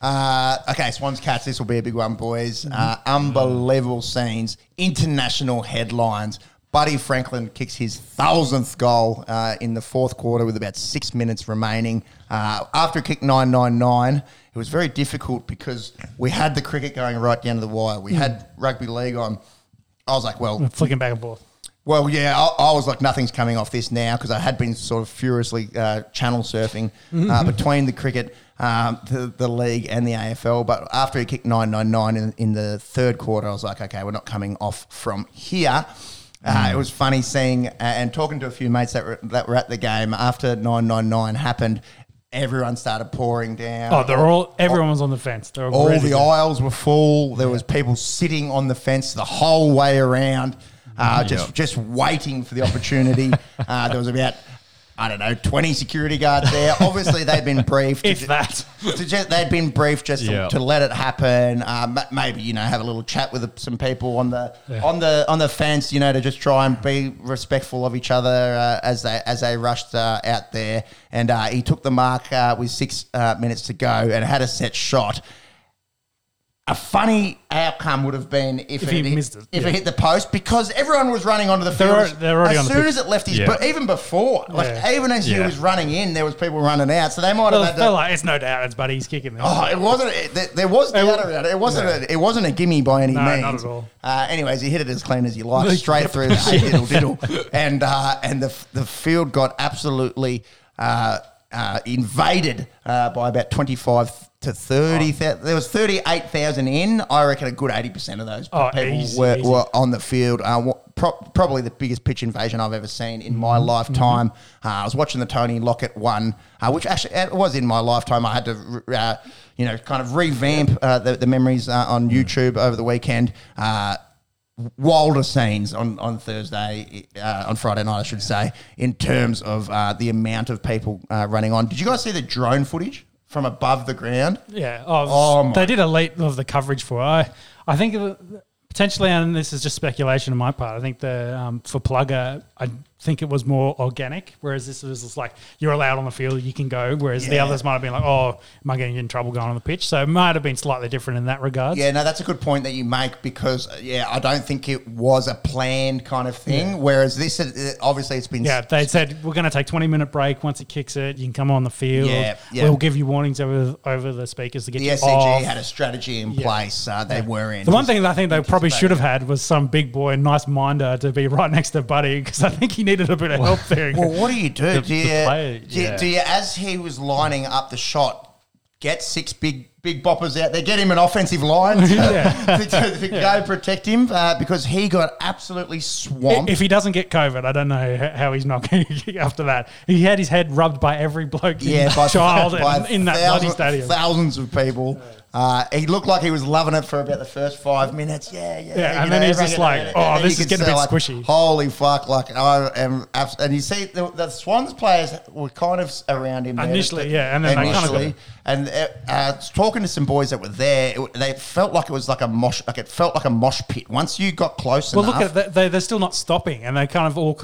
Uh, okay, Swans Cats. This will be a big one, boys. Uh, unbelievable scenes, international headlines. Buddy Franklin kicks his thousandth goal uh, in the fourth quarter with about six minutes remaining. Uh, after kick nine nine nine, it was very difficult because we had the cricket going right down to the wire. We had rugby league on. I was like, well, flicking back and forth. well, yeah, I, I was like, nothing's coming off this now because I had been sort of furiously uh, channel surfing uh, between the cricket, um, the, the league, and the AFL. But after he kicked 999 in, in the third quarter, I was like, okay, we're not coming off from here. Uh, It was funny seeing uh, and talking to a few mates that were, that were at the game after 999 happened. Everyone started pouring down. Oh, they're all. Everyone was on the fence. All ready the aisles were full. There was people sitting on the fence the whole way around, uh, just just waiting for the opportunity. uh, there was about I don't know twenty security guards there. Obviously, they'd been briefed. If to, that. to just, they'd been briefed just to, Yeah. to let it happen. Um, maybe you know have a little chat with some people on the Yeah. on the on the fence. You know to just try and be respectful of each other uh, as they as they rushed uh, out there. And uh, he took the mark uh, with six uh, minutes to go and had a set shot. A funny outcome would have been if, If it, he hit- missed it, If yeah. it hit the post because everyone was running onto the They're field. they're already as on soon as it left his, Yeah. but even before, like Yeah. even as he was running in, there was people running out. So they might have Well, had to, like it's no doubt it's Buddy's kicking. This. Oh, it wasn't. It, there- was doubt about it. It wasn't. No. A, it wasn't a gimme by any No, means. not at all. Uh, anyways, he hit it as clean as he liked, straight through the diddle diddle, and uh, and the the field got absolutely uh, uh, invaded uh, by about twenty five to thirty. thou- There was thirty eight thousand in. I reckon a good eighty percent of those Oh, people easy, were, easy. were on the field. Uh, pro- probably the biggest pitch invasion I've ever seen in Mm-hmm. my lifetime. Uh, I was watching the Tony Lockett one, uh, which actually it was in my lifetime. I had to, uh, you know, kind of revamp uh, the, the memories uh, on Mm. YouTube over the weekend. Uh, wilder scenes on on Thursday, uh, on Friday night, I should say, in terms of uh, the amount of people uh, running on. Did you guys see the drone footage from above the ground? Yeah. Oh, Oh, my- they did a late of the coverage for. it. I I think it was- potentially, and this is just speculation on my part. I think the um, for Plugger, I think it was more organic, whereas this was just like you're allowed on the field, you can go. Whereas the Yeah. others might have been like, oh, am I getting in trouble going on the pitch? So it might have been slightly different in that regard. Yeah, no, that's a good point that you make because uh, yeah, I don't think it was a planned kind of thing. Whereas this, uh, obviously, it's been Yeah, they said we're going to take 20 minute break. Once it kicks it, you can come on the field. Yeah, yeah. We'll give you warnings over over the speakers to get the you SCG off. had a strategy in place. Uh, they were in The one thing that I think they probably should have had was some big boy, nice minder to be right next to Buddy because I think he needed a bit of help there. Well, what do you do? The- do, you, player- do, yeah. do you, as he was lining up the shot, get six big big boppers out there, get him an offensive line to, Yeah. to, to- to go protect him uh, because he got absolutely swamped. If he doesn't get COVID, I don't know how he's not going to after that. He had his head rubbed by every bloke, yeah, in by, child by in, in that bloody stadium. thousands of people. Uh, he looked like he was loving it for about the first five minutes. Yeah, yeah. Yeah, you and then he's everyone just like, and "Oh, then this you is could getting a bit like, squishy." Holy fuck! Like I am, abs- and you see the, the Swans players were kind of around him there. Initially, yeah, and then they kind of initially, and uh, uh, talking to some boys that were there, it, they felt like it was like a mosh, like it felt like a mosh pit. Once you got close Well, enough, look at it, they, they're still not stopping, and they kind of all.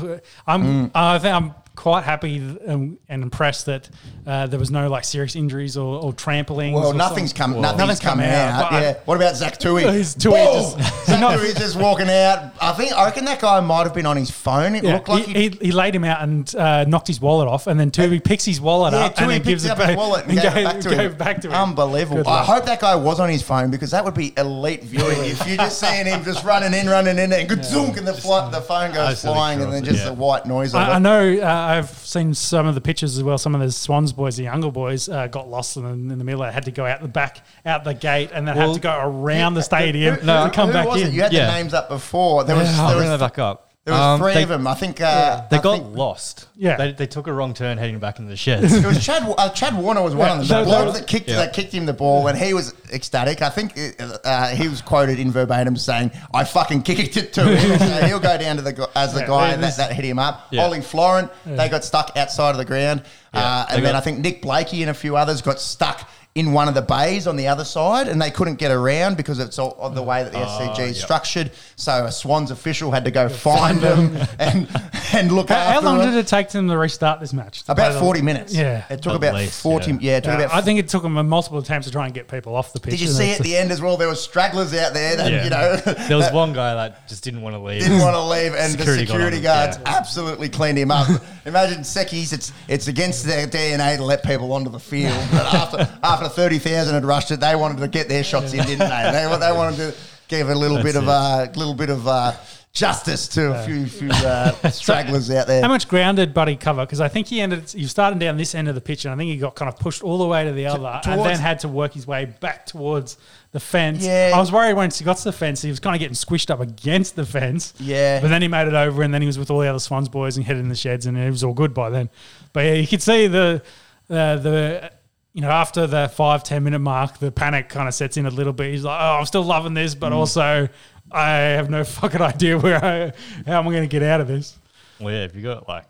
I'm. Mm. I think I'm quite happy and, and impressed that uh, there was no like serious injuries or, or trampling. Well, nothing's come. nothing's, nothing's come come out. out, but- yeah. What about Zach Tui? He's Tui just- Zach not- Tui's just walking out. I think. I reckon that guy might have been on his phone. It Yeah, looked like he, he, he laid him out and uh, knocked his wallet off, and then Tui picks his wallet Yeah, up and Tui then gives it up back, his wallet and gave, it back to him. gave back to him. Unbelievable. Good I luck. hope that guy was on his phone because that would be elite viewing. if you're just seeing him just running in, running in, and good zoom, and the, fly, the phone goes flying, and then just the white noise I, I know uh, I've seen some of the pictures as well. Some of the Swans boys, the younger boys, uh, got lost in the, in the middle. They had to go out the back, out the gate, and then had Well, to go around the stadium Who- to who- come who back was it? in. You had Yeah. the names up before. There was, I'll there bring was, that back up. There was Um, three they, of them. I think. Uh, They I got think lost. Yeah. They, they took a wrong turn heading back into the sheds. It was Chad. Uh, Chad Warner was one Yeah, of them. The there bloke was- that kicked Yeah. that kicked him the ball, and he was ecstatic. I think uh, he was quoted in verbatim saying, "I fucking kicked it to him." so he'll go down to the gu- as the Yeah, guy it that, is- that hit him up. Yeah. Ollie Florent, they got stuck outside of the ground, Yeah, uh, they and then got- I think Nick Blakey and a few others got stuck. In one of the bays on the other side, and they couldn't get around because it's all of the way that the SCG is yeah. structured. So a Swans official had to go find them and and look How, after how long them. did it take them to restart this match? To play About the- 40 minutes. Yeah. It took At about least, 40. Yeah, yeah. it took Uh, about I think it took them multiple attempts to try and get people off the pitch. Did you see at the end as well? There were stragglers out there that Yeah. you know There was one guy that just didn't want to leave. didn't want to leave, and Security the got security on him, guards yeah. absolutely cleaned him up. Imagine Secchi's. It's it's against their DNA to let people onto the field, but after after thirty thousand had rushed it, they wanted to get their shots in, didn't they? They, they wanted to give a little bit That's of a little bit of uh, justice to a few few uh, stragglers out there. How much ground did Buddy cover? Because I think he ended. He was starting down this end of the pitch, and I think he got kind of pushed all the way to the other, and then had to work his way back towards the fence. Yeah. I was worried once he got to the fence, he was kind of getting squished up against the fence. Yeah. but then he made it over, and then he was with all the other Swans boys and headed in the sheds, and it was all good by then. But yeah, you could see the uh, the. You know, after the five ten minute mark, the panic kind of sets in a little bit. He's like, "Oh, I'm still loving this, but Mm. also I have no fucking idea where I, how am I going to get out of this." Well, yeah, if you got like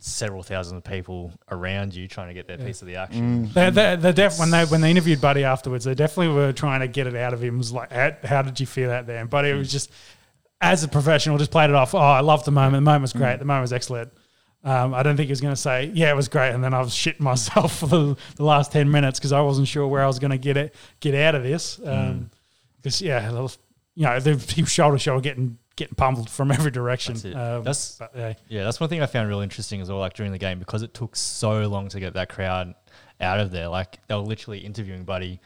several thousand people around you trying to get their piece of the mm. action, They, they, they def- when they when they interviewed Buddy afterwards, they definitely were trying to get it out of him. It was like, how, how did you feel out there? And Buddy was mm. just, as a professional, just played it off. Oh, I loved the moment. The moment was great. Mm. The moment was excellent. Um, I don't think he was going to say, yeah, it was great. And then I was shitting myself for the, the last ten minutes because I wasn't sure where I was going to get it get out of this. Because yeah, you know, the, he was shoulder to shoulder getting getting pummeled from every direction. That's. Um, That's- but, yeah. yeah, that's one thing I found really interesting as well. Like during the game, because it took so long to get that crowd out of there. Like they were literally interviewing Buddy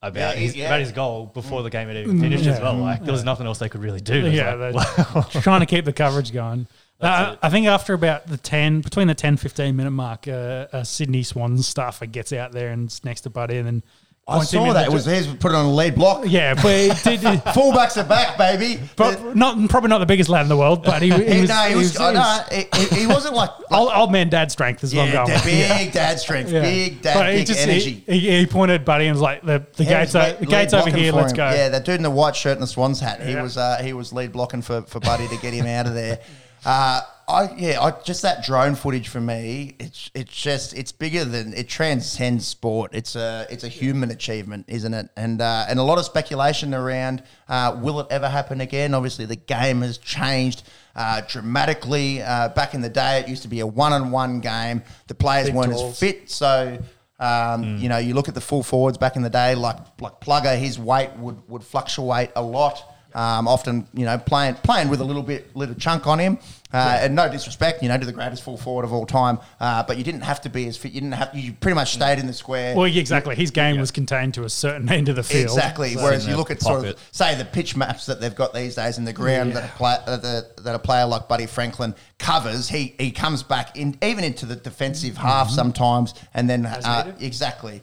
about Yeah, his yeah. about his goal before the game had even finished as well. Like there was nothing else they could really do. Yeah, like, they're trying to keep the coverage going. That's Uh. I think after about the 10, between the 10, 15 minute mark, uh, uh, Sydney Swans staffer gets out there and is next to Buddy and then I saw that. It was di- his put it on a lead block. Yeah, but it did, Fullbacks are back, baby. but not, probably not the biggest lad in the world, but he, he He, was, no, he was. he was- no, he, he- he wasn't like. old, old man dad strength is what yeah, I'm going the with. big dad strength, Yeah. big dad, But he big just- energy. He, he, he pointed Buddy and was like, the, the Yeah, gates, he o- lead- the gates lead over here, for let's him. go. Yeah, that dude in the white shirt and the Swans hat. He Yeah. was uh, he was lead blocking for, for Buddy to get him out of there. Uh, I yeah, I, just that drone footage for me. It's it's just it's bigger than it transcends sport. It's a it's a human achievement, isn't it? And uh, and a lot of speculation around uh, will it ever happen again? Obviously, the game has changed. Uh, dramatically, uh, back in the day, it used to be a one-on-one game. The players Big weren't tools. as fit, so um, You know, you look at the full forwards back in the day, like like Plugger, his weight would would fluctuate a lot. Um, often, you know, playing playing with a little bit, little chunk on him. Uh, And no disrespect, you know, to the greatest full forward of all time, uh, but you didn't have to be as fit. You didn't have. You pretty much stayed in the square. Well, exactly. His game was contained to a certain end of the field. Exactly. So- Whereas you look at sort of say the pitch maps that they've got these days in the ground Yeah. that, a play, uh, the, that a player like Buddy Franklin covers, he he comes back in even into the defensive half sometimes, and then uh, exactly.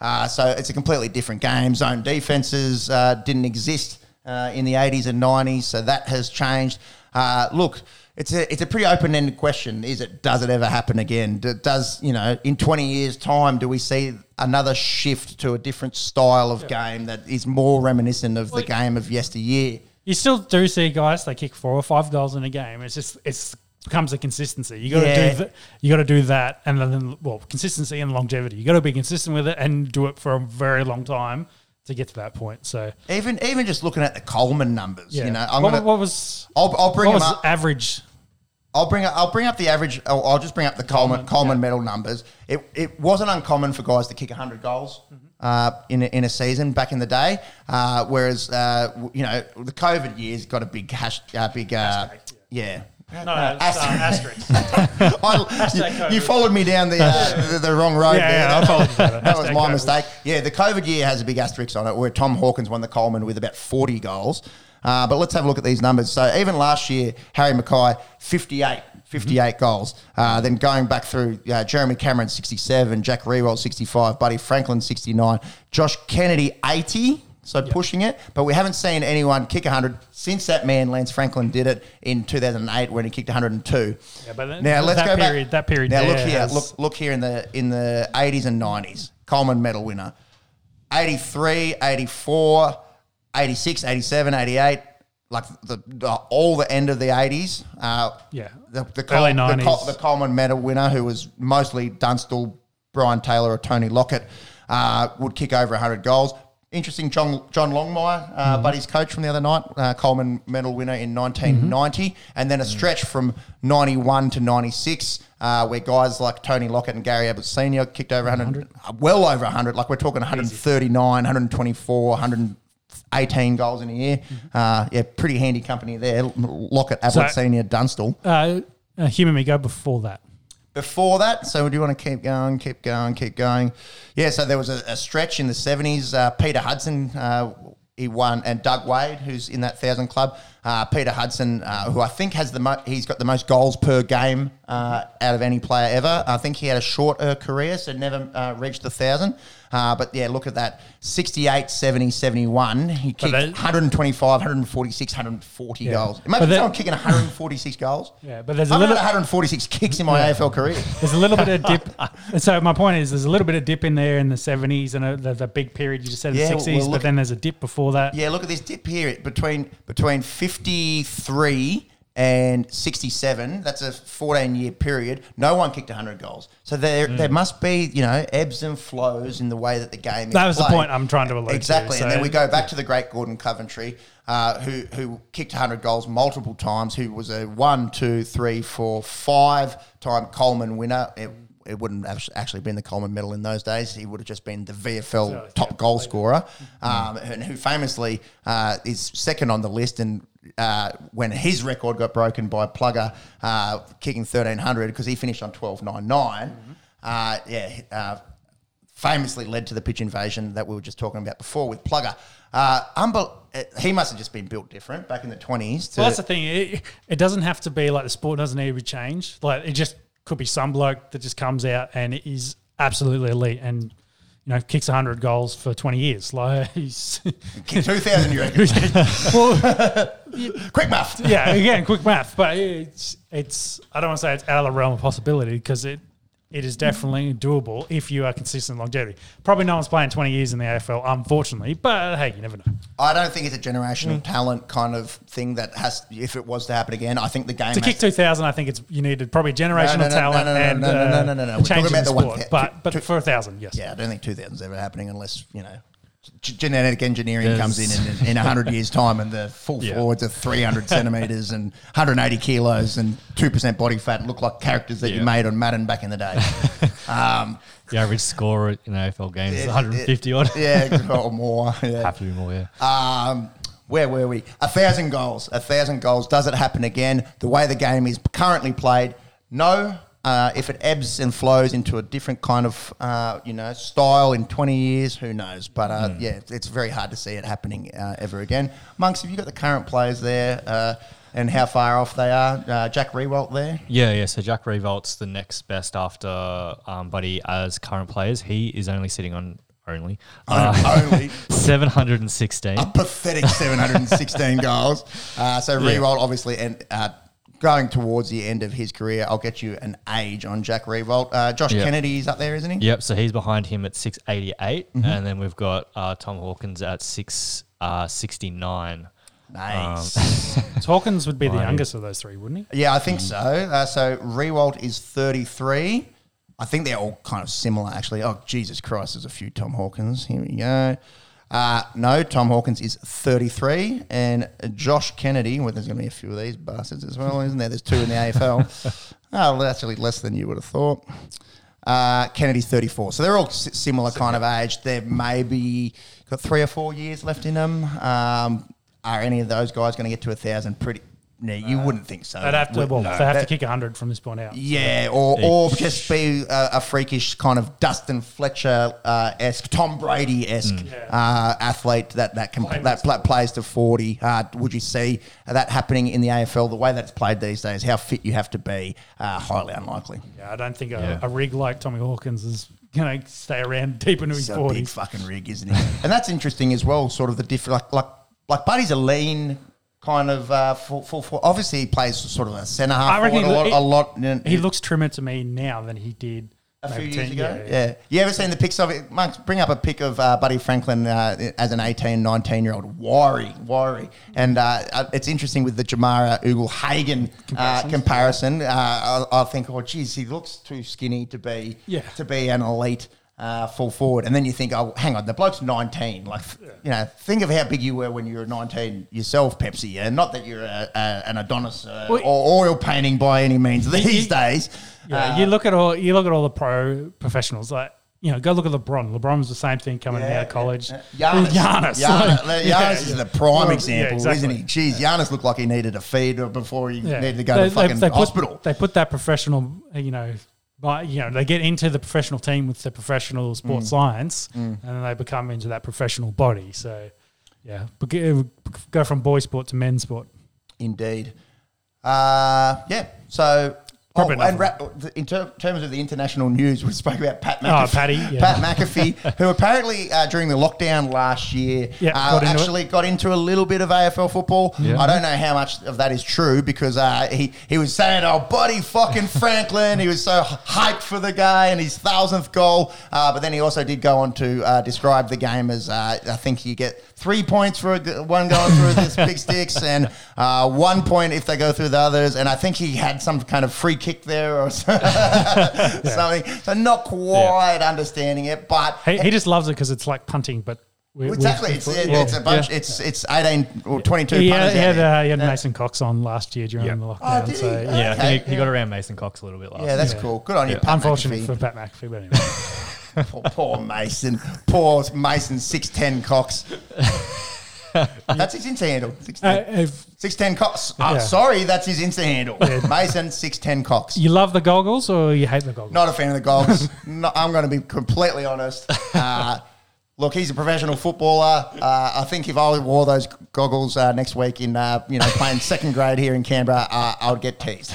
Uh, so it's a completely different game. Zone defenses uh, didn't exist uh, in the 80s and 90s, so that has changed. Uh, look, it's a it's a pretty open ended question. Is it? Does it ever happen again? Does you know in 20 years' time do we see another shift to a different style of game that is more reminiscent of the game of yesteryear? You still do see guys they kick four or five goals in a game. It's just it's becomes a consistency. You got to Yeah. do that. You got to do that, and then well, consistency and longevity. You got to be consistent with it and do it for a very long time to get to that point. So Even even just looking at the Coleman numbers, yeah, you know, I'm what, gonna. what was I'll, I'll bring what up. average? I'll bring up, I'll bring up the average. I'll, I'll just bring up the Coleman Coleman medal numbers. It, it wasn't uncommon for guys to kick 100 goals uh, in, a, in a season back in the day. Uh, whereas uh, w- you know the COVID years got a big hash, uh, big uh, yeah. No, no, it's, uh, asterisk. I- you, you followed me down the, uh, the, the wrong road. Yeah, there. yeah, I followed you that was my COVID. mistake. Yeah, the COVID year has a big asterisk on it, where Tom Hawkins won the Coleman with about 40 goals. Uh, but let's have a look at these numbers. So even last year, Harry McKay, 58. 58 goals. Uh, then going back through, uh, Jeremy Cameron, 67, Jack Riewoldt, 65, Buddy Franklin, 69, Josh Kennedy, 80. So pushing it, but we haven't seen anyone kick 100 since that man Lance Franklin did it in 2008 when he kicked 102. Yeah, but then now let's that go period- back. that period Now look here. Look look here in the in the 80s and 90s. Coleman medal winner. 83, 84, 86, 87, 88. Like the, the all the end of the 80s. Uh, Yeah. The, the, Early Col- the, 90s. Col- the Coleman medal winner, who was mostly Dunstall, Brian Taylor, or Tony Lockett, uh, would kick over 100 goals. Interesting, John John Longmire, uh, Mm-hmm. Buddy's coach from the other night, uh, Coleman medal winner in 1990, and then a stretch from 91 to 96, uh, where guys like Tony Lockett and Gary Ablett Senior kicked over 100, uh, well over 100, like we're talking 139, 124, 118 goals in a year. Uh, yeah, pretty handy company there. Lockett, Ablett So- Senior, Dunstall. Uh, uh, human me go before that. Before that, so do you want to keep going, keep going, keep going? Yeah, so there was a, a stretch in the 70s. Uh, Peter Hudson, uh, he won, and Doug Wade, who's in that thousand club. Uh, Peter Hudson, uh, who I think has the mo- he's got the most goals per game uh, out of any player ever. I think he had a shorter career, so never uh, reached the thousand. Uh, but yeah, look at that 68, 70, 71. He kicked that- 125, 146, 140 Yeah. goals. Imagine someone kicking 146 goals. Yeah, but there's a I've little- had 146 kicks in my AFL career. There's a little bit of dip. so my point is, there's a little bit of dip in there in the 70s and uh the, the big period you just said in Yeah, the well, 60s, look- but then there's a dip before that. Yeah, look at this dip here between between 53 and 67. That's a 14 year period. No one kicked 100 goals. So there there must be you know ebbs and flows in the way that the game. Is That was the point I'm trying to allude to, exactly. and then we go back to the great Gordon Coventry, uh, who who kicked 100 goals multiple times. Who was a one, two, three, four, five time Coleman winner. It, it wouldn't have actually been the Coleman medal in those days. He would have just been the VFL top goal scorer, um, and who famously uh, is second on the list. And uh, when his record got broken by Plugger uh, kicking 1300 because he finished on 1299, uh, yeah, uh, famously led to the pitch invasion that we were just talking about before with Plugger. Unbel- uh, he must have just been built different back in the 20s. To, Well, that's the thing. It, it doesn't have to be like the sport doesn't need to be changed. Like it just could be some bloke that just comes out and is absolutely elite and you know kicks 100 goals for 20 years. Like he's 2,000, you reckon? well, Quick math. yeah, again, quick math, but it's it's I don't want to say it's out of the realm of possibility because it it is definitely doable if you are consistent longevity. Probably no one's playing 20 years in the AFL, unfortunately, but hey, you never know. I don't think it's a generational Mm. talent kind of thing that has, if it was to happen again, I think the game To kick 2000, I think it's you needed probably generational talent and no, no, no, no, no, no. We're change talking in about the the sport. thou- but but two- for a thousand, yes. Yeah, I don't think 2000's ever happening unless, you know, genetic engineering There's- comes in in, in 100 years' time and the full Yeah. forwards are 300 centimetres and 180 kilos and 2% body fat look like characters that you made on Madden back in the day. um, The average score in AFL games is it- 150 odd. yeah, or more. Yeah. Have to be more, yeah. Um, where were we? A thousand goals. A thousand goals. Does it happen again? The way the game is currently played, no. Uh, if it ebbs and flows into a different kind of, uh, you know, style in 20 years, who knows? But uh, Hmm. yeah, it's very hard to see it happening uh, ever again. Monks, have you got the current players there uh, and how far off they are? Uh, Jack Riewoldt there? Yeah, yeah. So Jack Riewoldt's the next best after um, Buddy as current players. He is only sitting on only uh, Only 716. a pathetic 716 goals. Uh, so Yeah. Riewoldt obviously and uh, going towards the end of his career. I'll get you an age on Jack Riewoldt. Uh, Josh Yeah. Kennedy's up there, isn't he? Yep. So he's behind him at 688, Mm-hmm. and then we've got uh, Tom Hawkins at 669. Nice. So Hawkins would be the youngest of those three, wouldn't he? yeah, I think so. Uh, so Riewoldt is 33. I think they're all kind of similar, actually. Oh, Jesus Christ, there's a few Tom Hawkins. Here we go. Uh, no, Tom Hawkins is 33, and Josh Kennedy, well, there's going to be a few of these bastards as well, isn't there? There's two in the AFL. oh, that's actually less than you would have thought. Uh, Kennedy's 34. So they're all s- similar kind of age. They've maybe got three or four years left in them. Um, are any of those guys going to get to a thousand? Pretty. No, you wouldn't think so. They'd have to, Would- well, no. they have to That- kick 100 from this point out. yeah, or, or just be a, a freakish kind of Dustin Fletcher uh, esque, Tom Brady esque Mm. uh, athlete that that can Play that pla plays to forty. Uh, would you see that happening in the AFL? The way that it's played these days, how fit you have to be, uh, highly unlikely. Yeah, I don't think a, Yeah. a rig like Tommy Hawkins is going to stay around deep into his He's a big 40s. fucking rig, isn't he? and that's interesting as well. Sort of the different, like like like Buddy's a lean. Kind of uh, full, full, full. Obviously, he plays sort of a centre half. I reckon forward he- a lot. A lot He looks trimmer to me now than he did a few years 10 ago. Yeah, You ever seen the pics of it? Mark, bring up a pic of uh, Buddy Franklin uh, as an 18, 19 year old. Wiry, wiry. And uh, uh, it's interesting with the Jamarra Ugle-Hagan uh, comparison. Uh, I, I think, oh, geez, he looks too skinny to be, Yeah. to be an elite. Uh, full forward, and then you think, oh, hang on, the bloke's nineteen. Like, you know, think of how big you were when you were nineteen yourself, Pepsi. And not that you're a, a, an Adonis uh, Well, or oil painting by any means these days. Yeah, Uh, you look at all you look at all the pro professionals like you know go look at LeBron. LeBron's the same thing coming out of college. Uh, Giannis. Giannis, Giannis, like, Giannis is the prime yeah, example, exactly. isn't he? Jeez, Giannis looked like he needed a feed before he Yeah. needed to go They- to they- fucking they put- hospital. they put that professional, you know, by, you know, they get into the professional team with the professional Mm. sports science, and then they become into that professional body. So, yeah, go- go from boy sport to men's sport. Indeed. Uh, yeah. So. Oh, and ra- in ter- terms of the international news, we spoke about Pat McAfee. Oh, McAfee. Paddy, yeah. Pat McAfee, who apparently uh, during the lockdown last year Yeah, uh, got into it. actually got into a little bit of AFL football. Yeah. I don't know how much of that is true because uh, he, he was saying, oh, buddy fucking Franklin. he was so hyped for the guy and his thousandth goal. Uh, but then he also did go on to uh, describe the game as uh, I think you get three points for one going through this big sticks and uh, one point if they go through the others. And I think he had some kind of free kick there or something. So not quite understanding it, but He, he just loves it because it's like punting, but with, exactly, with- it's, with- it- yeah. it's a bunch. Yeah. It's it's eighteen or twenty two. He punters had, he had, there. uh, he had Mason Cox on last year during Yeah. the Oh, lockdown. did he? so, Yeah. Yeah, I think he, he yeah. got around Mason Cox a little bit last year. Yeah, that's Yeah. cool. Good on you, Yeah. Pat Unfortunate McAfee. for Pat McAfee, but anyway. Poor, poor Mason. Poor Mason. Six ten Cox. that's his Insta handle. Six Uh, if Six ten Cox. Oh, Yeah. sorry, that's his Insta handle. Mason six ten Cox. you love the goggles or you hate the goggles? Not a fan of the goggles. no, I'm going to be completely honest. Uh, look, he's a professional footballer. Uh, I think if I wore those goggles uh, next week in uh, you know playing second grade here in Canberra, uh, I would get teased.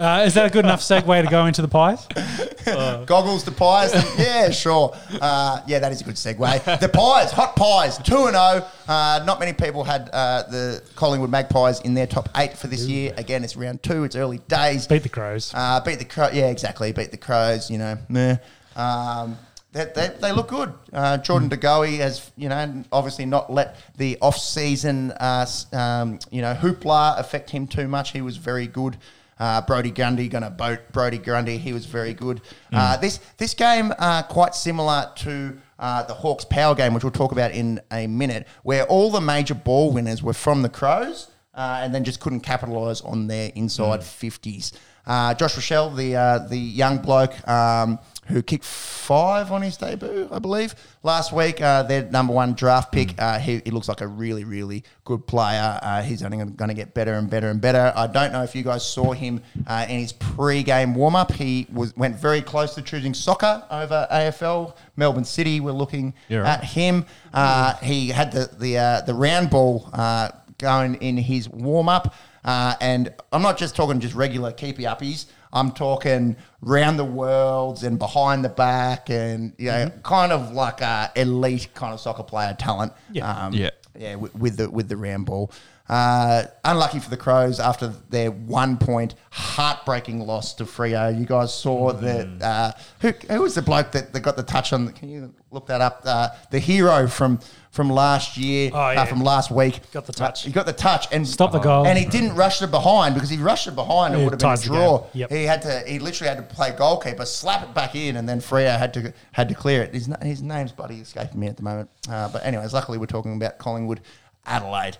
Uh, is that a good enough segue to go into the pies? Goggles to pies. yeah, sure. Uh, yeah, that is a good segue. The pies, hot pies, 2 and 0. Uh, not many people had uh, the Collingwood Magpies in their top eight for this year. Again, it's round two, it's early days. Beat the Crows. Uh, beat the Crows. Yeah, exactly. Beat the Crows, you know. Meh. Um, they, they, they look good. Uh, Jordan De Goey has, you know, obviously not let the off-season, uh, s- um, you know, hoopla affect him too much. He was very good. Uh, Brodie Grundy going to boat Brodie Grundy. He was very good. Uh, this this game uh, quite similar to uh, the Hawks Power game, which we'll talk about in a minute, where all the major ball winners were from the Crows. Uh, and then just couldn't capitalise on their inside 50s. Uh, Josh Rachele, the uh, the young bloke um, who kicked five on his debut, I believe, last week. Uh, their number one draft pick. Uh, he, he looks like a really, really good player. Uh, he's only going to get better and better and better. I don't know if you guys saw him uh, in his pre-game warm-up. He was went very close to choosing soccer over AFL. Melbourne City were looking Yeah, right. at him. Uh, he had the the uh, the round ball uh, going in his warm up, uh, and I'm not just talking just regular keepy uppies. I'm talking round the worlds and behind the back, and you know, kind of like a elite kind of soccer player talent. Yeah. um, Yeah. yeah, with, with the with the round ball. Uh, unlucky for the Crows after their one point heartbreaking loss to Freo. You guys saw Mm. that. Uh, who, who was the bloke that, that got the touch on? Can you look that up? Uh, the hero from from last year, Oh, yeah. uh, from last week, Got the touch. Uh, he got the touch and Stop the goal. and he didn't rush it behind because if he rushed it behind, it would have been a draw. Yep. He had to. He literally had to play goalkeeper, slap it back in, and then Freo had to had to clear it. His, na- his name's bloody escaping me at the moment. Uh, but anyways, luckily we're talking about Collingwood, Adelaide,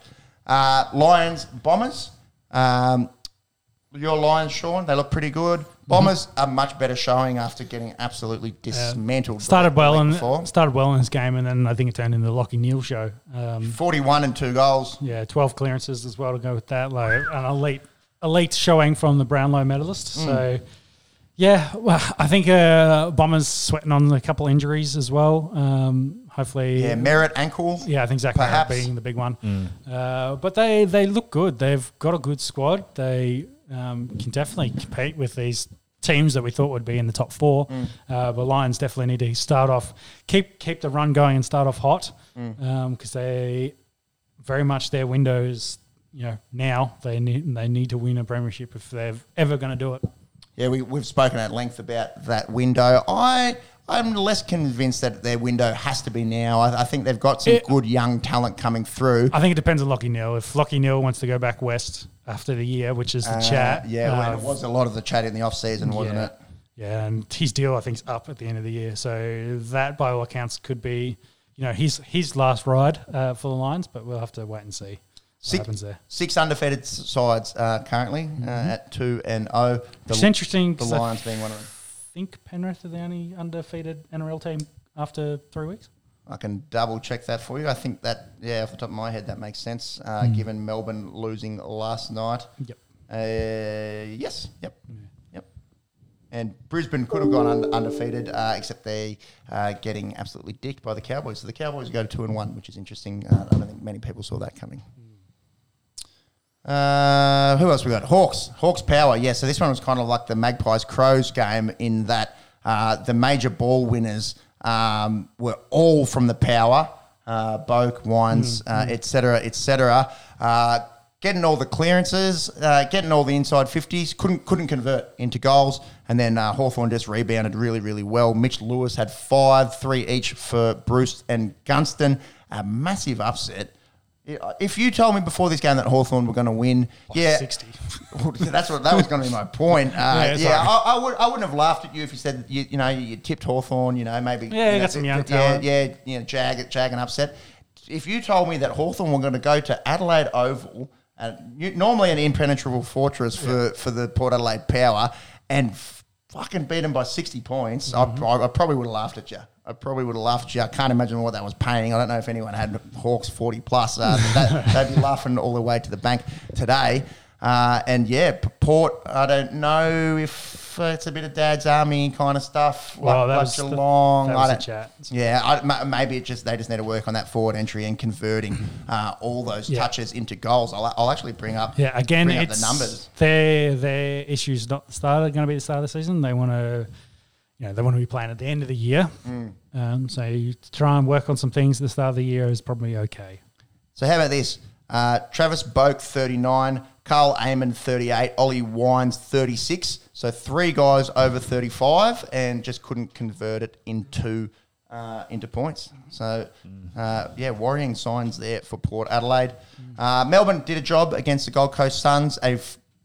uh, Lions, Bombers. Um, your Lions, Sean, they look pretty good. Bombers are much better showing after getting absolutely dismantled. Started well before. started well in this game, and then I think it turned into the Lachie Neale show. Um, forty-one and two goals. yeah, twelve clearances as well to go with that. Like an elite, elite showing from the Brownlow medalist. Mm. So, yeah, well, I think uh, Bombers sweating on a couple injuries as well. Um, hopefully, Yeah, Merrett ankle. Yeah, I think Zach Merrett being the big one. Uh, but they, they look good. They've got a good squad. They um, can definitely compete with these teams that we thought would be in the top four. Uh, but Lions definitely need to start off, keep keep the run going and start off hot because they very much their windows. You know, now they need they need to win a premiership if they're ever going to do it. Yeah, we, we've spoken at length about that window. I I'm less convinced that their window has to be now. I, I think they've got some It- good young talent coming through. I think it depends on Lachie Neale. If Lachie Neale wants to go back west after the year, which is the Uh, chat, yeah, well, uh, it was a lot of the chat in the off season, wasn't yeah. it? Yeah, and his deal I think is up at the end of the year, so that by all accounts could be, you know, his his last ride uh, for the Lions, but we'll have to wait and see Six, happens there. six undefeated sides uh, currently uh, at two and oh. The, It's interesting. the Lions being one of them. I think Penrith are the only undefeated NRL team after three weeks. I can double check that for you. I think that yeah, off the top of my head, that makes sense. Uh, Given Melbourne losing last night. Yep. Uh, yes. Yep. Yep. And Brisbane could have gone un- undefeated, uh, except they uh, getting absolutely dicked by the Cowboys. So the Cowboys go to two and one, which is interesting. Uh, I don't think many people saw that coming. Uh, who else we got? Hawks. Hawks power. Yeah. So this one was kind of like the Magpies Crows game in that uh, the major ball winners um, were all from the power. Uh, Boak, Wines, uh, et cetera, et cetera. Uh, getting all the clearances, uh, getting all the inside 50s, couldn't couldn't convert into goals. And then uh, Hawthorn just rebounded really, really well. Mitch Lewis had five, three each for Bruce and Gunston. A massive upset. If you told me before this game that Hawthorn were going to win, yeah, 60. that's what that was going to be my point. Uh, Yeah, yeah. I, I would I wouldn't have laughed at you if you said you, you know you tipped Hawthorn, you know maybe Yeah, you know, got some young yeah, talent. yeah, you know jag jag and upset. If you told me that Hawthorn were going to go to Adelaide Oval, and you, normally an impenetrable fortress for for the Port Adelaide Power, and fucking beat them by sixty points, Mm-hmm. I, I probably would have laughed at you. I probably would have laughed at you. I can't imagine what that was paying. I don't know if anyone had Hawks 40 plus. Uh, that, they'd be laughing all the way to the bank today. Uh, and yeah, Port, I don't know if it's a bit of Dad's Army kind of stuff. Like, that like was the- Geelong. that I the don't- Yeah, I, maybe it just they just need to work on that forward entry and converting uh, all those Yeah. touches into goals. I'll, I'll actually bring up Yeah, again, bring up it's the numbers. Their their issues not the start going to be the start of the season. They want to, you know, they want to be playing at the end of the year. Mm. Um, so you try and work on some things at the start of the year is probably okay. So how about this? Uh, Travis Boak, 39. Karl Amon, 38. Ollie Wines, 36. So three guys over 35 and just couldn't convert it into uh, into points. So, uh, yeah, worrying signs there for Port Adelaide. Uh, Melbourne did a job against the Gold Coast Suns. A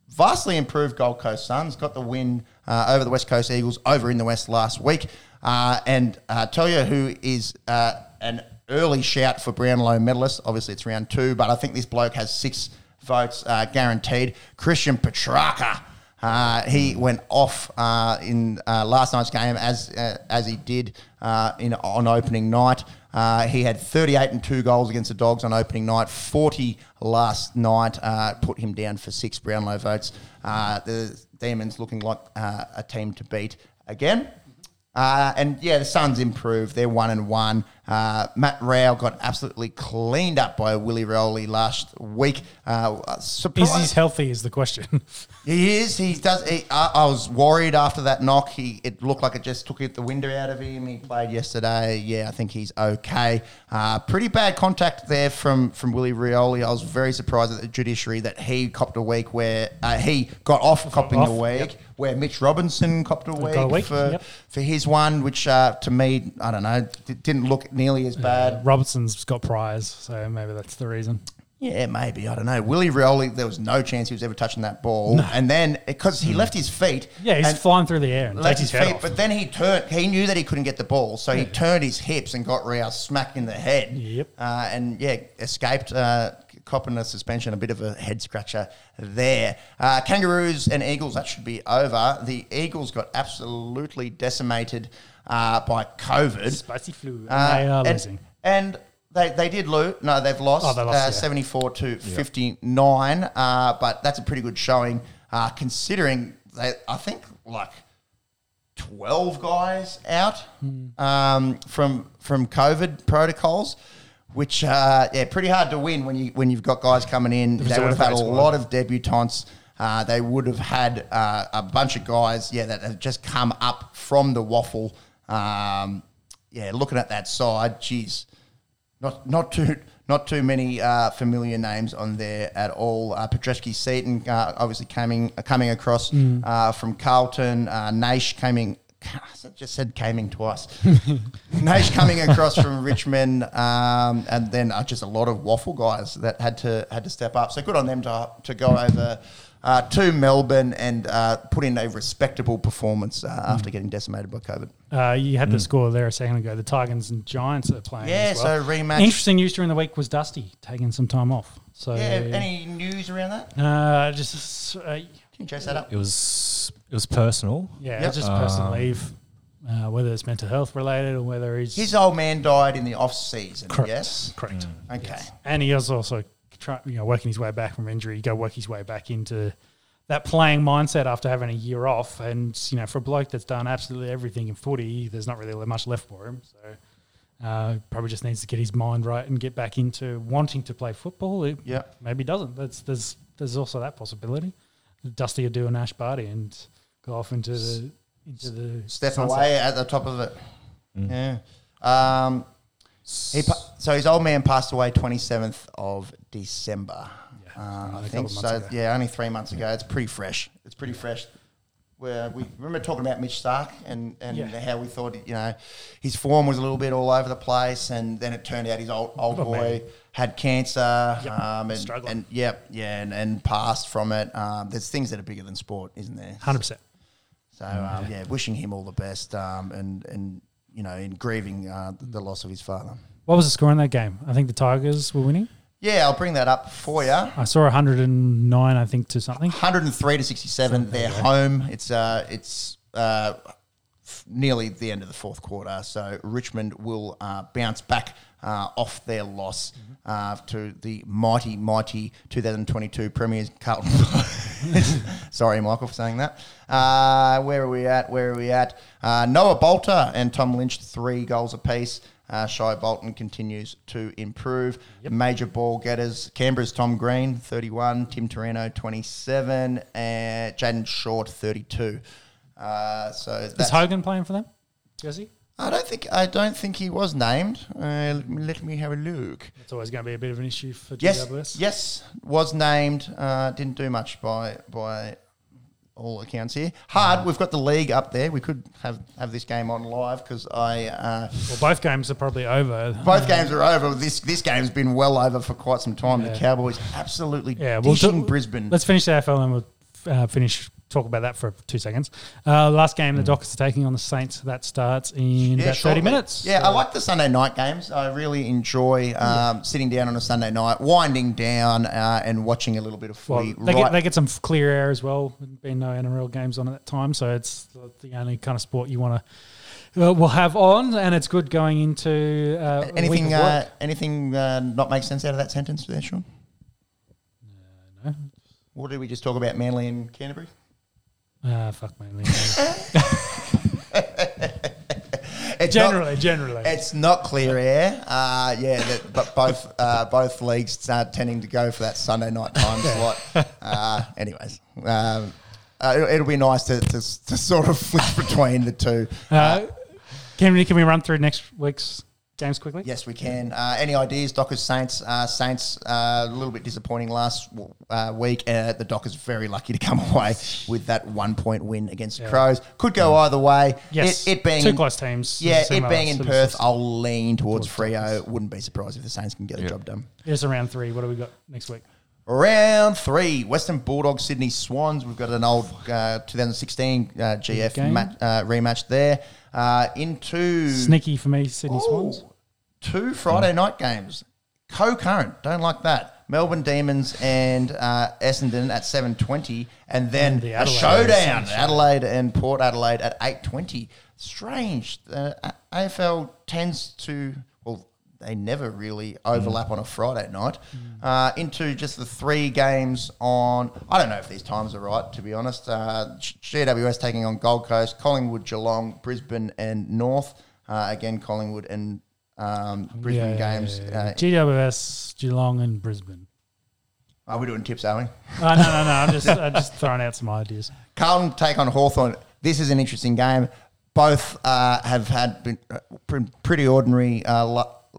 vastly improved Gold Coast Suns got the win uh, over the West Coast Eagles over in the West last week. Uh, and uh, tell you who is uh, an early shout for Brownlow medalist. Obviously, it's round two, but I think this bloke has six votes uh, guaranteed. Christian Petracca. Uh, he went off uh, in uh, last night's game as uh, as he did uh, in on opening night. He had 38 and two goals against the Dogs on opening night. 40 last night put him down for six Brownlow votes. The Demons looking like a team to beat again. Uh, and yeah, the Suns improved. They're one and one. Uh, Matt Rowell got absolutely cleaned up by Willie Rioli last week. Uh, Is he healthy? Is the question. he is. He does. He, I, I was worried after that knock. He it looked like it just took it the wind out of him. He played yesterday. Yeah, I think he's okay. Uh, pretty bad contact there from from Willie Rioli. I was very surprised at the judiciary that he copped a week where uh, he got off copping off, a week. yep. Where Mitch Robinson copped a week, a week, for yep. for his one, which uh, to me, I don't know, d- didn't look nearly as bad. Robinson's got prize, so maybe that's the reason. Yeah, maybe. I don't know. Willie Rioli, there was no chance he was ever touching that ball. And then, because he left his feet. Yeah, he's flying through the air and left his his feet, off. but then he turned. He knew that he couldn't get the ball, so he turned his hips and got Rowell smack in the head. Yep. Uh, and yeah, escaped, uh, copping a suspension, a bit of a head scratcher there. Uh, Kangaroos and Eagles, that should be over. The Eagles got absolutely decimated uh, by COVID. Spicy flu. Uh, they are losing. And they, they did lose. No, they've lost. Oh, they lost, uh, yeah. 74 to 59. Uh, but that's a pretty good showing, uh, considering they, I think, like 12 guys out Hmm. um, from from COVID protocols. Which uh, yeah, pretty hard to win when you when you've got guys coming in. They would have had a grade lot of debutants. Uh, they would have had uh, a bunch of guys, yeah, that have just come up from the WAFL. Um, yeah, looking at that side, geez, not not too not too many uh, familiar names on there at all. Uh, Petrevski-Seton, uh, obviously coming uh, coming across uh, from Carlton. Uh, Naish coming. I just said coming twice. Naish coming across from Richmond, um, and then uh, just a lot of WAFL guys that had to had to step up. So good on them to to go over uh, to Melbourne and uh, put in a respectable performance uh, after getting decimated by COVID. Uh, you had the score there a second ago. The Tigers and Giants are playing. Yeah, as well. so rematch. Interesting news during the week was Dusty taking some time off. So Yeah, any news around that? uh, just uh, Can you chase that up? It was it was personal. yeah, Yep. just personal Um, leave. Uh, whether it's mental health related or whether he's His old man died in the off season. correct. Yes. correct. Okay. And he was also try, you know working his way back from injury. He go work his way back into that playing mindset after having a year off. And you know, for a bloke that's done absolutely everything in footy, there's not really much left for him. So uh, probably just needs to get his mind right and get back into wanting to play football. It Yeah. maybe doesn't. That's there's there's also that possibility. Dusty will do an Ash Barty and go off into the into the Step sunset. away at the top of it. Yeah. Um, he pa- so his old man passed away 27th of December. Yeah, Uh, I think so. ago. Yeah, only three months ago. It's pretty fresh. It's pretty fresh. Where we remember talking about Mitch Starc and, and Yeah. how we thought you know his form was a little bit all over the place, and then it turned out his old old Oh, boy man. had cancer, Yep, um, and, struggling. and yep, yeah, and, and passed from it. Um, there's things that are bigger than sport, isn't there? Hundred percent. So um, yeah, wishing him all the best, um, and and you know, in grieving uh, the, loss of his father. What was the score in that game? I think the Tigers were winning. Yeah, I'll bring that up for you. I saw 109, I think, to something. 103 to 67. They're home. It's uh, it's uh, nearly the end of the fourth quarter, so Richmond will uh, bounce back uh, off their loss uh, to the mighty, mighty 2022 Premiers Carlton. Sorry, Michael, for saying that. Uh, where are we at? Where are we at? Uh, Noah Balta and Tom Lynch, three goals apiece. Uh, Shai Bolton continues to improve. Major ball getters. Canberra's Tom Green, 31. Tim Taranto, 27. And Jayden Short, 32. Uh, so Is Hogan playing for them? Jesse? I don't think I don't think he was named. Uh, let, me, have a look. It's always going to be a bit of an issue for Yes, GWS. yes, was named. Uh, didn't do much by by all accounts here. Hard. We've got the league up there. We could have have this game on live because I uh, Well, both games are probably over. both games are over. This this game's been well over for quite some time. The Cowboys absolutely Yeah, we'll dishing do- Brisbane. Let's finish the AFL and we'll uh, finish talk about that for two seconds. Uh, last game, the Dockers are taking on the Saints. That starts in about shortly. thirty minutes. Yeah, So- I like the Sunday night games. I really enjoy um, sitting down on a Sunday night, winding down, uh, and watching a little bit of Well, footy. they right- get they get some clear air as well. Been no NRL games on at that time, so it's the only kind of sport you want to. Uh, will have on, and it's good going into uh, anything, uh, anything uh, not make sense out of that sentence there, Sean? no. What did we just talk about? Manly and Canterbury. Uh, fuck me. It's generally, not, generally. it's not clear air. Uh, yeah, that, but both uh, both leagues are tending to go for that Sunday night time slot. Uh, anyways, um, uh, it'll, it'll be nice to, to, to sort of flip between the two. Uh, can we can we run through next week's games quickly? Yes, we can. Uh, any ideas? Dockers Saints. Uh, Saints uh, a little bit disappointing last uh, week. Uh, the Dockers very lucky to come away with that one point win against Yeah. Crows. Could go either way. Yes, it, it being two close teams. Yeah, it being in Perth. I'll lean towards Towards Freo. Wouldn't be surprised if the Saints can get the job done. It's around three. What do we got next week? Round three, Western Bulldogs, Sydney Swans. We've got an old uh, 2016 uh, GF Game. match, uh, rematch there. Uh, into Sneaky for me, Sydney Ooh, Swans. Two Friday night games. Co-current. Don't like that. Melbourne Demons and uh, Essendon at 7.20. And then the a showdown. Adelaide and Port Adelaide at 8.20. Strange. The uh, AFL tends to... They never really overlap on a Friday night. Uh, into just the three games on... I don't know if these times are right, to be honest. Uh, GWS taking on Gold Coast, Collingwood, Geelong, Brisbane and North. Uh, again, Collingwood and um, Brisbane Yeah, games. yeah, yeah. Uh, GWS, Geelong, and Brisbane. are we doing tips, are we? Oh, no, no, no. I'm just, I'm just throwing out some ideas. Carlton take on Hawthorn. This is an interesting game. Both uh, have had been, uh, pre- pretty ordinary uh,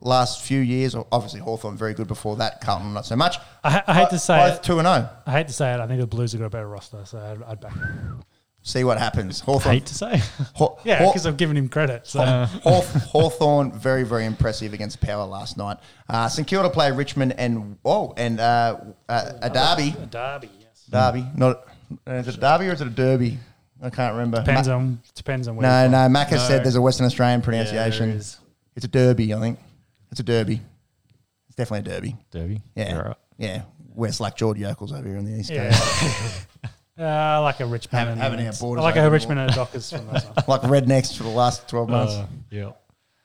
last few years. Obviously, Hawthorn very good before that. Carlton not so much. I, ha- I hate to say both it. two and zero. I hate to say it. I think the Blues have got a better roster, so I'd, I'd back them. See what happens. Hawthorn. Hate to say. Haw- Yeah, Haw- because I've given him credit. So. Hawth- Hawthorn very very impressive against Power last night. Uh, St Kilda play Richmond and oh and uh, uh, a derby. A derby, yes. Derby, not is it a derby or is it a derby? I can't remember. Depends Ma- on depends on where. no, no. Mac has No. said there's a Western Australian Yeah, pronunciation. is. it's a derby, I think. It's a derby. It's definitely a derby. Derby. Yeah, You're right. yeah. We're like George Yokels over here on the east Yeah. coast, Uh, I like a Richmond. Have- and, having our I like a open Richmond and a Dockers from those ones. like rednecks for the last twelve months. Uh, yeah.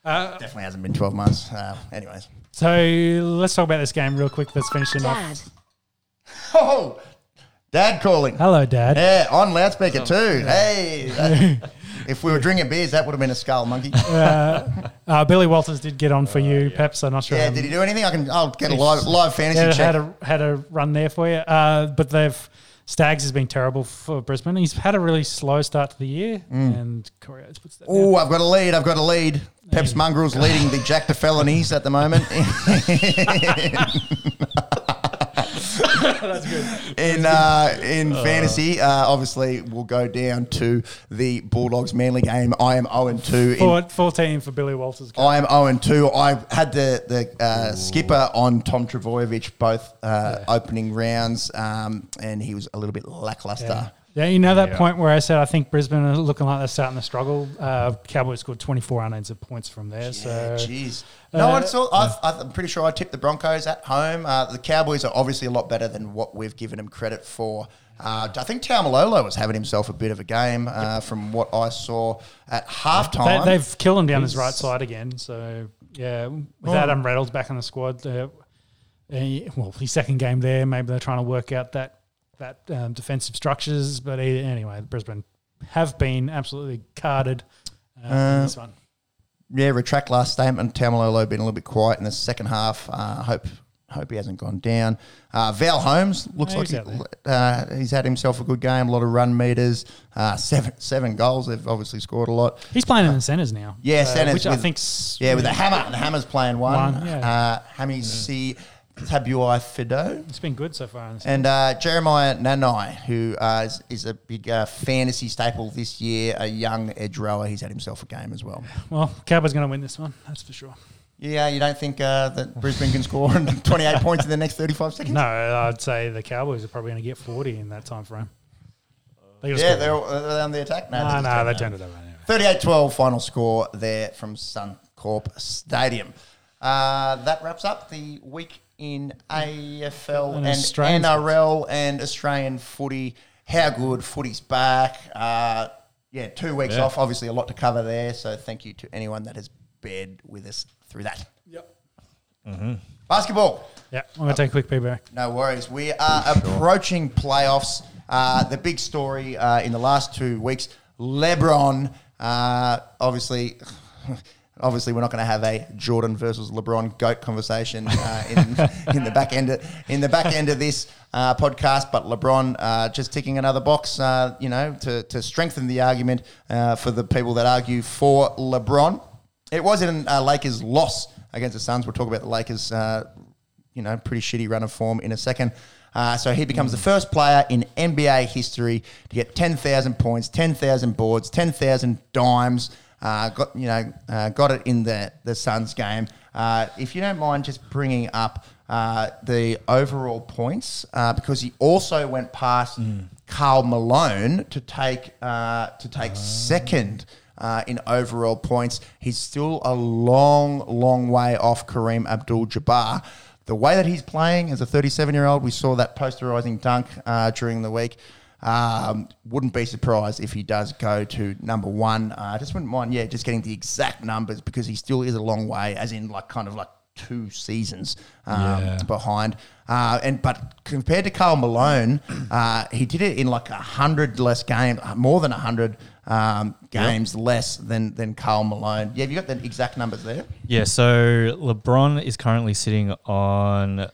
Uh, definitely hasn't been twelve months. Uh, anyways, so let's talk about this game real quick. Let's finish it off. Dad, oh, Dad calling. Hello, Dad. Yeah, on loudspeaker too. Hey, that- if we were drinking beers, that would have been a skull monkey. Uh, Billy Walters did get on for you, Pep. So I'm not sure. Yeah, how- did he do anything? I can. I'll get a live live fantasy Yeah, check. had a had a run there for you. Uh, but they've Staggs has been terrible for Brisbane. He's had a really slow start to the year, and Coriolis puts that. Oh, I've got a lead. I've got a lead. Peps Mongrel's leading the Jack the felonies at the moment. That's good. In uh, in fantasy, uh, obviously, we'll go down to the Bulldogs Manly game. I am zero and two. In, Four- 14 for Billy Walters. I am zero and two. I had the the uh, skipper on Tom Trbojevic both uh, opening rounds, um, and he was a little bit lackluster. Yeah. Yeah, you know that Yeah. point where I said I think Brisbane are looking like they're starting to struggle. Uh, Cowboys scored 24 unanswered points from there. Yeah, so jeez. No uh, one saw. I, I'm pretty sure I tipped the Broncos at home. Uh, the Cowboys are obviously a lot better than what we've given them credit for. Uh, I think Taumalolo was having himself a bit of a game uh, from what I saw at halftime. they, they've killed him down his right side again. So yeah, with. Adam Reynolds back in the squad, uh, he- well, his second game there, maybe they're trying to work out that that um, defensive structures. But he, anyway, Brisbane have been absolutely carded uh, in Uh, this one. yeah, retract last statement. Taumalolo been a little bit quiet in the second half. Uh, hope hope he hasn't gone down. Uh, Val Holmes looks Yeah, like he's he, uh, he's had himself a good game. A lot of run meters. Uh, seven seven goals. They've obviously scored a lot. He's playing in the centres now. Yeah, so- centres which I with- think's Yeah, with the hammer. The hammer's playing one. One, yeah. Uh, Hammy C. Tabuai-Fidow. It's been good so far. And uh, Jeremiah Nanai, who uh, is, is a big uh, fantasy staple this year, a young edge rower. He's had himself a game as well. well, Cowboys going to win this one. That's for sure. Yeah, you don't think uh, that Brisbane can score 28 points in the next 35 seconds? No, I'd say the Cowboys are probably going to get 40 in that time frame. They Yeah, they're, all- are on the attack. No, just no, they turned it over anyway. 38-12 final score there from Suncorp Stadium. Uh, that wraps up the week in AFL And and, Australian NRL and Australian footy. How good footy's back. Uh, yeah, two weeks Yeah. off. Obviously, a lot to cover there. So thank you to anyone that has bared with us through that. Yep. Basketball. Yeah, I'm going to take a quick feedback. No worries. We are approaching playoffs. Uh, the big story uh, in the last two weeks, LeBron. Uh, obviously, obviously, we're not going to have a Jordan versus LeBron goat conversation uh, in, in the back end of, in the back end of this uh, podcast. But LeBron uh, just ticking another box, uh, you know, to to strengthen the argument uh, for the people that argue for LeBron. It was in uh, Lakers' loss against the Suns. We'll talk about the Lakers' uh, you know, pretty shitty run of form in a second. Uh, so he becomes the first player in NBA history to get 10,000 points, 10,000 boards, 10,000 dimes. Uh, got you know, uh, got it in the the Suns game. Uh, if you don't mind, just bringing up uh, the overall points uh, because he also went past Karl Malone to take uh, to take second uh, in overall points. He's still a long, long way off Kareem Abdul-Jabbar. The way that he's playing as a 37-year-old, we saw that posterizing dunk uh, during the week. Um, wouldn't be surprised if he does go to number one. I uh, just wouldn't mind, yeah, just getting the exact numbers because he still is a long way, as in like kind of like two seasons um, Yeah. behind. Uh, and but compared to Karl Malone, uh, he did it in like a hundred less games, more than a hundred um, games less than than Karl Malone. Yeah, have you got the exact numbers there? Yeah, so LeBron is currently sitting on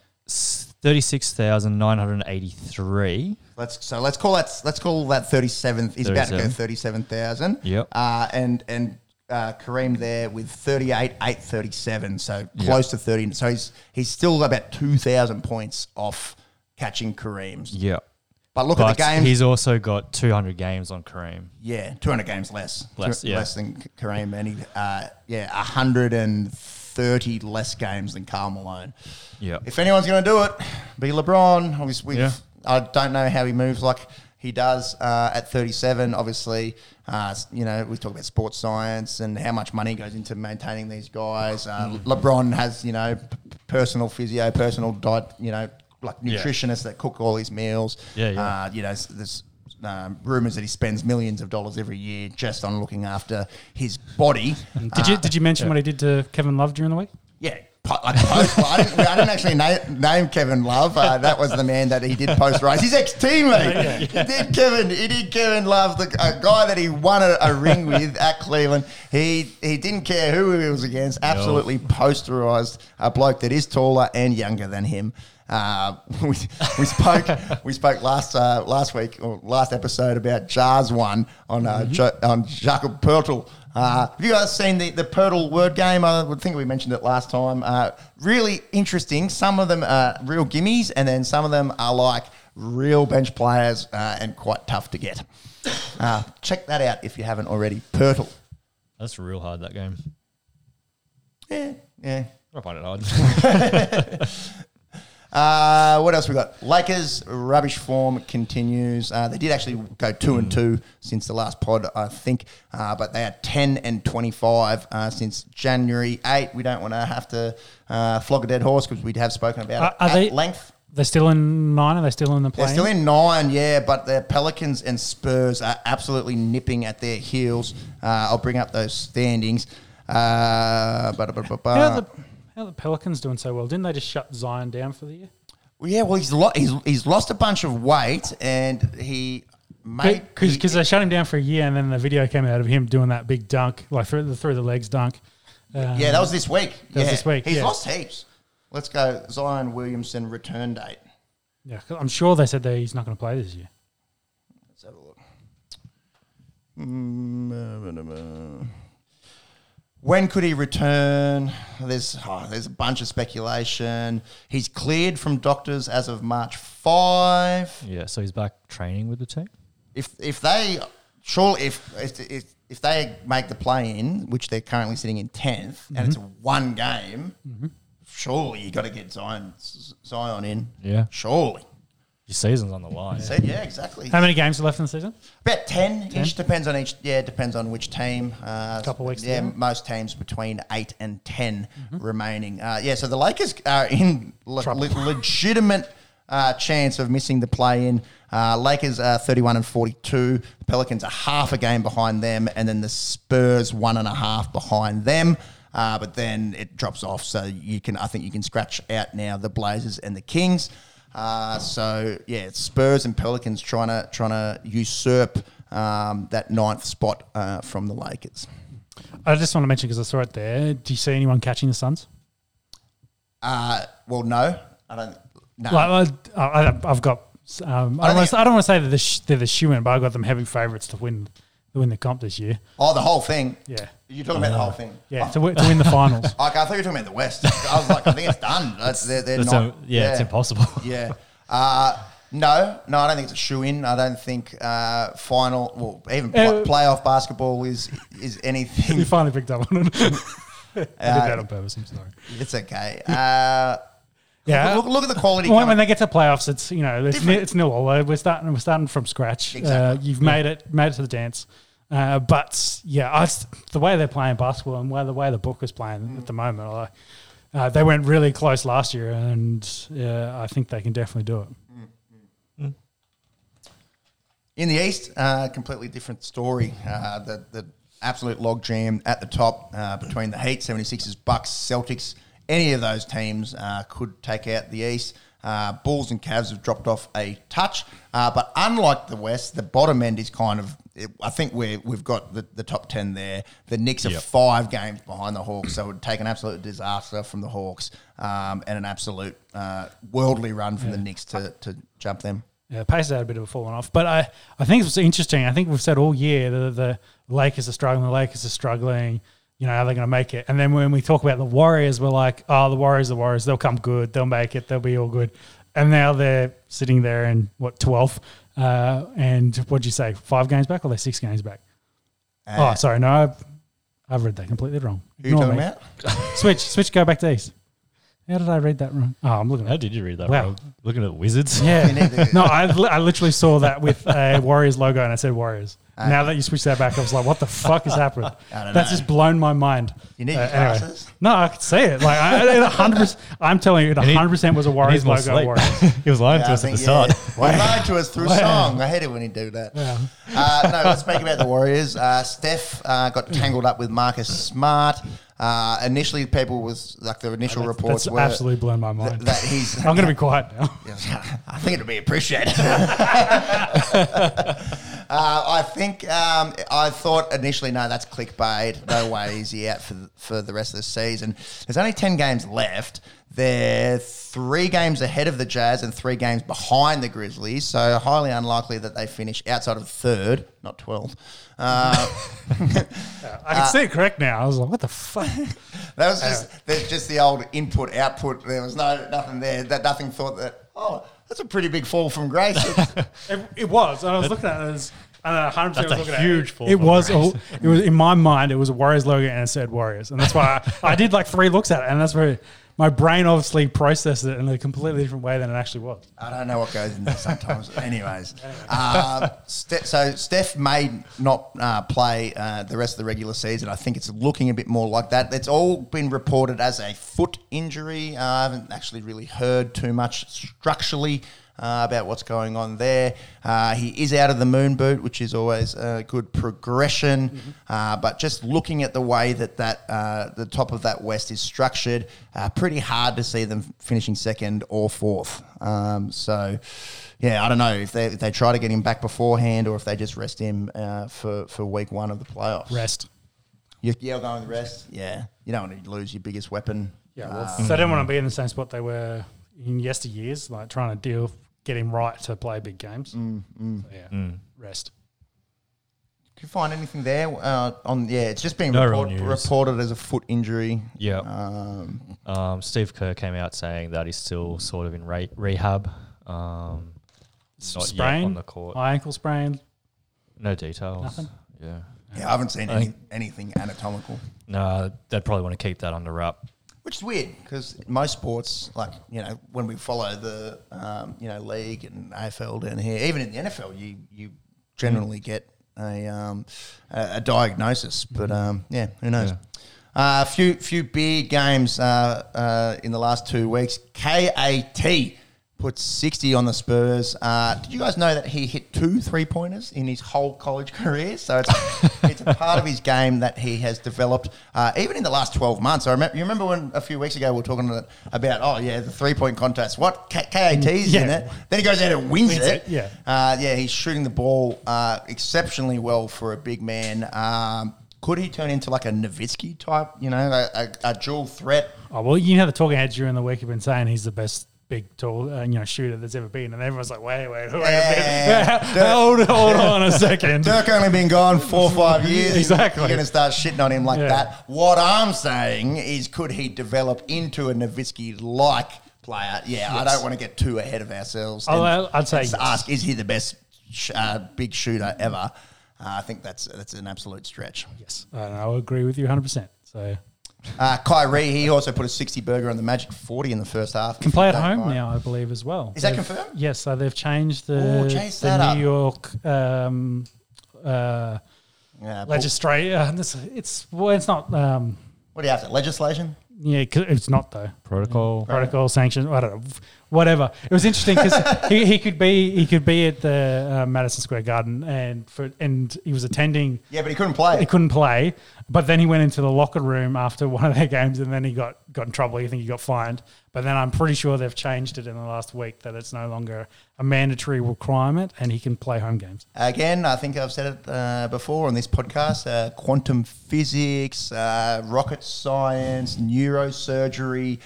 thirty-six thousand nine hundred eighty-three. Let's so let's call that let's call that thirty seventh. He's about to go 37. thirty seven thousand. Yep. Uh, and and uh, Kareem there with thirty eight eight thirty seven. So close to thirty. So he's he's still about two thousand points off catching Kareem's. Yeah, But look at the games. he's also got two hundred games on Kareem. Yeah, 200 games less. Less, Two- yeah. Less than Kareem. And he, uh, yeah, 130 less games than Karl Malone. Yeah, If anyone's going to do it, be LeBron. Obviously, we've, Yeah. I don't know how he moves like he does uh, at 37. Obviously, uh, you know, we talk about sports science and how much money goes into maintaining these guys. Uh, Mm. LeBron has, you know, p- personal physio, personal diet, you know, like Yeah. nutritionists that cook all his meals. Yeah, yeah. Uh, you know, there's um, rumors that he spends millions of dollars every year just on looking after his body. Did you did you mention what he did to Kevin Love during the week? Yeah. I, post, I, didn't, I didn't actually name, name Kevin Love. Uh, that was the man that he did post race. His ex teammate. He did Kevin. He did Kevin Love, the a guy that he won a, a ring with at Cleveland. He he didn't care who he was against. Absolutely posterized a bloke that is taller and younger than him. Uh, we, we spoke we spoke last uh, last week or last episode about Jars one on uh, jo- on Jakob Poeltl. Uh, have you guys seen the, the Poeltl word game? I would think we mentioned it last time. Uh, really interesting. Some of them are real gimmies, and then some of them are like real bench players uh, and quite tough to get. Uh, check that out if you haven't already. Poeltl. that's real hard that game. Yeah, yeah. I find it hard. Uh, what else we got? Lakers rubbish form continues. Uh, they did actually go two and two since the last pod, I think, uh, but they are ten and twenty five uh, since January eight. We don't want to have to uh, flog a dead horse because we have spoken about it at they- length. They're still in nine. Are they still in the play? They're still in nine, yeah, but the Pelicans and Spurs are absolutely nipping at their heels. Uh, I'll bring up those standings. Uh, How are the how are the Pelicans doing so well? Didn't they just shut Zion down for the year? Well, yeah, well, he's, lo- he's he's lost a bunch of weight, and he made Because they shut him down for a year, and then the video came out of him doing that big dunk, like through the through the legs dunk. Um, yeah, that was this week. That was Yeah. this week, He's yeah. lost heaps. Let's go Zion Williamson return date. Yeah, I'm sure they said that he's not going to play this year. Let's have a look. Mm, mm, mm, When could he return? There's oh, there's a bunch of speculation. He's cleared from doctors as of March five. yeah, so he's back training with the team. if if they surely if if if, if they make the play in, which they're currently sitting in 10th and it's mm-hmm. one game, mm-hmm. surely you got to get Zion Zion in. Yeah. Surely. Your season's on the line. Said, yeah, exactly. How many games are left in the season? About 10 ish, depends on each. Yeah, depends on which team. Uh, Couple weeks Yeah, to go. most teams between 8 and 10 remaining. Uh, yeah, so the Lakers are in le- le- legitimate uh, chance of missing the play in. Uh, Lakers are 31 and 42. The Pelicans are half a game behind them, and then the Spurs one and a half behind them. Uh, but then it drops off, so you can. I think you can scratch out now the Blazers and the Kings. Uh, so yeah, Spurs and Pelicans trying to trying to usurp um, that ninth spot uh, from the Lakers. I just want to mention because I saw it there. Do you see anyone catching the Suns? Uh, well, no, I don't. No, Like, I, I, I've got. Um, I, I don't wanna, I don't want to say that they're, the shoe in, but I've got them heavy favourites to win to win the comp this year. oh, the whole thing. Yeah, You're talking about the whole thing. yeah, to, wi- to win the finals. Okay, I thought you were talking about the West. I was like, I think it's done. That's, they're, they're That's not. a- yeah, it's impossible. Yeah. Uh, no, no, I don't think it's a shoe in. I don't think uh, final, well, even pl- Uh, playoff basketball is is anything. you finally picked up on it. I did Uh, that on purpose. I'm sorry. It's okay. Uh, Yeah, look, look at the quality. When, coming- when they get to playoffs, it's you know it's, Different. ni- it's nil all. Uh, We're starting we're starting from scratch. Uh, Exactly. you've made it made it to the dance, uh, but yeah, I, s- the way they're playing basketball and the way the book is playing Mm. at the moment, I, uh, they went really close last year, and uh, I think they can definitely do it. In the East, uh, completely different story. Uh, the, the absolute logjam at the top uh, between the Heat, 76ers, Bucks, Celtics. Any of those teams uh, could take out the East. Uh, Bulls and Cavs have dropped off a touch. Uh, but unlike the West, the bottom end is kind of, I think we're, we've got the, the top 10 there. The Knicks are Yep. five games behind the Hawks, so it would take an absolute disaster from the Hawks um, and an absolute uh, worldly run from the Knicks to, to jump them. Yeah, the Pacers had a bit of a falling off, but I, I think it's interesting. I think we've said all year that the Lakers are struggling. The Lakers are struggling. You know, are they going to make it? And then when we talk about the Warriors, we're like, oh, the Warriors, the Warriors, they'll come good. They'll make it. They'll be all good. And now they're sitting there in what twelfth? Uh, and what'd you say? Five games back, or they're six games back? Uh, oh, sorry, no, I've, I've read that completely wrong. Who you talking me. about? Switch, switch, go back to East. How did I read that wrong? Oh, I'm looking How at did you read that? Wow. Wrong? Looking at Wizards. Yeah. no, I, I literally saw that with a Warriors logo and I said Warriors. Okay. Now that you switched that back, I was like, what the fuck is happening? I don't That's know. just blown my mind. You need Uh, your anyway. glasses. No, I could see it. Like, I, it 100%, I'm telling you, it 100% was a He Warriors needs logo. Warriors. he was lying Yeah, to I us at think, the start. yeah. He lied to us through song. I hate it when he do that. Yeah. Uh, no, let's speak about the Warriors. Uh, Steph uh, got tangled up with Marcus Smart. Uh, initially, people was like the initial reports That's were absolutely blown my th- mind. that he's. I'm going to be quiet now. I think it'll be appreciated. Uh, I think um, I thought initially, no, that's clickbait. No way is he out for the, for the rest of the season. There's only ten games left. They're three games ahead of the Jazz and three games behind the Grizzlies. So highly unlikely that they finish outside of third, not twelfth. Uh, I can see it correct now. I was like, what the fuck? that was just there's just the old input output. There was no nothing there. That nothing thought that. Oh, that's a pretty big fall from grace. It, it was. And I was looking at it as. Know, 100 That's was a looking at huge it. fall It was, all, it was in my mind. It was a Warriors logo and it said Warriors, and that's why I, I did like three looks at it, and that's where my brain obviously processed it in a completely different way than it actually was. I don't know what goes in there sometimes. Anyways, uh, Ste- so Steph may not uh, play uh, the rest of the regular season. I think it's looking a bit more like that. It's all been reported as a foot injury. Uh, I haven't actually really heard too much structurally. Uh, about what's going on there. Uh, he is out of the moon boot, which is always a good progression. Uh, but just looking at the way that that uh, the top of that West is structured, uh, pretty hard to see them finishing second or fourth. Um, so, yeah, I don't know if they if they try to get him back beforehand or if they just rest him uh, for for week one of the playoffs. Rest. You, yeah, going with rest. Yeah, you don't want to lose your biggest weapon. Yeah, well, Um, so they don't want to be in the same spot they were in yesteryears, like trying to deal, get him right to play big games. Mm, So, yeah, Mm. rest. Can you find anything there uh, on? Yeah, it's just been No report, reported as a foot injury. Yeah. Um, Um, Steve Kerr came out saying that he's still sort of in re- rehab. Um, not yet Sprain, on the court. high ankle sprain. No details. Nothing? Yeah. yeah, I haven't seen any, anything anatomical. No, they'd probably want to keep that under wrap. Which is weird because most sports, like you know, when we follow the um, you know league and AFL down here, even in the NFL, you you generally get a um, a, a diagnosis. But um, yeah, who knows? A uh, few few big games uh, uh, in the last two weeks. KAT put 60 on the Spurs. Uh, did you guys know that he hit two three pointers in his whole college career? So it's, it's a part of his game that he has developed uh, even in the last 12 months. I remember, you remember when a few weeks ago we were talking about, oh, yeah, the three point contest. What? K- KAT's Yeah. in it. Then he goes out and wins, Wins it. it, yeah. Uh, yeah, he's shooting the ball uh, exceptionally well for a big man. Um, could he turn into like a Nowitzki type, you know, a, a, a dual threat? Oh well, you know the talking heads during the week have been saying he's the best big tall uh, you know shooter that's ever been, and everyone's like, wait, wait, wait Yeah. hold, hold on a second. Dirk only been gone four or five years. Exactly. You're going to start shitting on him like Yeah. that. What I'm saying is, could he develop into a Nowitzki like player? Yeah, I don't want to get too ahead of ourselves. Oh, and- well, I'd say yes. ask, is he the best sh- uh, big shooter ever? Uh, I think that's that's an absolute stretch. Yes, I, I agree with you 100. percent So Uh, Kyrie, he also put a 60 burger on the Magic 40 in the first half. can play at home mind. now, I believe as well. Is that They've- confirmed? Yes, so they've changed the, Ooh, chase that the up. New York um, uh, Yeah, Paul- legislate. Uh, it's well, it's not. Um, what do you have to legislation? yeah, 'cause it's not though. Protocol. protocol sanctions. I don't know, whatever. It was interesting because he, he could be he could be at the uh, Madison Square Garden and for and he was attending. Yeah, but he couldn't play. He couldn't play, but then he went into the locker room after one of their games, and then he got got in trouble. You think he got fined. But then I'm pretty sure they've changed it in the last week that it's no longer a mandatory requirement, and he can play home games. Again, I think I've said it uh, before on this podcast uh, quantum physics, uh, rocket science, neurosurgery.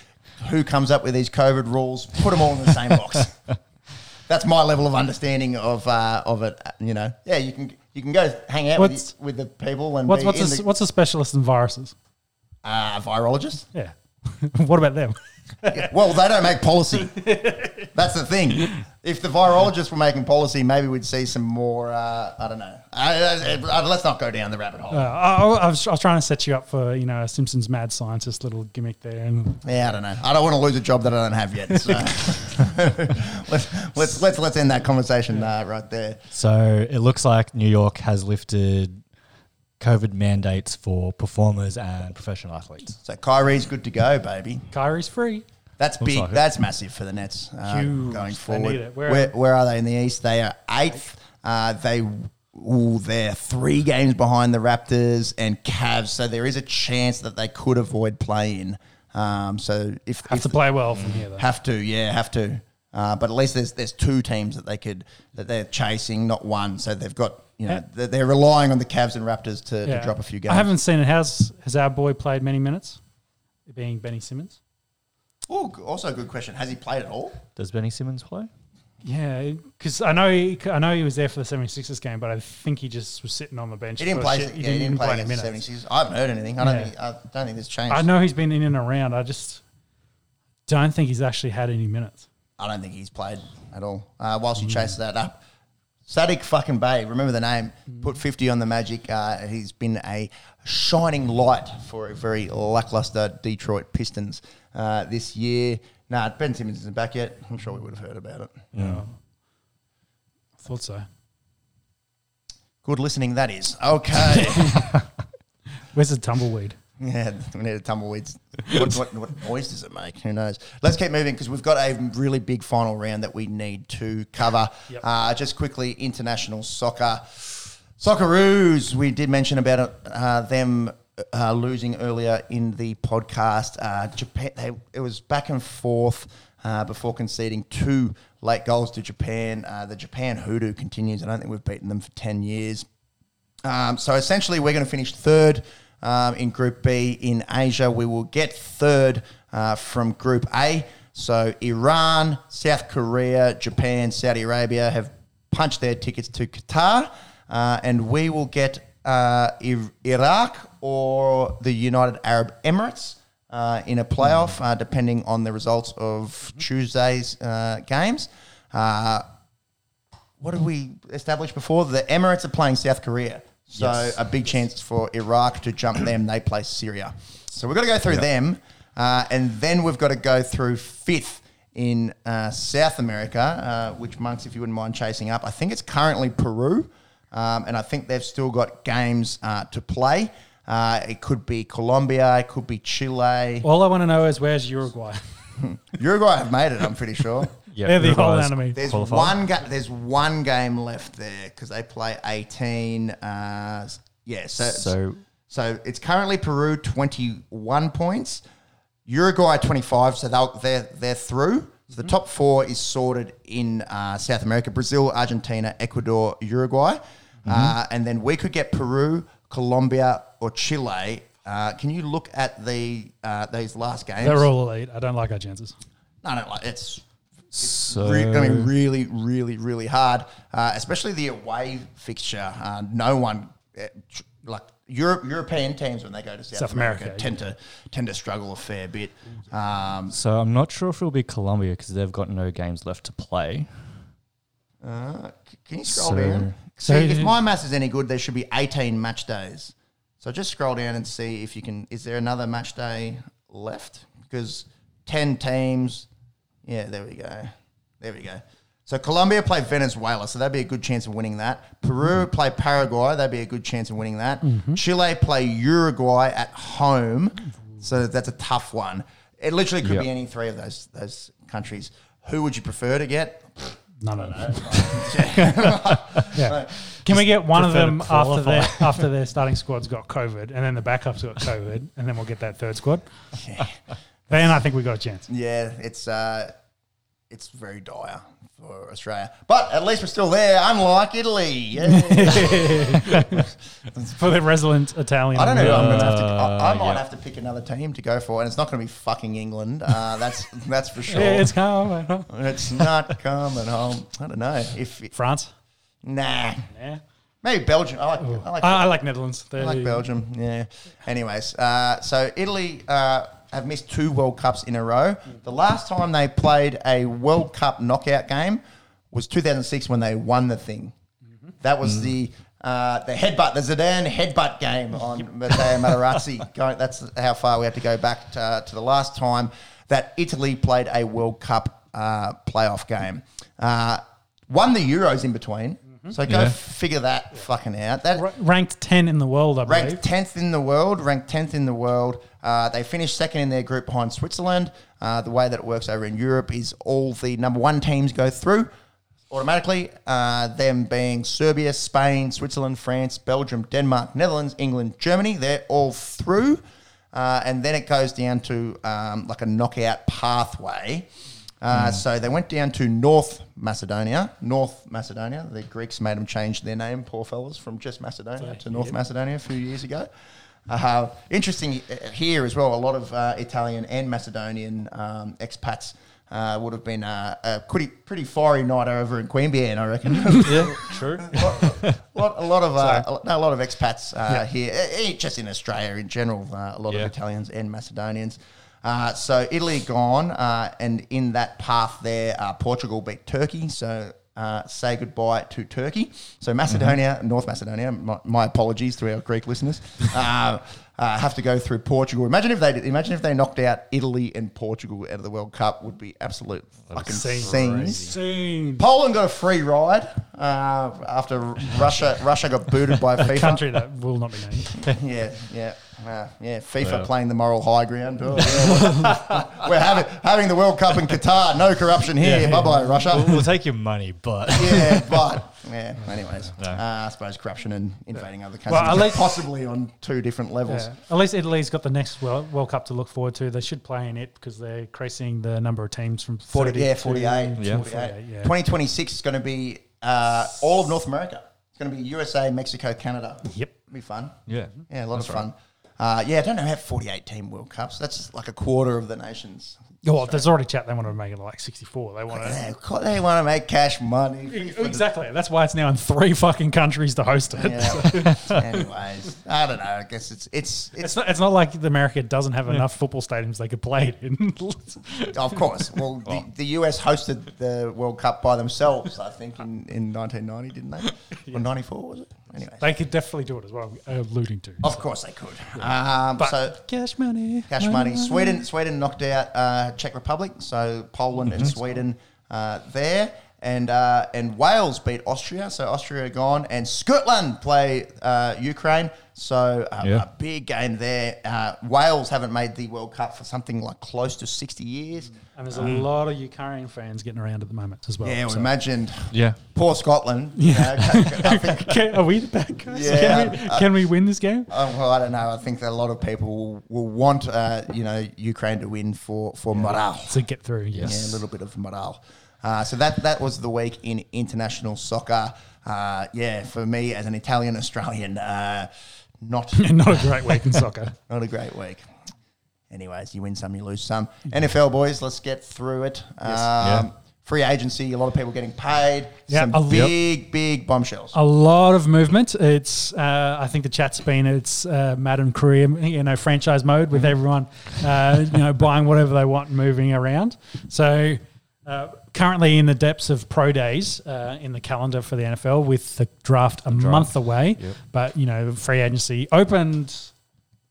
Who comes up with these COVID rules? Put them all in the same box. That's my level of understanding of uh, of it. You know, yeah, you can you can go hang out with, the- with the people and What's what's a, the, what's a specialist in viruses? uh, virologist. Yeah, what about them? Well, they don't make policy. That's the thing. If the virologists were making policy, maybe we'd see some more. Uh, I don't know. Uh, uh, uh, let's not go down the rabbit hole. Uh, I, I, was, I was trying to set you up for you know a Simpsons mad scientist little gimmick there, and Yeah, I don't know. I don't want to lose a job that I don't have yet. So let's, let's let's let's end that conversation uh, right there. So it looks like New York has lifted COVID mandates for performers and professional athletes. So Kyrie's good to go, baby. Kyrie's free. That's Looks big. like it. That's massive for the Nets uh, going forward. Where- Where, where are they in the East? They are eighth. Uh, they ooh, they're three games behind the Raptors and Cavs. So there is a chance that they could avoid play-in. Um, so if Have if to play well from here though. Have to, yeah, have to. Uh, but at least there's there's two teams that they could that they're chasing, not one. So they've got you know Yeah. they're, they're relying on the Cavs and Raptors to, Yeah. to drop a few games. I haven't seen it. Has has our boy played many minutes? Being Benny Simmons. Oh, also a good question. Has he played at all? Does Benny Simmons play? Yeah, because I know he, I know he was there for the 76ers game, but I think he just was sitting on the bench. He didn't play. shit. yeah, he didn't play any against the minutes. 76ers. I haven't heard anything. I don't Yeah. think. I don't think this changed. I know he's been in and around. I just don't think he's actually had any minutes. I don't think he's played at all. Uh, whilst you chase that up, Saddiq fucking Bey, remember the name, put 50 on the Magic. Uh, he's been a shining light for a very lackluster Detroit Pistons uh, this year. Nah, Ben Simmons isn't back yet. I'm sure we would have heard about it. Yeah, I thought so. Good listening, that is. Okay. Where's the tumbleweed? Yeah, we need a tumbleweeds. What, what, what noise does it make? Who knows? Let's keep moving because we've got a really big final round that we need to cover. Yep. Uh, just quickly, international soccer. Socceroos, we did mention about uh, them uh, losing earlier in the podcast. Uh, Japan, they, it was back and forth uh, before conceding two late goals to Japan. Uh, the Japan hoodoo continues. I don't think we've beaten them for 10 years. Um, so essentially, we're going to finish third um, in Group B in Asia. We will get third uh, from Group A. So Iran, South Korea, Japan, Saudi Arabia have punched their tickets to Qatar, uh, and we will get uh, Ir- Iraq or the United Arab Emirates. Uh, in a playoff, uh, depending on the results of Tuesday's uh, games. Uh, what did we establish before? The Emirates are playing South Korea. So Yes. a big chance for Iraq to jump them. They play Syria. So we've got to go through them. Uh, and then we've got to go through fifth in uh, South America, uh, which, Monks, if you wouldn't mind chasing up, I think it's currently Peru. Um, and I think they've still got games uh, to play. Uh, it could be Colombia, it could be Chile. All I want to know is where's Uruguay? Uruguay have made it, I'm pretty sure. Yeah, They're the whole Uruguay's enemy. There's qualified. one ga- There's one game left there because they play 18. Uh, yeah, so, so So it's currently Peru 21 points, Uruguay 25. So they'll, they're they're through. So the top four is sorted in uh, South America: Brazil, Argentina, Ecuador, Uruguay, uh, and then we could get Peru, Colombia, or Chile. Uh, can you look at the uh, these last games? They're all elite. I don't like our chances. No, no, like it's so re- I mean, really, really, really hard, uh, especially the away fixture. Uh, no one, uh, tr- like Europe, European teams when they go to South, South America, America, tend to tend to struggle a fair bit. Um, so I'm not sure if it'll be Colombia because they've got no games left to play. uh, c- can you scroll So- down? So- See, if my maths is any good, there should be 18 match days. So just scroll down and see if you can. Is there another match day left? Because 10 teams. Yeah, there we go. There we go. So Colombia play Venezuela, so that'd be a good chance of winning that. Peru play Paraguay, that'd be a good chance of winning that. Mm-hmm. Chile play Uruguay at home, so that's a tough one. It literally could Yep. be any three of those those countries. Who would you prefer to get? None of that. yeah. Can we get one of them after their after their starting squad's got COVID, and then the backups got COVID, and then we'll get that third squad? Then I think we got a chance. Yeah, it's uh, it's very dire for Australia, but at least we're still there. Unlike Italy, yeah. For the resident Italian. I don't know. who I'm gonna have to. I, I Uh, might yeah. have to pick another team to go for, and it's not going to be fucking England. Uh, that's that's for sure. It's coming. It's not coming home. I don't know if France. nah. Yeah. Maybe Belgium. I like. I like. I, I like Netherlands. I like Belgium. Yeah. Anyways, uh, so Italy uh, have missed two World Cups in a row. The last time they played a World Cup knockout game was 2006 when they won the thing. That was the uh, the headbutt, the Zidane headbutt game on Matteo Materazzi. Going, that's how far we have to go back to, to the last time that Italy played a World Cup uh, playoff game. Uh, won the Euros in between. So go Yeah. figure that fucking out. That R- ranked 10 in the world, I believe. ranked tenth in the world. Ranked tenth in the world. Uh, they finished second in their group behind Switzerland. Uh, the way that it works over in Europe is all the number one teams go through automatically. Uh, them being Serbia, Spain, Switzerland, France, Belgium, Denmark, Netherlands, England, Germany. They're all through, uh, and then it goes down to um, like a knockout pathway. Uh, So they went down to North Macedonia. North Macedonia. The Greeks made them change their name, poor fellas, from just Macedonia to North Macedonia a few years ago. Uh, interesting uh, here as well. A lot of uh, Italian and Macedonian um, expats uh, would have been uh, a pretty pretty fiery night over in Queanbeyan, I reckon. Yeah, true. a, lot, a lot of uh, a, lot- no, a lot of expats uh, here, eh, eh, just in Australia in general. Uh, a lot Yeah. of Italians and Macedonians. Uh, so Italy gone, uh, and in that path there, uh, Portugal beat Turkey. So. Uh, say goodbye to Turkey. So Macedonia, North Macedonia. My, my apologies to our Greek listeners. Uh, uh, have to go through Portugal. Imagine if they did, imagine if they knocked out Italy and Portugal out of the World Cup. Would be absolute fucking Scene. scenes. Scene. Poland got a free ride uh, after Russia Russia got booted by A FIFA. country that will not be named. Yeah, yeah, uh, yeah. FIFA Yeah. playing the moral high ground. Oh, yeah. We're having having the World Cup in Qatar. No corruption here. Yeah. Bye bye, Russia. we'll take your money, but yeah, but yeah. Anyways, No. uh, I suppose corruption and invading other countries, Well, at least- possibly on two different levels. At least Italy's got the next World, World Cup to look forward to. They should play in it because they're increasing the number of teams from 40, 30 yeah, to 48. Yeah. 48. 48, yeah. 2026 is going to be uh, all of North America. It's going to be USA, Mexico, Canada. Yep. Be fun. yeah, Yeah, a lot That's of right. Uh, yeah, I don't know how 48 team World Cups. That's like a quarter of the nations. Oh, there's already chat. They want to make it like 64. They want to. They, want to make cash money. Exactly. That's why it's now in three fucking countries to host it. Yeah. Anyways, I don't know. I guess it's it's It's it's not, it's not like the America doesn't have enough football stadiums they could play it in. of course. Well, Oh. the, the US hosted the World Cup by themselves. I think in, in 1990, didn't they? Or 94 was it? Anyways, They could definitely do it as well. Alluding to. of course they could. Um, But so cash money. cash money. Sweden, Sweden knocked out uh, Czech Republic. So Poland and Sweden uh, there, and uh, and Wales beat Austria. So Austria are gone, and Scotland play uh, Ukraine. So uh, Yeah. a big game there. Uh, Wales haven't made the World Cup for something like close to sixty years. And there's a lot of Ukrainian fans getting around at the moment as well. Yeah, we so. imagined Yeah. poor Scotland. you know, I think Okay, are we the bad guys? Yeah, can, we, uh, can we win this game? Oh, well, I don't know. I think that a lot of people will, will want, uh, you know, Ukraine to win for for morale. To get through, yes. Yeah, a little bit of morale. Uh, so that that was the week in international soccer. Uh, yeah, for me as an Italian Australian, uh, not Not a great week in soccer. not a great week. Anyways, you win some, you lose some. NFL boys, let's get through it. Um, Yeah. Free agency, a lot of people getting paid. Yeah, some big, big bombshells. A lot of movement. It's uh, I think the chat's been it's uh, Madden career, you know, franchise mode with everyone, uh, you know, buying whatever they want, and moving around. So uh, currently in the depths of pro days uh, in the calendar for the NFL, with the draft a month away. Yep. But you know, free agency opened.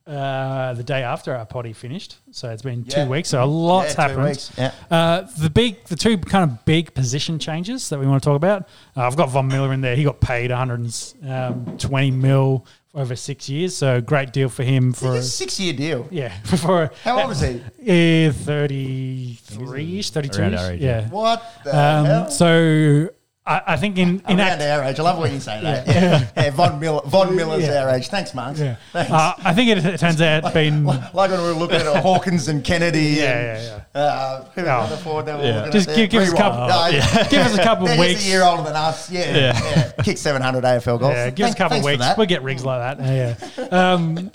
Uh, the day after our potty finished, so it's been Yeah. two weeks. So a lot's Yeah, happened. weeks. Yeah. Uh, the big, the two kind of big position changes that we want to talk about. Uh, I've got Von Miller in there. He got paid 120 mil over six years, so great deal for him for It's a six year deal. yeah for How old is he? Uh, 33 ish, 32 Around our age, yeah. What the hell? Um, so I, I think in in Around act, our age. I love when you say that. Yeah. yeah. Von, Miller, Von Miller's Yeah. our age. Thanks, Marks. yeah. Thanks. Uh, I think it, it turns out been like when we were looking at Hawkins and Kennedy. yeah and, yeah yeah. Uh, who Oh. the forward that Yeah. Just at give- give us a Rewind. couple- No, yeah. Give us a couple They're of just weeks. a year older than us. Yeah. Yeah. yeah. Kick 700 AFL golf. Yeah, give us a couple of weeks. We'll get rigs like that. Yeah. yeah. Um,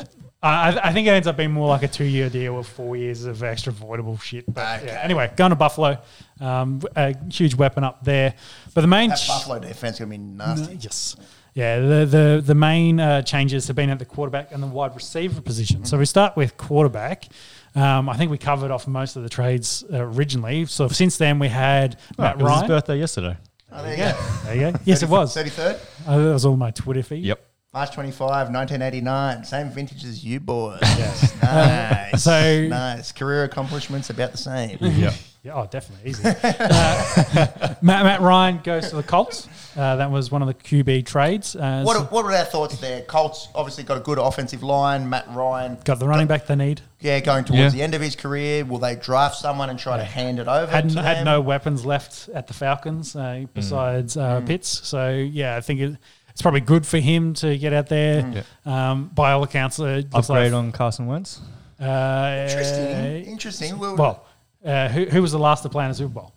I, I think it ends up being more like a two-year deal with four years of extra voidable shit. But Okay. yeah. Anyway, going to Buffalo, um, a huge weapon up there. But the main That ch- Buffalo defense going to be nasty. Yes. Yeah, the the, the main uh, changes have been at the quarterback and the wide receiver position. So we start with quarterback. Um, I think we covered off most of the trades uh, originally. So since then we had Matt it was his Ryan. birthday yesterday. Oh, there you go. There you go. Yes, it was. 33rd, Uh, that was all my Twitter feed. Yep. March 25, 1989. Same vintage as you boys. Yes. Nice. so- nice. Career accomplishments about the same. Yep. Yeah, oh, definitely easy. uh, Matt, Matt Ryan goes to the Colts. Uh, that was one of the QB trades. Uh, What, so what were our thoughts there? Colts obviously got a good offensive line. Matt Ryan, got the running back they need. yeah, going towards Yeah. the end of his career. Will they draft someone and try to hand it over? Had to had them? no weapons left at the Falcons uh, besides uh, Mm. Pitts. So yeah, I think it, it's probably good for him to get out there. Mm. Um, by all accounts, it looks Upgrade like, on Carson Wentz. uh, Interesting. Interesting. Well, Well, uh, who, who was the last to play in the Super Bowl?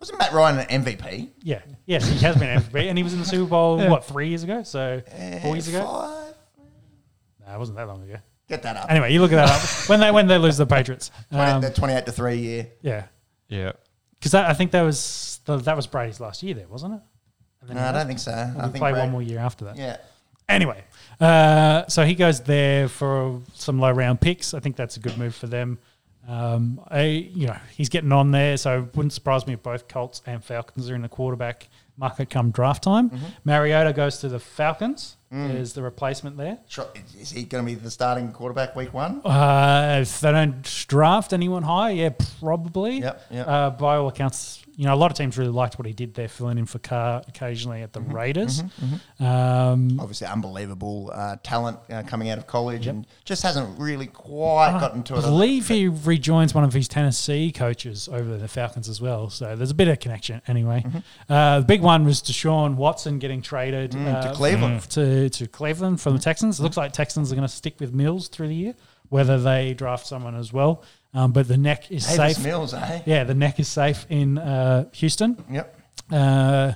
wasn't Matt Ryan an MVP? Yeah, yes, he has been MVP, and he was in the Super Bowl Yeah. what three years ago? So four years ago. Five? No, it wasn't that long ago. Get that up. Anyway, you look at that up when they when they lose the Patriots. 20, Um, the 28 to 3 year. yeah, Yeah. because I think that was that was Brady's last year there, wasn't it? No, I don't think so. I think play Brad- one more year after that. Yeah. Anyway, uh, so he goes there for some low round picks. I think that's a good move for them. Um, I, you know, he's getting on there, so it wouldn't surprise me if both Colts and Falcons are in the quarterback market come draft time. Mm-hmm. Mariota goes to the Falcons. Mm. Is the replacement there? Sure. Is he going to be the starting quarterback week one? Uh, if they don't draft anyone high, yeah, probably. Yep, yep. Uh, by all accounts, you know, a lot of teams really liked what he did there, filling in for Carr occasionally at the Mm-hmm, Raiders. Um, Obviously, unbelievable uh, talent uh, coming out of college and just hasn't really quite gotten to I believe he rejoins one of his Tennessee coaches over the Falcons as well. So there's a bit of connection anyway. Uh, the big one was Deshaun Watson getting traded Mm-hmm. Mm, to uh, Cleveland. To, to Cleveland from the Texans. It looks like Texans are going to stick with Mills through the year, whether they draft someone as well. Um, but the neck is Davis safe. Mills, eh? Yeah, the neck is safe in uh, Houston. Yep. Uh,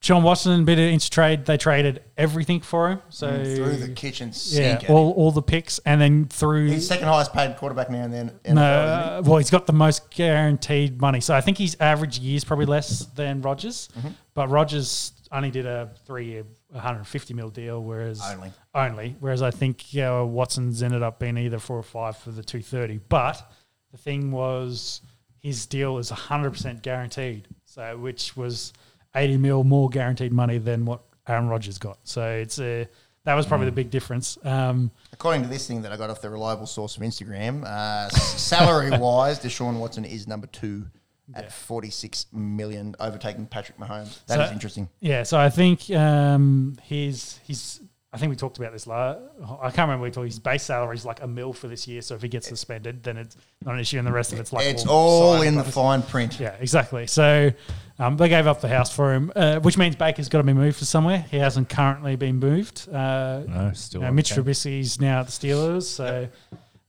John Watson, bit of inch trade. They traded everything for him. So Mm, Through the kitchen yeah, sink. all, all the picks, and then through He's second highest paid quarterback now and then. NFL. no, uh, well, he's got the most guaranteed money. So I think his average year is probably less than Rodgers, Mm-hmm. but Rodgers only did a three-year, 150 mil deal, whereas Only. only. Whereas I think uh, Watson's ended up being either four or five for the 230. But the thing was, his deal is 100 percent guaranteed, so which was 80 mil more guaranteed money than what Aaron Rodgers got. So it's a that was probably the big difference. Um, According to this thing that I got off the reliable source from Instagram, uh, salary wise, Deshaun Watson is number two at Yeah. 46 million, overtaking Patrick Mahomes. That is So- interesting. Yeah, so I think um, his his I think we talked about this. La- I can't remember. We talked. His base salary is like a mil for this year. So if he gets suspended, then it's not an issue, and the rest of it's like it's all sign in the fine print. Yeah, exactly. So um, they gave up the house for him, uh, which means Baker's got to be moved to somewhere. He hasn't currently been moved. Uh, No, still. you know, Mitch okay. Trubisky's now at the Steelers. So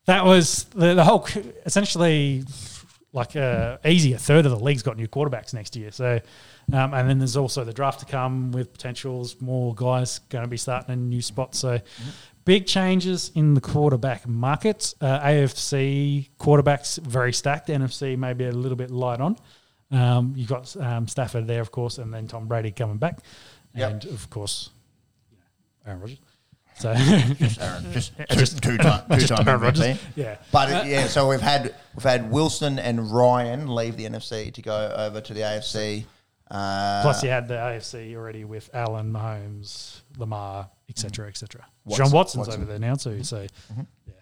that was the, the whole essentially like uh, easy. A third of the league's got new quarterbacks next year. So um, and then there's also the draft to come with potentials. More guys going to be starting in new spots. So big changes in the quarterback market. Uh, AFC quarterbacks very stacked. NFC maybe a little bit light on. Um, you've got um, Stafford there, of course, and then Tom Brady coming back, Yep. and of course, Aaron Rodgers. So Aaron, just two, Just- two, time, two just time Aaron Rodgers. MVP. Yeah. But it- yeah, so we've had we've had Wilson and Ryan leave the NFC to go over to the AFC. Uh, Plus, you had the AFC already with Allen, Mahomes, Lamar, etc., etc. Watson- John Watson's Watson. over there now too. So, yeah.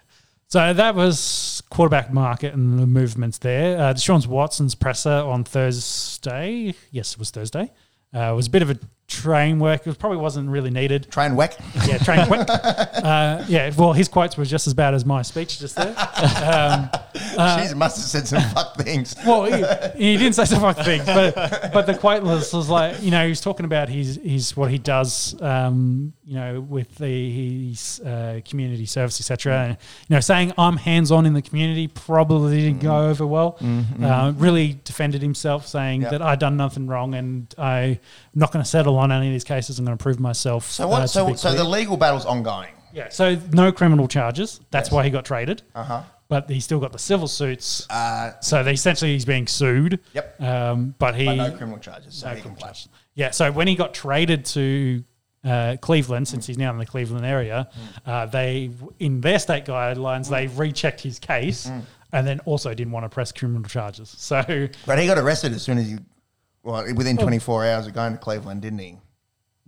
So that was quarterback market and the movements there. Uh, Deshaun Watson's presser on Thursday. Yes, it was Thursday. Uh, it was a bit of a train work. It probably wasn't really needed. train whack. Yeah, train quick. uh, yeah, well, his quotes were just as bad as my speech just there. Um, Jeez, must have said some fuck things. Well, he, he didn't say some fuck things, but but the quote was, was like you know he was talking about his his what he does um, you know with the his uh, community service etc. And you know saying I'm hands on in the community probably didn't go over well. Uh, really defended himself, saying Yep. that I done nothing wrong and I'm not going to settle on any of these cases. I'm going to prove myself. So uh, what? to so so the legal battle's ongoing. yeah, so no criminal charges. That's Yes. why he got traded. Uh huh. But he still got the civil suits. Uh, So they essentially he's being sued. Yep. Um, but he but no criminal charges. So no criminal charges. Yeah. So when he got traded to uh, Cleveland, since he's now in the Cleveland area, uh, they in their state guidelines they rechecked his case and then also didn't want to press criminal charges. So But he got arrested as soon as he, well, within 24 hours of going to Cleveland, didn't he?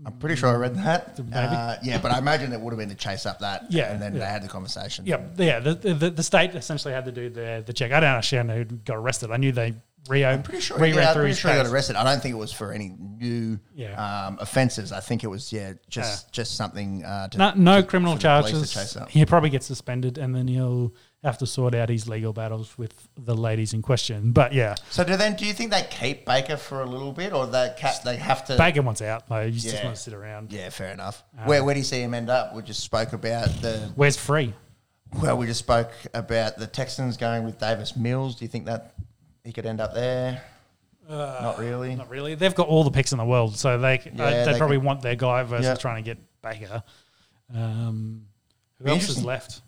I'm pretty sure I read that. Maybe. Uh, yeah, but I imagine it would have been to chase up that. Yeah, And then yeah. they had the conversation. yeah, yeah. The, the the state essentially had to do the the check. I don't understand who got arrested. I knew they reopened. I'm pretty sure, reran yeah, I'm pretty sure he got arrested. I don't think it was for any new Yeah. um, offences. I think it was, yeah, just just something uh, to. No, no to- criminal charges. He'll probably get suspended, and then he'll have to sort out his legal battles with the ladies in question. But yeah, So do then do you think they keep Baker for a little bit, or they ca- they have to? Baker wants out. Though. He just Yeah. wants to sit around. Yeah, fair enough. Um, where where do you see him end up? We just spoke about the Where's free? well, we just spoke about the Texans going with Davis Mills. Do you think that he could end up there? Not really. Not really. They've got all the picks in the world, so they Yeah, uh, they, they probably could- want their guy versus Yeah. trying to get Baker. Um, who Be else is left?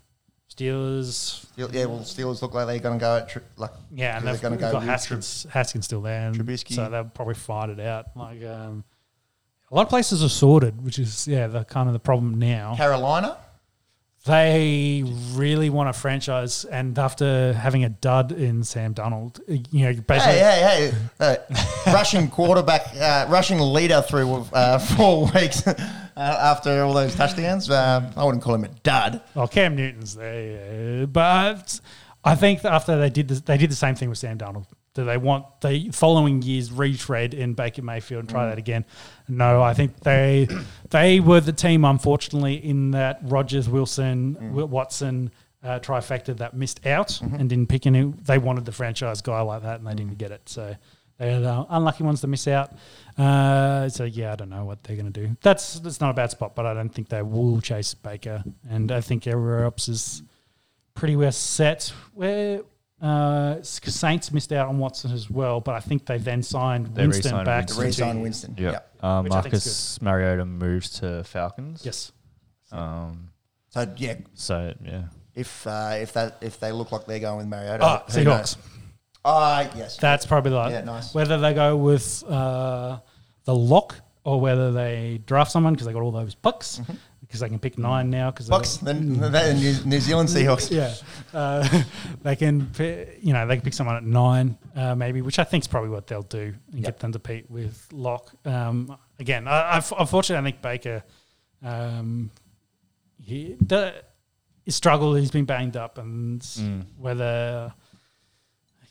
Steelers. Steel- Yeah, well, Steelers look like they're going to go at tri- like Yeah, and they're they've going got, to go got with Tri- Haskins. Haskins still there, and Trubisky. so they'll probably fight it out. Like um, a lot of places are sorted, which is yeah the kind of the problem now. Carolina. They really want a franchise, and after having a dud in Sam Darnold, you know, basically, Hey, hey, hey! Uh, rushing quarterback, uh, rushing leader through uh, four weeks uh, after all those touchdowns. Uh, I wouldn't call him a dud. Well, Cam Newton's there, yeah. but I think after they did this, they did the same thing with Sam Darnold. Do they want the following years retread in Baker Mayfield and try that again? No, I think they they were the team, unfortunately, in that Rodgers, Wilson, Wi- Watson uh, trifecta that missed out and didn't pick any. They wanted the franchise guy like that, and they didn't get it. So they're the unlucky ones to miss out. Uh, so yeah, I don't know what they're going to do. That's that's not a bad spot, but I don't think they will chase Baker, and I think everywhere else is pretty well set. Where uh, Saints missed out on Watson as well, but I think they then signed They Winston re-signed back. To Winston. for two re-sign years. Winston. Yeah. Yep. Um, Which I think is Marcus Mariota moves to Falcons. Yes. Um, So yeah, so yeah. if uh, if that if they look like they're going with Mariota, Oh, who Seahawks. knows? Ah, yes. That's probably like Yeah, nice. whether they go with uh, the lock or whether they draft someone because they got all those bucks. Mm-hmm. Because they can pick nine now. Because Box, the, the, New, Zealand Seahawks. yeah, uh, they can you know they can pick someone at nine uh, maybe, which I think is probably what they'll do and Yep. get them to compete with Lock. Um, again, I, I, unfortunately, I think Baker um, he the, his struggle. He's been banged up, and Mm. whether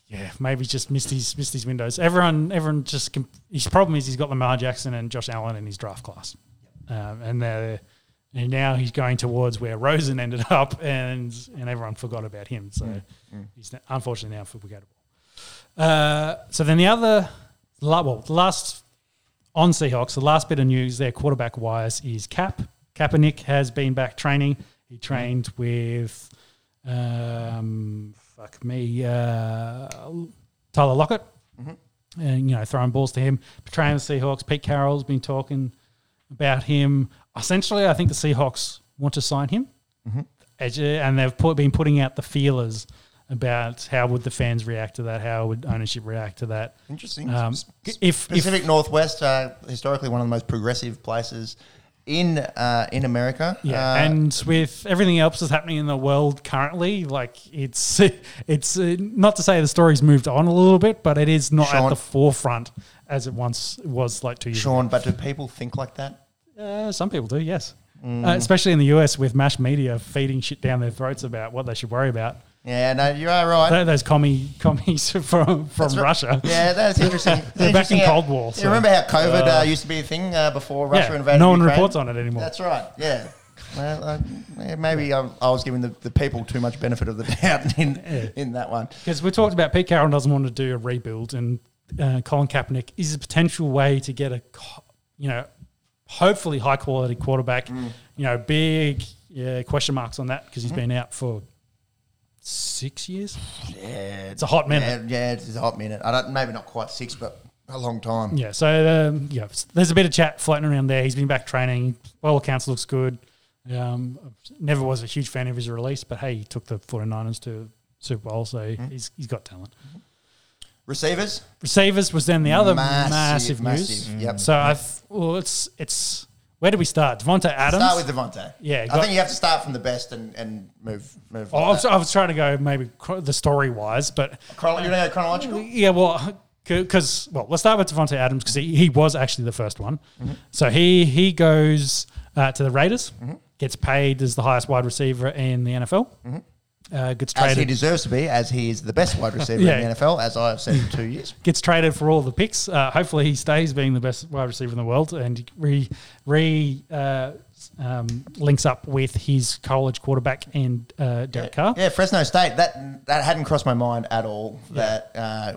yeah maybe just missed his missed his windows. Everyone everyone just com- his problem is he's got Lamar Jackson and Josh Allen in his draft class, um, and they're. And now he's going towards where Rosen ended up, and and everyone forgot about him. So he's unfortunately now forgettable. Uh, so then the other, well, the last on Seahawks, the last bit of news there, quarterback wise, is Cap. Kaepernick has been back training. He trained with, um, fuck me, uh, Tyler Lockett, and you know throwing balls to him. Portraying the Seahawks. Pete Carroll's been talking about him. Essentially, I think the Seahawks want to sign him, As- and they've put, been putting out the feelers about how would the fans react to that, how would ownership react to that. Interesting. Um, if, if Pacific Northwest, uh, historically one of the most progressive places in uh, in America. Yeah, Uh, and with everything else that's happening in the world currently, like it's it's uh, not to say the story's moved on a little bit, but it is not Sean- at the forefront as it once was like two years Sean, but do people think like that? Uh, some people do, yes, Mm. uh, especially in the US with mass media feeding shit down their throats about what they should worry about. Yeah, no, you are right. Tho- Those commie commies from from right. Russia. Yeah, that's interesting. They're back in Cold War, You so- remember how COVID uh, used to be a thing uh, before Russia Yeah, invaded no one Ukraine? reports on it anymore. That's right. Yeah. Well, uh, maybe I, I was giving the, the people too much benefit of the doubt in Yeah. in that one. Because we talked about Pete Carroll doesn't want to do a rebuild, and uh, Colin Kaepernick is a potential way to get a, you know, hopefully high quality quarterback. Mm. You know, big yeah, question marks on that because he's been out for six years. Yeah, It's a hot minute. Yeah, yeah, it's a hot minute. I don't maybe not quite six, but a long time. Yeah, so um, yeah, there's a bit of chat floating around there. He's been back training. By all accounts, looks good. Um, never was a huge fan of his release, but hey, he took the 49ers to Super Bowl, so Mm-hmm. he's he's got talent. Receivers, Receivers was then the other Massive, massive, news. massive, yep. So I th- well, it's it's where do we start? Davante Adams. start with Davante. Yeah, I think you have to start from the best and, and move move. Oh, I, was. I was trying to go maybe chro- the story wise, but Chrono- you know chronological. yeah, well, because well, let's start with Davante Adams because he, he was actually the first one. Mm-hmm. So he he goes uh, to the Raiders, gets paid as the highest wide receiver in the NFL. Uh, gets Mm-hmm. As he deserves to be, as he is the best wide receiver Yeah. in the NFL, as I have said for two years. gets traded for all the picks. Uh, hopefully, he stays being the best wide receiver in the world and re re uh, um, links up with his college quarterback and uh, Derek Carr. Yeah, Fresno State. That that hadn't crossed my mind at all. That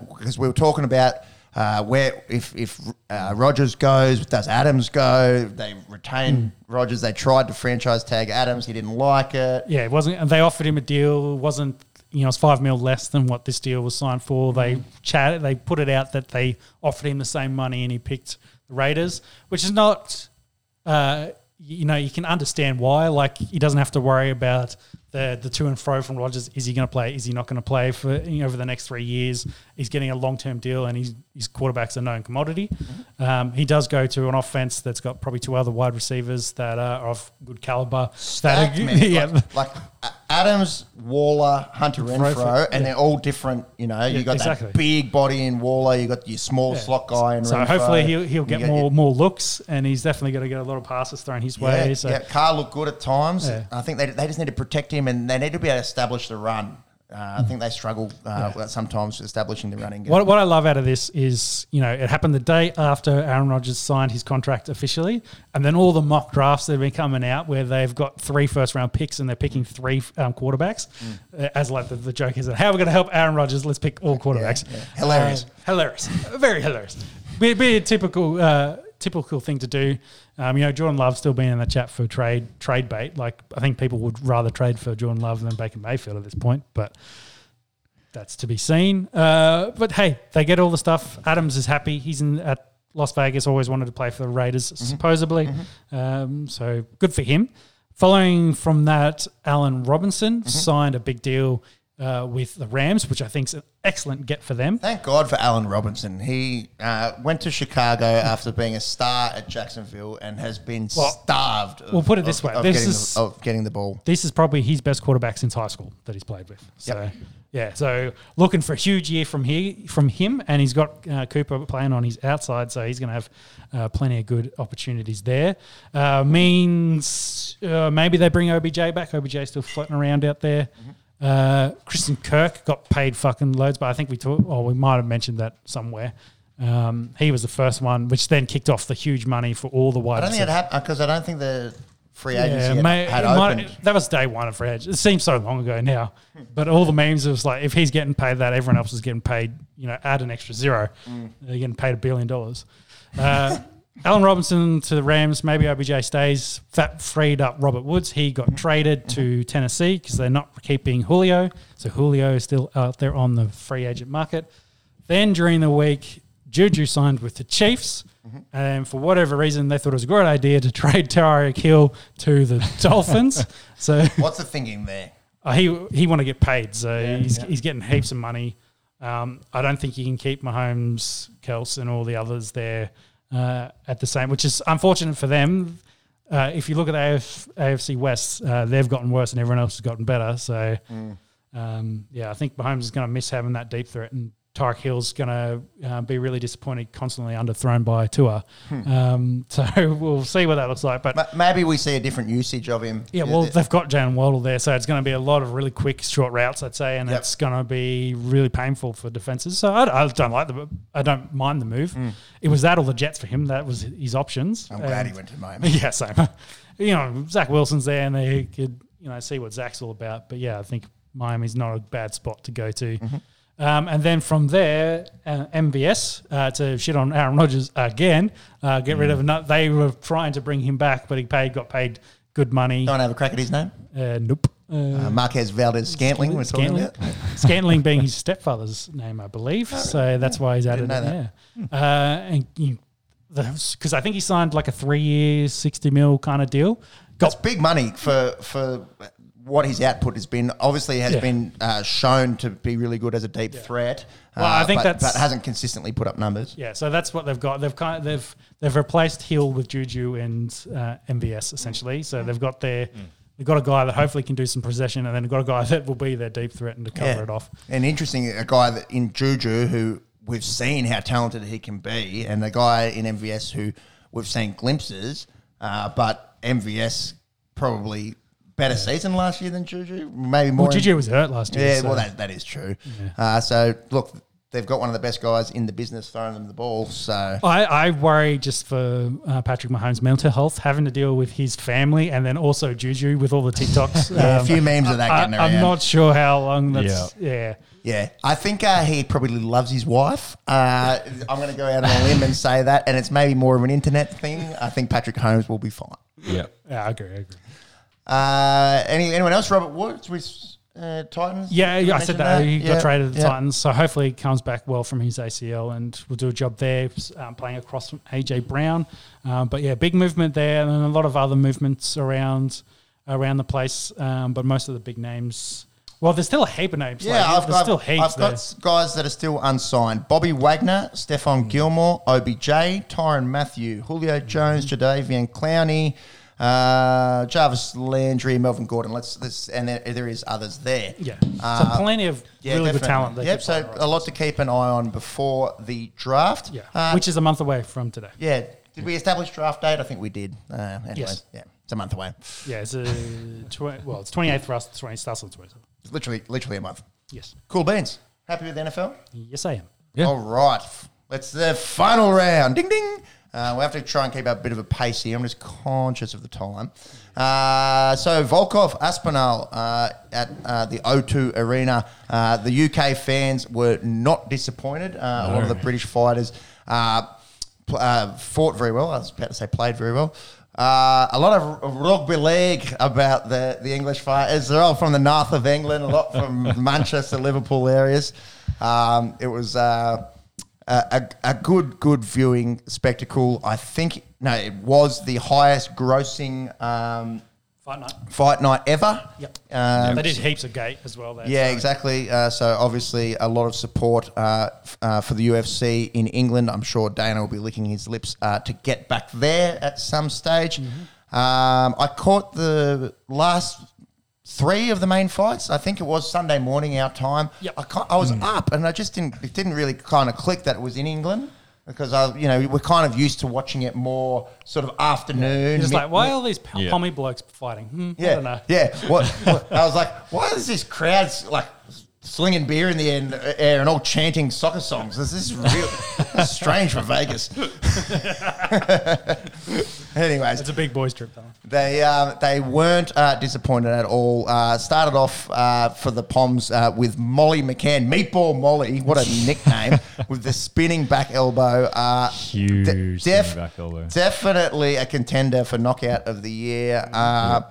because we were talking about uh, where if if uh, Rodgers goes, does Adams go? They retain Rodgers. They tried to franchise tag Adams. He didn't like it. Yeah, it wasn't. And they offered him a deal. It wasn't you know it's five mil less than what this deal was signed for. They chatted. They put it out that they offered him the same money, and he picked the Raiders, which is not. Uh, you know, you can understand why. Like he doesn't have to worry about the the to and fro from Rodgers. Is he going to play? Is he not going to play for you know, over the next three years? He's getting a long term deal, and he's, his quarterback's a known commodity. Um, he does go to an offense that's got probably two other wide receivers that are of good caliber. Stacked, that are, man. yeah, Like, like Adams, Waller, Hunter Renfrow, Renfrow, and yeah. they're all different. You know, you Yeah, got exactly. that big body in Waller. You got your small Yeah. slot guy in So Renfrow. hopefully he'll, he'll get more your- more looks, and he's definitely going to get a lot of passes thrown his way. So yeah, Carr looked good at times. I think they, they just need to protect him and they need to be able to establish the run. Uh, I think they struggle uh, Yeah. sometimes establishing the running game. what what I love out of this is you know it happened the day after Aaron Rodgers signed his contract officially, and then all the mock drafts that have been coming out where they've got three first round picks and they're picking three um, quarterbacks, Mm. uh, as like the, the joke is that how are we going to help Aaron Rodgers? Let's pick all quarterbacks. yeah. Hilarious. Uh, hilarious, very hilarious. Be, be a typical. Typical thing to do, um, you know. Jordan Love still being in the chat for trade trade bait. Like I think people would rather trade for Jordan Love than Baker Mayfield at this point, but that's to be seen. Uh, but hey, they get all the stuff. Adams is happy. He's in at Las Vegas. Always wanted to play for the Raiders, supposedly. Um, so good for him. Following from that, Allen Robinson signed a big deal uh, with the Rams, which I think is an excellent get for them. Thank God for Allen Robinson. He uh, went to Chicago after being a star at Jacksonville and has been Well, starved. Of, we'll put it this of- way. of This getting is- the, of getting the ball. This is probably his best quarterback since high school that he's played with. So Yep. yeah, so looking for a huge year from here from him, and he's got uh, Cooper playing on his outside, so he's going to have uh, plenty of good opportunities there. Uh, means uh, maybe they bring OBJ back. OBJ still floating around out there. Uh, Christian Kirk got paid fucking loads, but I think we talk, or we might have mentioned that somewhere. Um, he was the first one, which then kicked off the huge money for all the wide. I don't think it happened because I don't think the free agency Yeah, had, may- had it might- opened. that was day one of free agency. It seems so long ago now, but all the memes it was like if he's getting paid that, everyone else is getting paid. You know, add an extra zero, Mm. they're getting paid a billion dollars. Uh, Allen Robinson to the Rams. Maybe OBJ stays. That freed up Robert Woods. He got traded to Tennessee because they're not keeping Julio. So Julio is still out there on the free agent market. Then during the week, Juju signed with the Chiefs. Mm-hmm. And for whatever reason, they thought it was a great idea to trade Tyreek Hill to the Dolphins. So What's the thinking there? uh, he he want to get paid, so Yeah, he's, yeah. he's getting heaps of money. Um, I don't think he can keep Mahomes, Kelce, and all the others there uh, at the same, which is unfortunate for them. Uh, if you look at AF, AFC West, uh, they've gotten worse and everyone else has gotten better. So, Mm. um, yeah, I think Mahomes is going to miss having that deep threat, and Tyreek Hill's going to uh, be really disappointed, constantly underthrown by Tua. Hmm. Um, so we'll see what that looks like. But Ma- Maybe we see a different usage of him. yeah, well, they've got Jan Waddle there, so it's going to be a lot of really quick, short routes, I'd say, and Yep. it's going to be really painful for defenses. So I, I don't like the, I don't mind the move. It was that or the Jets for him. That was his options. I'm glad he went to Miami. Yeah, same. you know, Zach Wilson's there, and they could, you know, see what Zach's all about. But yeah, I think Miami's not a bad spot to go to. Mm-hmm. Um, and then from there, uh, MVS uh, to shit on Aaron Rodgers again. Uh, get Mm. rid of him. They were trying to bring him back, but he paid, got paid good money. Don't have a crack at his name. Uh, nope. Uh, Uh, Marquez Valdes-Scantling. We're talking Scantling. about. Scantling being his stepfather's name, I believe. So that's why he's added it. Yeah. Uh, and you, because I think he signed like a three-year, sixty mil kind of deal. That's Got big money for for what his output has been. Obviously, has Yeah. been uh, shown to be really good as a deep threat. Well, I uh, think but, that's- but hasn't consistently put up numbers. yeah. So that's what they've got. They've kind of, they've they've replaced Hill with Juju and uh, MVS essentially. So they've got their they've got a guy that hopefully can do some possession, and then they've got a guy that will be their deep threat and to cover Yeah. it off. And interesting, a guy that in Juju who we've seen how talented he can be, and a guy in MVS who we've seen glimpses, uh, but MVS probably better season last year than Juju, maybe more. Well, Juju was hurt last year. yeah, so- well, that, that is true. Uh, so look, they've got one of the best guys in the business throwing them the ball. So I, I worry just for uh, Patrick Mahomes' mental health, having to deal with his family and then also Juju with all the TikToks. yeah, a Um, few memes of that I, getting around. I'm not sure how long that's. Yeah. Yeah, I think uh, he probably loves his wife. Uh, I'm going to go out on a limb and say that, and it's maybe more of an internet thing. I think Patrick Holmes will be fine. Yeah. Yeah, I agree. I agree. Uh, any anyone else? Robert Woods with uh, Titans. Yeah, yeah, I said mention that. He Yeah, got traded to the yeah. Titans. So hopefully he comes back well from his ACL and will do a job there, um, playing across from AJ Brown. Um, but yeah, big movement there and a lot of other movements around around the place. Um, but most of the big names. Well, there's still a heap of names. Yeah, like, I've there's got, still heaps I've got there. guys that are still unsigned: Bobby Wagner, Stephon Gilmore, OBJ, Tyrann Mathieu, Julio Jones, Jadeveon Clowney, uh, Jarvis Landry, Melvin Gordon. Let's, let's and there, there is others there. Yeah. Uh, so plenty of Yeah, really good talent. Yep. So a lot to keep an eye on before the draft. Yeah, Uh, which is a month away from today. yeah. Did we establish draft date? I think we did. Uh, Yes. Yeah. It's a month away. Yeah, it's a tw- well, it's 28th for us. 20 starts on 20th. It's literally, literally a month. Yes, Cool beans. Happy with the NFL? yes, I am. Yeah. All right. Let's the final round. Ding ding. Uh, we have to try and keep up a bit of a pace here. I'm just conscious of the time. Uh, so Volkov Aspinall uh, at uh, the O2 Arena. Uh, the UK fans were not disappointed. Uh, A lot of the British fighters uh, pl- uh, fought very well. I was about to say played very well. Uh, a lot of rugby league about the, the English fighters. They're all from the north of England, a lot from Manchester, Liverpool areas. Um, it was uh, a, a, good, good viewing spectacle. I think, no, it was the highest grossing um, Fight night. fight night ever. Yep. Um, they did heaps of gate as well. There. Yeah, so- exactly. Uh, so obviously, a lot of support uh, f- uh, for the UFC in England. I'm sure Dana will be licking his lips uh, to get back there at some stage. Mm-hmm. Um, I caught the last three of the main fights. I think it was Sunday morning our time. Yep. I, ca- I was Mm. up, and I just didn't. It didn't really kind of click that it was in England. Because I, you know, we're kind of used to watching it more sort of afternoon. You're just like, why are all these p- Yeah. pommy blokes fighting? Hmm, I yeah, don't know. yeah. What, what- I was like, why is this crowd like slinging beer in the end, air and all chanting soccer songs? This is real strange for Vegas. Anyways, It's a big boys trip, though. they um, they weren't uh, disappointed at all. Uh, started off uh, for the Poms uh, with Molly McCann, Meatball Molly. What a nickname! with the spinning back elbow. Uh, Huge de- spinning back elbow. Definitely a contender for knockout of the year. Uh,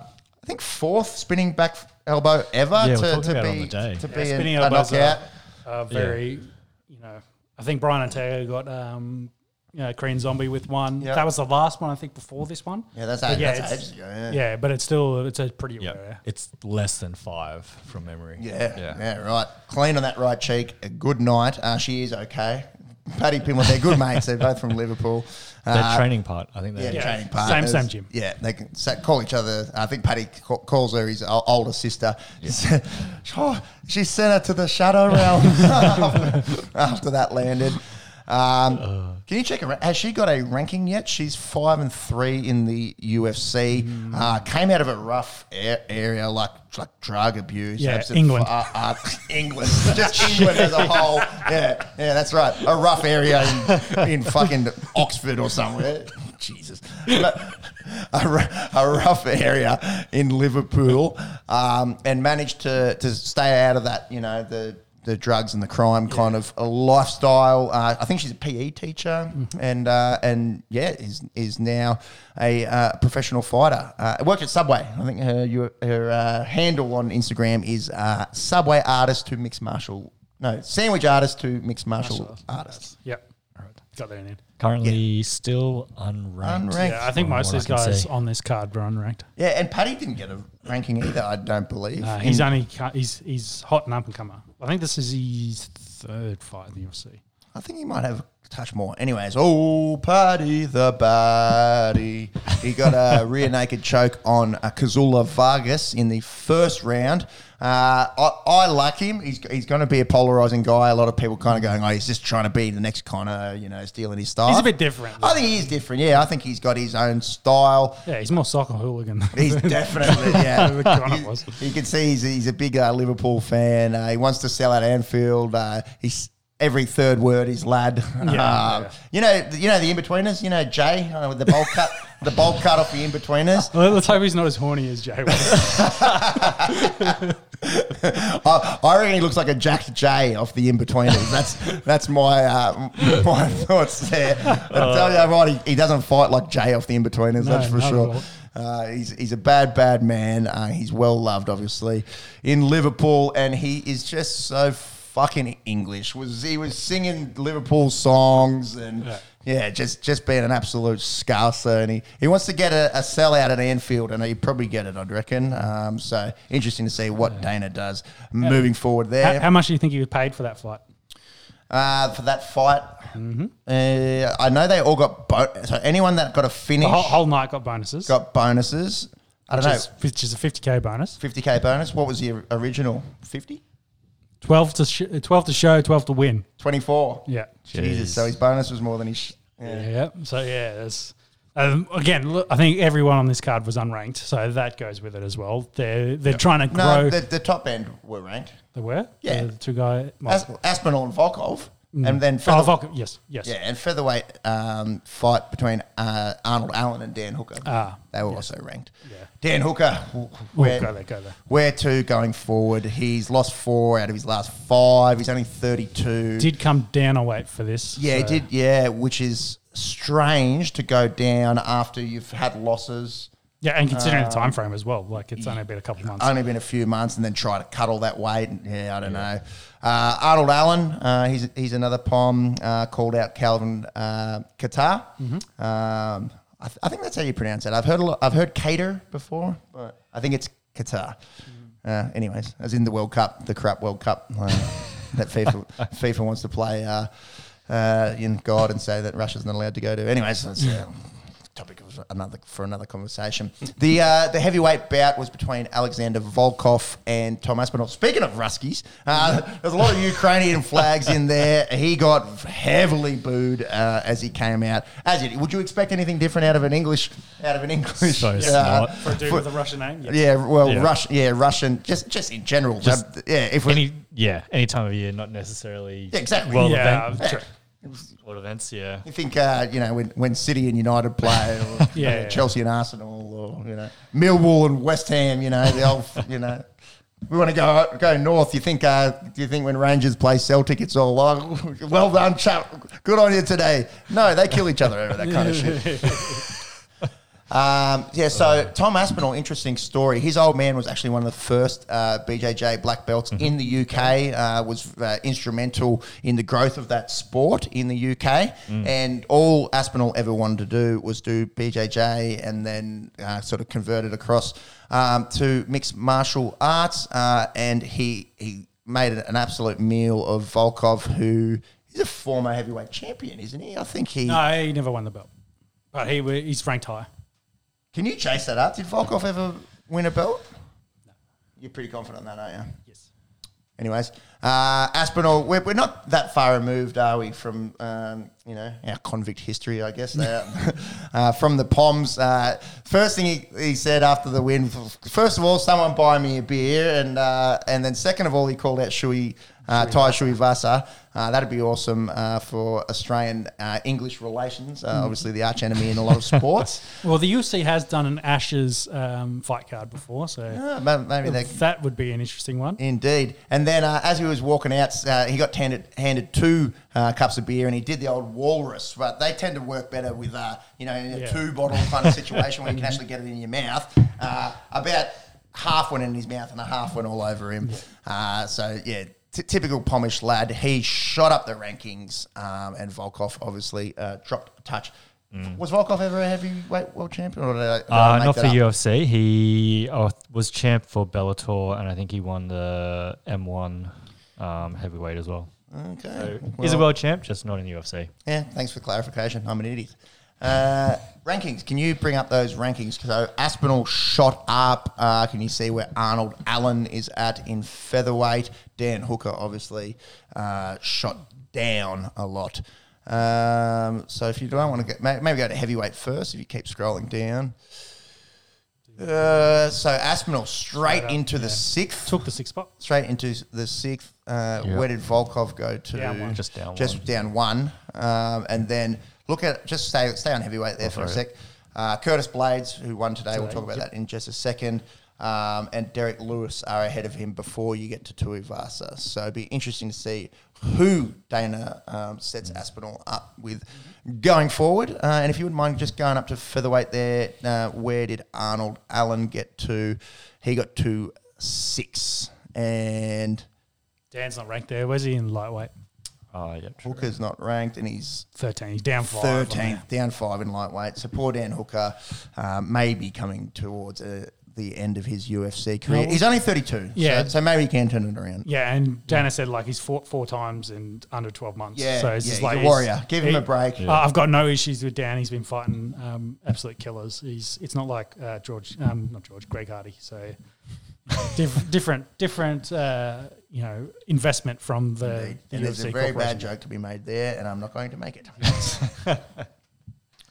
I think fourth spinning back elbow ever Yeah, we're to, talking to be on the day. to Yeah, be spinning an, a elbows knockout. are, are very, you know, I think Brian Ortega got um, you know, Korean Zombie with one. Yep. That was the last one, I think, before this one. Yeah, that's, But that's yeah, ages ago. Yeah. Yeah, but it's still it's a pretty Yeah, rare. it's less than five from memory. Yeah, yeah, yeah. right. Clean on that right cheek. A good night. Uh, she is okay. Paddy Pimblett, they're good mates. They're both from Liverpool. Their Uh, training part, I think. Yeah, They're Yeah. training part. Same- same gym. Yeah, they can sa- call each other. I think Paddy ca- calls her his o- older sister. oh, she sent her to the shadow realm after that landed. Um, can you check her? Has she got a ranking yet? She's five and three in the UFC. Mm. Uh, came out of a rough a- area like like drug abuse. Yeah, England. fu- uh, uh, England, just England as a whole. Yeah, yeah, that's right. A rough area in, in fucking Oxford or somewhere. Jesus, But a, a rough area in Liverpool, um, and managed to to stay out of that. You know the. The drugs and the crime kind of a lifestyle. Uh, I think she's a PE teacher, and uh, and yeah, is is now a uh, professional fighter. Uh, worked at Subway. I think her your, her uh, handle on Instagram is uh, Subway artist to mixed martial. No, sandwich artist to mixed martial artist. Yep. Got there in the end. currently still unranked. Unranked. Yeah, I think From most of what these I can guys see. on this card were unranked. Yeah, and Paddy didn't get a ranking either. I don't believe. Uh, he's In- only cu- he's he's hot and up and comer. I think this is his third fight in the UFC. I think he might have a touch more. Anyways, oh, Paddy the Baddie. He got a rear naked choke on uh, Kazula Vargas in the first round. Uh, I, I like him. He's, he's going to be a polarizing guy. A lot of people kind of going, oh, he's just trying to be the next Conor, you know, stealing his style. He's a bit different. I think he is different. Yeah, I think he's got his own style. Yeah, he's more soccer hooligan. He's definitely yeah. Conor You- was. You can see he's, he's a big uh, Liverpool fan. Uh, he wants to sell at Anfield. Uh, he's every third word is lad. Um, yeah. You know, you know the in betweeners. You know Jay uh, with the bowl cut, the bowl cut off the in betweeners. Well, let's hope he's not as horny as Jay was. I, I reckon he looks like a Jack Jay off the in betweeners. That's that's my uh, my thoughts there. I tell you what, he, he doesn't fight like Jay off the in betweeners. No, that's for sure. Uh, he's he's a bad bad man. Uh, he's well loved, obviously, in Liverpool, and he is just so fucking English. Was he was singing Liverpool songs and. Yeah. Just just being an absolute scouser, and he, he wants to get a, a sellout at Anfield, and he'd probably get it, I'd reckon. Um, so interesting to see what Dana does moving forward there. how, how much do you think he was paid for that fight? Uh, for that fight, Mm-hmm. uh, I know they all got bo- so anyone that got a finish The whole, whole night got bonuses. got bonuses. I don't which know, is, which is a 50k bonus. 50k bonus. What was the original? 50? 12 to sh- 12 to show, 12 to win. 24. Yeah. Jesus. Jeez. So his bonus was more than his. Sh- Yeah. yeah. So yeah, there's um, again. Look, I think everyone on this card was unranked, so that goes with it as well. They're they're trying to grow. No, the, the top end were ranked. they were Yeah. the two guy. As, Aspinall and Volkov. And then oh, feather- Volk, yes, yes. yeah, and featherweight um, fight between uh, Arnold Allen and Dan Hooker. Ah, they were also ranked. Yeah. Dan Hooker, where, go there, go there. where to going forward? He's lost four out of his last five. He's only 32. Did come down a weight for this. Yeah, he did. Yeah, which is strange to go down after you've had losses. Yeah, and considering Um, the time frame as well, like it's only been a couple of months. Only been a few months, and then try to cut all that weight. Yeah, I don't know. Uh, Arnold Allen, uh, he's he's another pom. Uh, called out Calvin uh, Qatar. Mm-hmm. Um, I, th- I think that's how you pronounce it. I've heard a lot, I've heard Qatar before, but I think it's Qatar. Uh, anyways, as in the World Cup, the crap World Cup uh, that FIFA FIFA wants to play uh, uh, in God and say that Russia's not allowed to go to. Anyways, topic of another for another conversation. The uh, the heavyweight bout was between Alexander Volkov and Tom Aspinall. Speaking of Ruskies, uh, there's a lot of Ukrainian flags in there. He got heavily booed uh, as he came out. As you, would you expect anything different out of an English out of an English? So uh, smart. For a dude with a Russian name. Yeah. yeah, well, Yeah. Russian, yeah, Russian, just just in general. Just Uh, yeah, if we, Any yeah, any time of year, not necessarily Yeah, exactly. Well, Yeah, event. true. World events, yeah. you think, uh, you know, when, when City and United play, or Yeah, you know, yeah. Chelsea and Arsenal, or you know, Millwall and West Ham, you know, the old, you know. We want to go go north. You think? Uh, do you think when Rangers play Celtic, it's all like, well done, chap, good on you today? No, they kill each other over that kind of shit. Um, yeah, so Tom Aspinall, interesting story. His old man was actually one of the first uh, BJJ black belts in the UK. Uh, was uh, instrumental in the growth of that sport in the UK. And all Aspinall ever wanted to do was do BJJ, and then uh, sort of converted across um, to mixed martial arts. Uh, and he he made an absolute meal of Volkov, who is a former heavyweight champion, isn't he? I think he. No, he never won the belt. But he he's ranked high. Can you chase that up? Did Volkov ever win a belt? You're pretty confident on that, aren't you? Yes. Anyways, uh, Aspinall, we're, we're not that far removed, are we, from um, you know our convict history? I guess uh, from the Poms. Uh, first thing he, he said after the win, first of all, someone buy me a beer, and uh, and then second of all, he called out Shui. Uh, Tai Tuivasa. Uh, that'd be awesome uh, for Australian uh, English relations. Uh, Obviously, the arch enemy in a lot of sports. Well, the UFC has done an Ashes um, fight card before, so Uh, maybe they that would be an interesting one. Indeed. And then uh, as he was walking out, uh, he got handed, handed two uh, cups of beer and he did the old walrus. But they tend to work better with, uh, you know, in a Yeah. two bottle kind of situation where you can actually get it in your mouth. Uh, about half went in his mouth and a half went all over him. Uh, so, yeah. T- typical Pomish lad. He shot up the rankings, um, and Volkov obviously uh, dropped a touch. Was Volkov ever a heavyweight world champion? Or did I, did Uh, not for up? UFC. He uh, was champ for Bellator, and I think he won the M1 um, heavyweight as well. Okay. So he's a world champ, just not in the UFC. Yeah, thanks for clarification. I'm an idiot. Uh, rankings. Can you bring up those rankings? So Aspinall shot up. Uh, can you see where Arnold Allen is at in featherweight? Dan Hooker obviously uh, shot down a lot. Um, so if you don't want to get, maybe go to heavyweight first. If you keep scrolling down. Uh, so Aspinall straight up, into the yeah. sixth Took the sixth spot. straight into the sixth. Uh, Yeah. Where did Volkov go to? Down one. Just down Just one. down one. Um, and then look at just stay stay on heavyweight there Oh, for a sec. Uh, Curtis Blades, who won today, we'll talk about yep. that in just a second. Um, and Derrick Lewis are ahead of him before you get to Tuivasa. So it'd be interesting to see who Dana um, sets Aspinall up with going forward. Uh, and if you wouldn't mind just going up to featherweight there, uh, where did Arnold Allen get to? He got to six. And Dan's not ranked there. Where's he in lightweight? Oh, yeah. true. Hooker's not ranked, and he's 13. He's down five. 13th, down five in lightweight. So poor Dan Hooker uh, may be coming towards uh, the end of his UFC career. No. He's only 32, Yeah. so, so maybe he can turn it around. Yeah, and Dana said like he's fought four times in under 12 months. Yeah, so it's yeah, just he's like a warrior. Give him he- a break. Uh, I've got no issues with Dan. He's been fighting um, absolute killers. He's it's not like uh, George, um, not George, Greg Hardy. So diff- different, different, uh, you know, investment from the, Indeed. the And there's a very bad joke to be made there, and I'm not going to make it.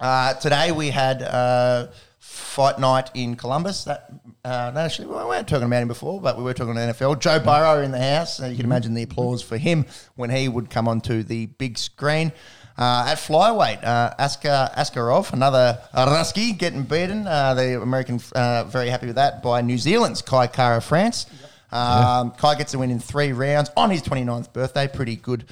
uh, today we had uh, fight night in Columbus. That uh, no, actually we weren't talking about him before, but we were talking about NFL. Joe Burrow in the house. You can imagine the applause for him when he would come onto the big screen. Uh, at flyweight, uh, Askar Askarov, another Rusky, getting beaten. Uh, the American uh, very happy with that by New Zealand's Kai Kara-France. Um, Kai gets a win in three rounds on his 29th birthday. Pretty good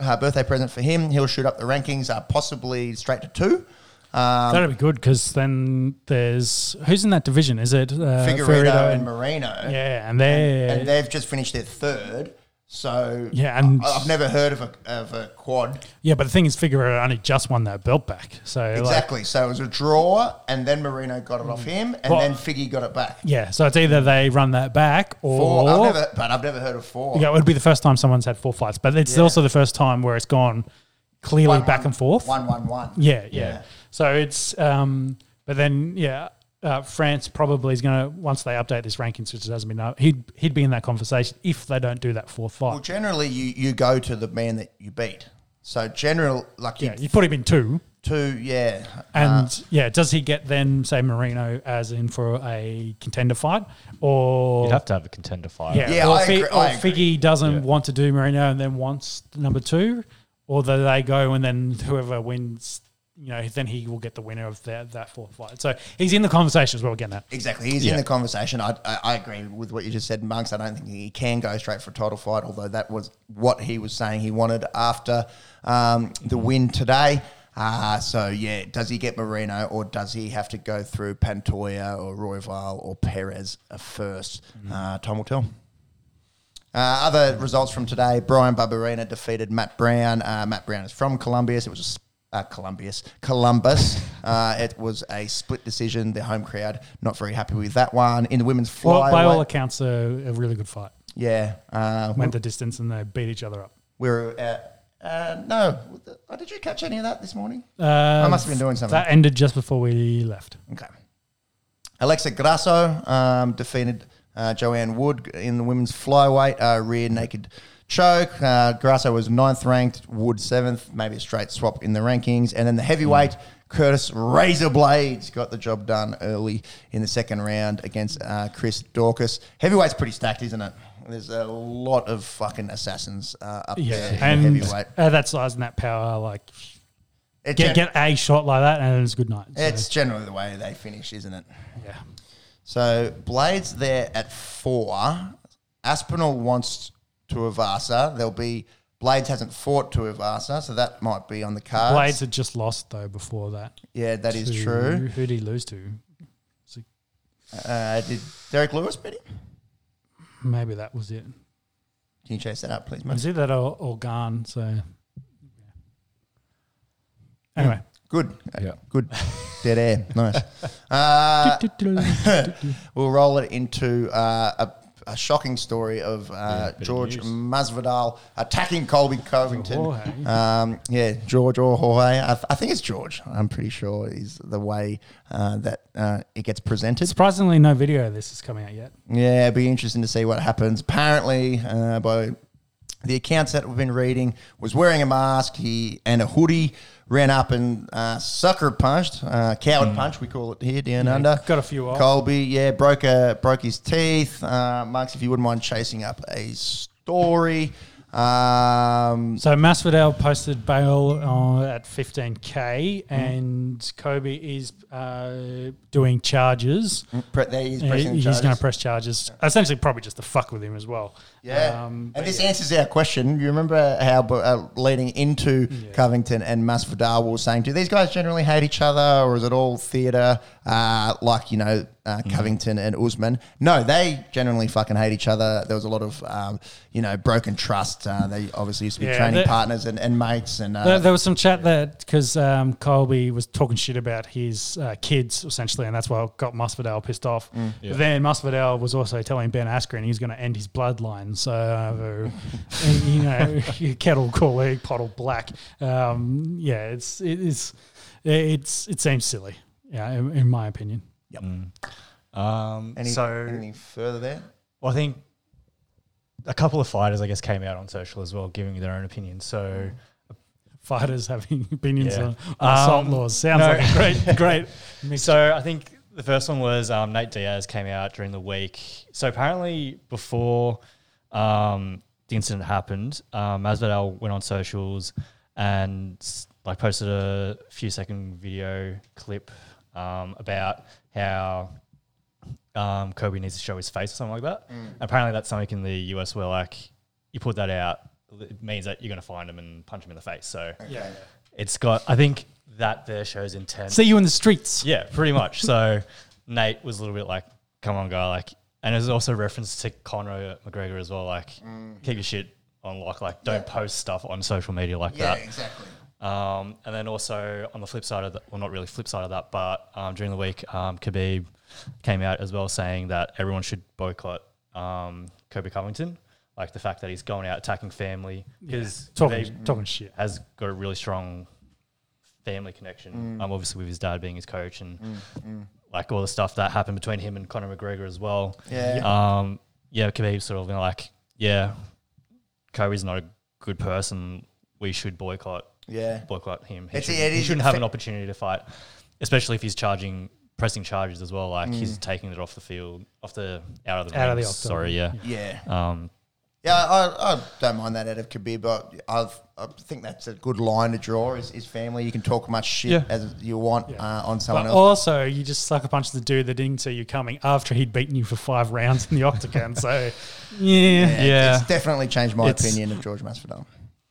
uh, birthday present for him. He'll shoot up the rankings, uh, possibly straight to two. Um, That'd be good because then there's who's in that division? Is it uh, Figueiredo Figueiredo and Moreno. Yeah, and they And they've just finished their third. So Yeah, and- I, have never heard of a, of a quad. Yeah, but the thing is, Figueiredo only just won that belt back. So like, Exactly. so it was a draw, and then Moreno got it off him, and Well- then Figgy got it back. yeah, so it's either they run that back or Four. I've never, but I've never heard of four. yeah, it would be the first time someone's had four fights, but it's Yeah. also the first time where it's gone clearly One, back one, and forth. One, one, one. Yeah, yeah, Yeah. So it's, um, but then yeah, uh, France probably is going to once they update this rankings, which hasn't been up, he'd he'd be in that conversation if they don't do that fourth fight. Well, generally, you, you go to the man that you beat. So general, like you yeah, you put him in two, two, yeah. and Uh, yeah, does he get then say Moreno as in for a contender fight, or You'd have to have a contender fight. yeah, Yeah, or, I Fi- agree- or I agree. Figgy doesn't Yeah. want to do Moreno and then wants number two, or do they go and then whoever wins, you know, then he will get the winner of that that fourth fight. So he's in the conversation as well. Getting that. Exactly. He's Yeah. in the conversation. I, I, I agree with what you just said, Monks. I don't think he can go straight for a title fight, although that was what he was saying he wanted after um, the win today. Uh, so, yeah, does he get Moreno or does he have to go through Pantoya or Royval or Perez first? Uh, time will tell. Uh, other results from today: Brian Barberena defeated Matt Brown. Uh, Matt Brown is from Columbius. It was a s- uh, Columbius, Columbus. uh, it was a split decision. The home crowd not very happy with that one. In the women's Well, by all accounts, a, a really good fight. yeah, uh, Went the distance and they beat each other up. we were at. Uh, no, oh, did you catch any of that this morning? Uh, I must have been doing something. That ended just before we left. Okay. Alexa Grasso um, defeated uh, Joanne Wood in the women's flyweight uh, rear naked choke. Uh, Grasso was ninth ranked, Wood seventh, maybe a straight swap in the rankings. And then the heavyweight, Curtis Razor Blades got the job done early in the second round against uh, Chris Daukaus. Heavyweight's pretty stacked, isn't it? There's a lot of fucking assassins uh, up Yeah, there in and heavyweight. at that size and that power, like It get gen- get a shot like that, and it's good night. So, it's generally the way they finish, isn't it? yeah. So Blades there at four. Aspinall wants Tuivasa. There'll be Blades hasn't fought Tuivasa, so that might be on the cards. Blades had just lost though before that. yeah, that is to- true. Who did he lose to? Uh, did Derrick Lewis beat him? Maybe that was it. Can you chase that up, please, It mate? was either that or, or Gane. So yeah. anyway, Good, Yeah. good, dead air, nice. Uh, we'll roll it into uh, a, a shocking story of uh, Yeah, of George news. Masvidal attacking Colby Covington. Jorge. Um, yeah, George or Jorge. I, th- I think it's George. I'm pretty sure is the way uh, that uh, it gets presented. surprisingly, no video of this is coming out yet. Yeah, it'd be interesting to see what happens. Apparently, uh, by the accounts that we've been reading, was wearing a mask he and a hoodie, ran up and uh, sucker punched, uh, coward punch, we call it here down Yeah, under. got a few off. Colby, yeah, broke a, broke his teeth. Uh, Marks, if you wouldn't mind chasing up a story. Um, So Masvidal posted bail uh, at 15k, and Kobe is uh, doing charges. pre- there he is Uh, pressing the he's going to press charges, essentially probably just to fuck with him as well. Yeah, Um, and this yeah. answers our question. You remember how uh, leading into Yeah. Covington and Masvidal were saying, do these guys generally hate each other, or is it all theatre? Uh, like you know, uh, Mm-hmm. Covington and Usman. No, they generally fucking hate each other. There was a lot of um, you know broken trust. Uh, they obviously used to be Yeah, training the- partners and, and mates. And uh, There, there was some chat that because um, Colby was talking shit about his uh, kids essentially, and that's why it got Masvidal pissed off. Mm. Yeah. Then Masvidal was also telling Ben Askren he's going to end his bloodline. So uh, and, you know, kettle corn, pottle black. Um, yeah, it's it is it's it seems silly. Yeah, in, in my opinion. Mm. Um, any, so anything further there? Well, I think a couple of fighters, I guess, came out on social as well, giving their own opinions. So, Fighters having opinions Yeah. on, on assault Um, laws sounds no. like a great great. mixture. so I think the first one was um, Nate Diaz came out during the week. So apparently, before um, the incident happened, um, Masvidal went on socials and like posted a few second video clip um, about how um, Colby needs to show his face or something like that. Apparently, that's something in the US where like you put that out, it means that you're going to find him and punch him in the face. So yeah. it's got. I think that there shows intent. See you in the streets. Yeah, pretty much. So Nate was a little bit like, "Come on, guy!" Like, and there's also reference to Conor McGregor as well. Like, keep your shit on like like don't Yeah. post stuff on social media like Yeah, that. exactly. Um, and then also on the flip side of that, well, not really flip side of that, but um, during the week, um, Khabib came out as well saying that everyone should boycott um, Colby Covington, like the fact that he's going out attacking family because Talking, talking shit. has got a really strong family connection. Um, obviously with his dad being his coach and like all the stuff that happened between him and Conor McGregor as well. Yeah. Um, yeah, Khabib sort of been like, yeah, Colby's not a good person. We should boycott Yeah. boycott him. He, It's- shouldn't, it he shouldn't have fa- an opportunity to fight, especially if he's charging pressing charges as well. Like Mm. he's taking it off the field, off the out of the Out of the octagon. Sorry, yeah. Yeah. Um, Yeah, I, I don't mind that out of Khabib, but I've, I think that's a good line to draw. Is, is family? You can talk much shit Yeah. as you want Yeah. uh, on someone But else. also, you just sucker punched the dude that didn't see you coming after he'd beaten you for five rounds in the octagon. So, yeah. Yeah. it's definitely changed my It's- opinion of George Masvidal.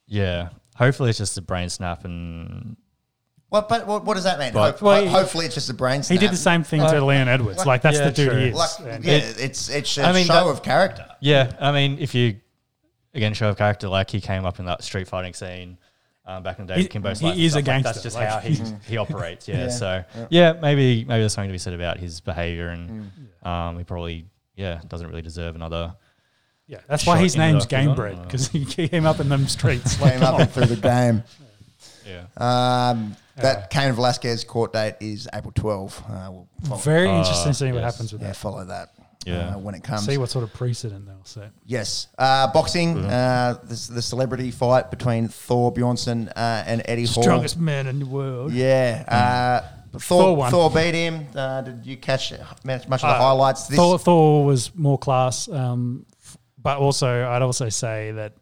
yeah. Hopefully, it's just a brain snap and What, but what, what does that mean? But- Hope, Well, he- hopefully, it's just a brain. Snap. He did the same thing Like- to Leon Edwards. like- Like, that's Yeah, the dude true. he is. Like, And- yeah, it's it's a I mean, show that- of character. yeah. I mean, if you again show of character, like he came up in that street fighting scene. Um, back in the day, He- Kimbo he Slice and is a stuff, like, gangster, that's just like- how he he operates. Yeah. Yeah. So Yeah. yeah. maybe maybe there's something to be said about his behavior, and Mm. um, he probably yeah doesn't really deserve another. yeah, that's why his name's octagon, Gamebred because he came up in them streets. Like, Came up and through the game. Yeah. Um, Uh, that Cain Velasquez court date is April 12. Uh, we'll follow, very Uh, interesting to see what yes. happens with that. yeah, that. follow that Yeah. uh, when it comes. See what sort of precedent they'll set. Yes. Uh, boxing, uh, this, the celebrity fight between Thor Bjornsson uh, and Eddie Hall. Strongest man in the world. Yeah. Uh, Thor Thor. Thor beat him. Uh, did you catch much much of the Uh, highlights? This, Thor, Thor was more class, um, f- but also I'd also say that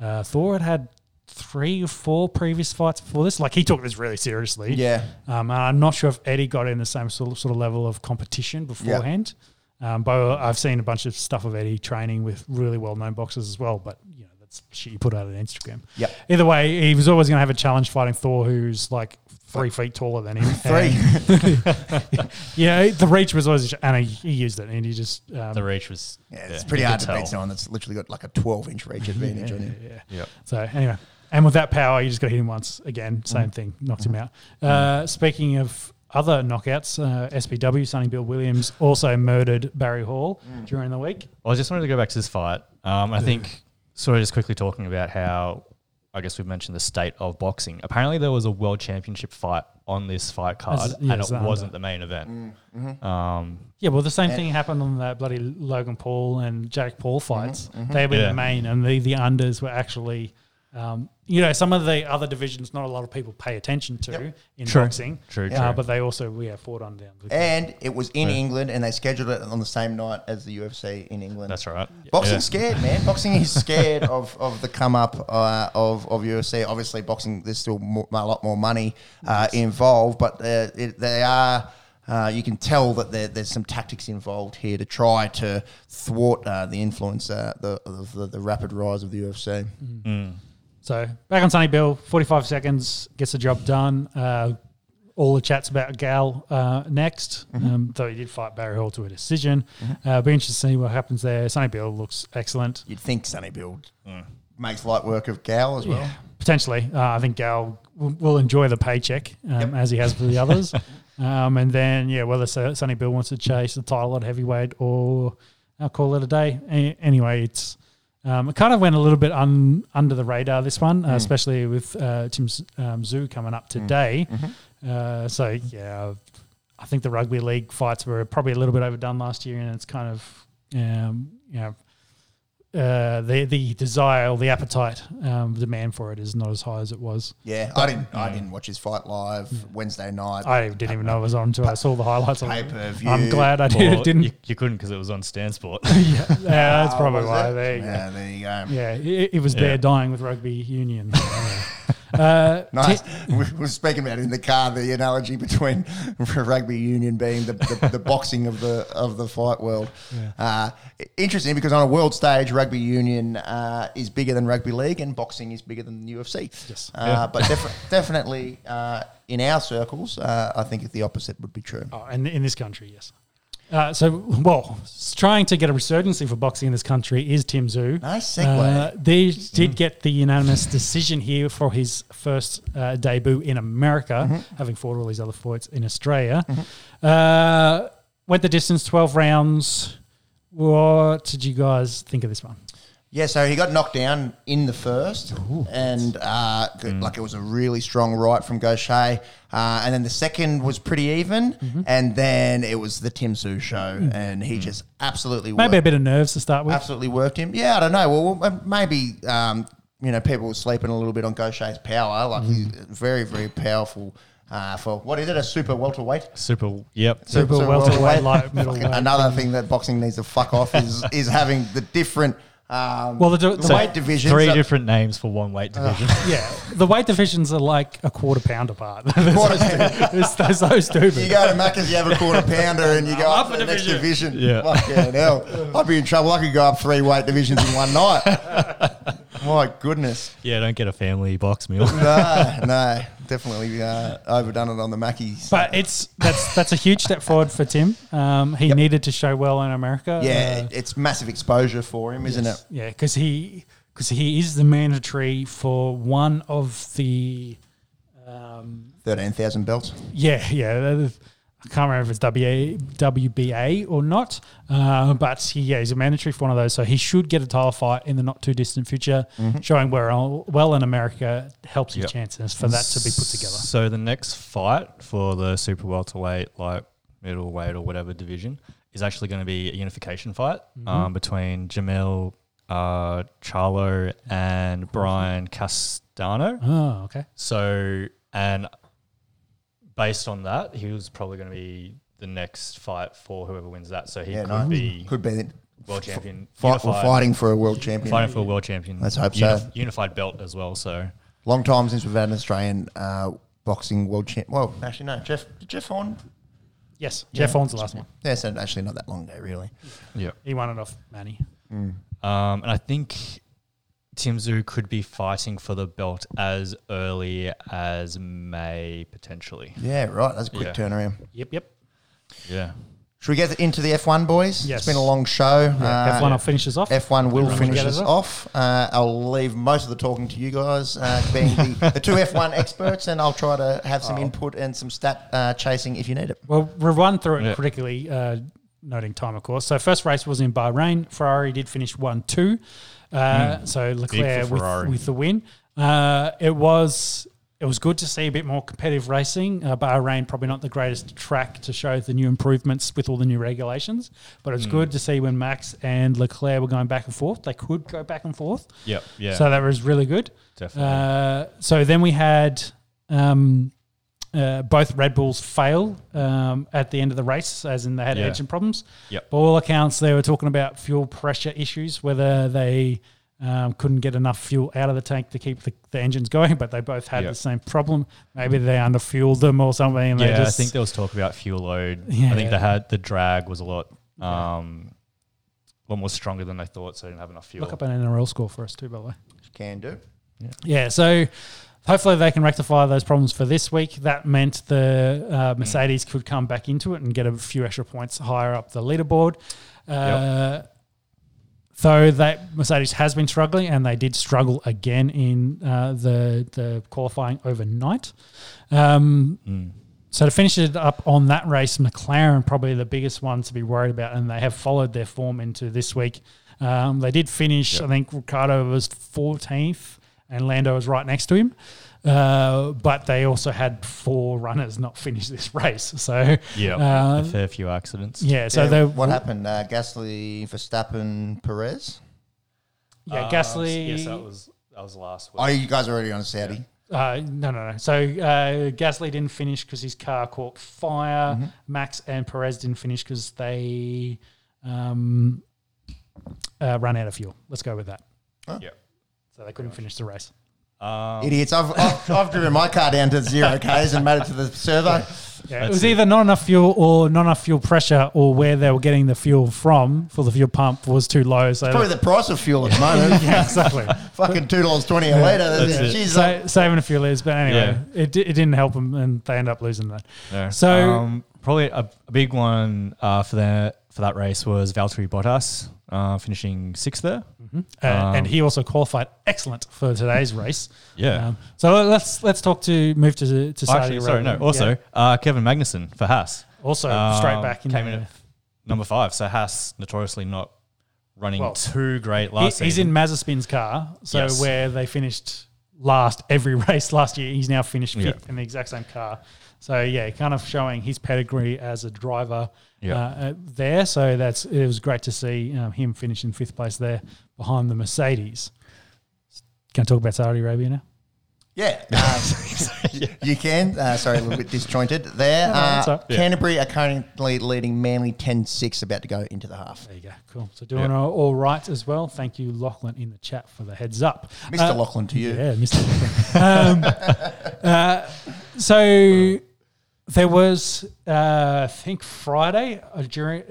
uh, Thor had had three or four previous fights before this. Like he took this really seriously. Yeah. Um, and I'm not sure if Eddie got in the same sort of, sort of level of competition beforehand. Um, but I've seen a bunch of stuff of Eddie training with really well-known boxers as well. But you know, that's shit you put out on Instagram. Yep. Either way, he was always going to have a challenge fighting Thor, who's like three feet taller than him. Three. Yeah, the reach was always, and he, he used it, and he just um, The reach was Yeah, it's you pretty hard to tell. beat someone that's literally got like a 12 inch reach advantage on yeah, you. yeah. Yep. So anyway, and with that power, you just got to hit him once again. Same Mm-hmm. thing, knocked him out. Uh, speaking of other knockouts, uh, SBW Sonny Bill Williams also murdered Barry Hall Mm. during the week. Well, I just wanted to go back to this fight. Um, I think sort of just quickly talking about how I guess we've mentioned the state of boxing. Apparently, there was a world championship fight on this fight card, As- yeah, and it the wasn't the main event. Mm-hmm. Um, Yeah, well, the same thing happened on that bloody Logan Paul and Jake Paul fights. mhm. They were Yeah. the main, and the the unders were actually. Um, you know, some of the other divisions, not a lot of people pay attention to Yep. in True. boxing. true, Yeah. Uh, true. but they also we yeah fought on down. And it was in Yeah. England and they scheduled it on the same night as the UFC in England. That's right. Boxing's Yeah. scared, man. Boxing is scared of, of the come up uh, of, of UFC. Obviously, boxing, there's still more, a lot more money uh, involved, but uh, it, they are. Uh, you can tell that there, there's some tactics involved here to try to thwart uh, the influence, uh, the, of the the rapid rise of the UFC. Mm. So back on Sonny Bill, 45 seconds gets the job done. Uh, all the chats about Gal uh, next, um, though he did fight Barry Hall to a decision. Uh, be interested to see what happens there. Sonny Bill looks excellent. You'd think Sonny Bill makes light work of Gal as well. Yeah, potentially. Uh, I think Gal will, will enjoy the paycheck um, as he has for the others. um, and then, yeah, whether Su- Sonny Bill wants to chase the title at heavyweight or I'll call it a day. A- anyway, it's um, it kind of went a little bit un, under the radar this one, uh, especially with uh, Tim Z- um, Tszyu coming up today. Uh, so yeah, I think the rugby league fights were probably a little bit overdone last year, and it's kind of um, you know uh, the the desire or the appetite, um, demand for it is not as high as it was. Yeah, I didn't. I didn't watch his fight live Wednesday night. I didn't even know it was on until I saw the highlights. of it. Pay-per-view. I'm glad I did, Well, didn't. You, you couldn't because it was on Stan Sport. yeah, yeah, that's Oh, probably was why. it? There you go. Yeah, there you go. Yeah, it, it was Yeah. there dying with rugby union. uh, Nice. Ti- we were speaking about in the car the analogy between rugby union being the, the, the boxing of the of the fight world. Uh, interesting because on a world stage, rugby union uh, is bigger than rugby league, and boxing is bigger than the UFC. Yes. Uh, Yeah. But def- definitely uh, in our circles, uh, I think the opposite would be true. oh, and in this country, yes. Uh, so, well, trying to get a resurgency for boxing in this country is Tim Tszyu. Nice segue. Uh, they did get the unanimous decision here for his first uh, debut in America, Mm-hmm. having fought all these other fights in Australia. Uh, went the distance, 12 rounds. What did you guys think of this one? Yeah, so he got knocked down in the first, and uh, Mm. like it was a really strong right from Gausha. Uh, and then the second was pretty even, Mm-hmm. and then it was the Tim Tszyu show, and he just absolutely Mm. Maybe a worked, bit of nerves to start with. absolutely worked him. Yeah, I don't know. Well, maybe um, you know people were sleeping a little bit on Gausha's power. Like he's Mm. very, very powerful. Uh, for what is it, a super welterweight? Super. Yep. Super welterweight, light, middleweight. Another thing that boxing needs to fuck off is is having the different um, Well, the, the So weight weight divisions. Three are- different names for one weight division. Yeah, the weight divisions are like a quarter pound apart. There's, there's those two. You go to Macca's, you have a quarter pounder, and you go up, up to a the next division. division. Yeah. Fucking hell. I'd be in trouble. I could go up three weight divisions in one night. My goodness. yeah, don't get a family box meal. No, no. Definitely uh, overdone it on the Mackies. But it's that's that's a huge step forward for Tim. Um, he needed to show well in America. yeah, Uh, it's massive exposure for him, isn't it? yeah, because he because he is the mandatory for one of the. Um, 13,000 belts. yeah, yeah. Uh, I can't remember if it's WA, WBA or not, uh, but he, yeah, he's a mandatory for one of those. So he should get a title fight in the not too distant future. Showing well, well in America helps his chances for that to be put together. So the next fight for the super welterweight, like middleweight or whatever division, is actually going to be a unification fight um, between Jermell uh, Charlo and Brian Castano. Oh, okay. So, and based on that, he was probably going to be the next fight for whoever wins that. So he Yeah, could no. be Could be. world champion. Fight, we're unified- fighting for a world champion. fighting for a world champion. Let's hope so. Unified belt as well. So Long time since we've had an Australian uh, boxing world champ. Well, actually, no. Jeff, Jeff Horn? Yes, Jeff Horn's the last one. Yeah, so actually not that long ago, really. yeah. He won it off Manny. Um, and I think Tim Tszyu could be fighting for the belt as early as May potentially. Yeah, right. That's a quick Yeah. turnaround. Yep, yep. Yeah. Should we get into the F1, boys? Yes. It's been a long show. Yeah, Uh, F1 will finish us off. F1 will Everyone finish us us off. Uh, I'll leave most of the talking to you guys, uh, being the, the two F1 experts, and I'll try to have Oh. some input and some stat uh, chasing if you need it. Well, we'll run through it Yeah. critically, uh, noting time, of course. So, first race was in Bahrain. Ferrari did finish 1 2. Uh, So, Leclerc with, with the win. Uh, it was. It was good to see a bit more competitive racing. Uh, Bahrain probably not the greatest track to show the new improvements with all the new regulations, but it's good to see when Max and Leclerc were going back and forth. They could go back and forth, Yep. Yeah. so that was really good. definitely. Uh, so then we had um, uh, both Red Bulls fail um, at the end of the race, as in they had Yeah. engine problems. Yep. By all accounts, they were talking about fuel pressure issues, whether they um, couldn't get enough fuel out of the tank to keep the, the engines going, but they both had Yep. the same problem. Maybe they underfueled them or something. And they yeah, just, I think there was talk about fuel load. Yeah. I think they had the drag was a lot, um, a lot more stronger than they thought, so they didn't have enough fuel. look up an NRL score for us too, by the way. Can do. Yeah. Yeah, so hopefully they can rectify those problems for this week. That meant the uh, Mercedes could come back into it and get a few extra points higher up the leaderboard. Uh, Though that Mercedes has been struggling, and they did struggle again in uh, the the qualifying overnight. Um, Mm. so to finish it up on that race, McLaren probably the biggest one to be worried about, and they have followed their form into this week. Um, they did finish, Yep. I think Ricciardo was 14th, and Lando was right next to him. Uh, but they also had four runners not finish this race. So Yeah, Uh, a fair few accidents. yeah, so Yeah, they what happened? Uh, Gasly, Verstappen, Perez. Yeah, Uh, Gasly. Yes, that was that was last week. Oh, you guys are already on Saudi. Uh, no, no, no. So uh, Gasly didn't finish because his car caught fire. Mm-hmm. Max and Perez didn't finish because they um, uh, ran out of fuel. Let's go with that. yeah. So they couldn't finish the race. Um, Idiots. I've, I've, I've driven my car down to zero Ks and made it to the servo. Yeah, it That's was it. either not enough fuel or not enough fuel pressure, or where they were getting the fuel from for the fuel pump was too low. So Probably the price of fuel at the moment. yeah, exactly. Fucking two dollars twenty a litre. That's it. Jeez, Sa- saving a few liters, but anyway, Yeah. it, di- it didn't help them, and they end up losing that. yeah. So- um, Probably a, a big one uh, for that for that race was Valtteri Bottas uh, finishing sixth there. Uh, and Um, he also qualified excellent for today's race. Yeah. Um, so let's let's talk to move to to Saudi Actually, sorry, no. Also, Yeah. uh, Kevin Magnussen for Haas. also Um, straight back in came in number five. So Haas notoriously not running Well, too great He- last he's season. in Mazepin's car, so Yes. where they finished last every race last year, he's now finished Yeah. fifth in the exact same car. So yeah, kind of showing his pedigree as a driver Yeah. uh, uh, there. So that's it was great to see um, him finish in fifth place there behind the Mercedes. Can I talk about Saudi Arabia now? Yeah, um, you can. Uh, sorry, a little bit disjointed there. No, no, that's uh, all right. Yeah. Canterbury are currently leading Manly 10-6, about to go into the half. There you go. Cool. So doing all all right as well. Thank you, Lachlan, in the chat for the heads up. Mr. Uh, Lachlan to you. Yeah, Mr. um, uh, so there was, uh, I think, Friday uh, during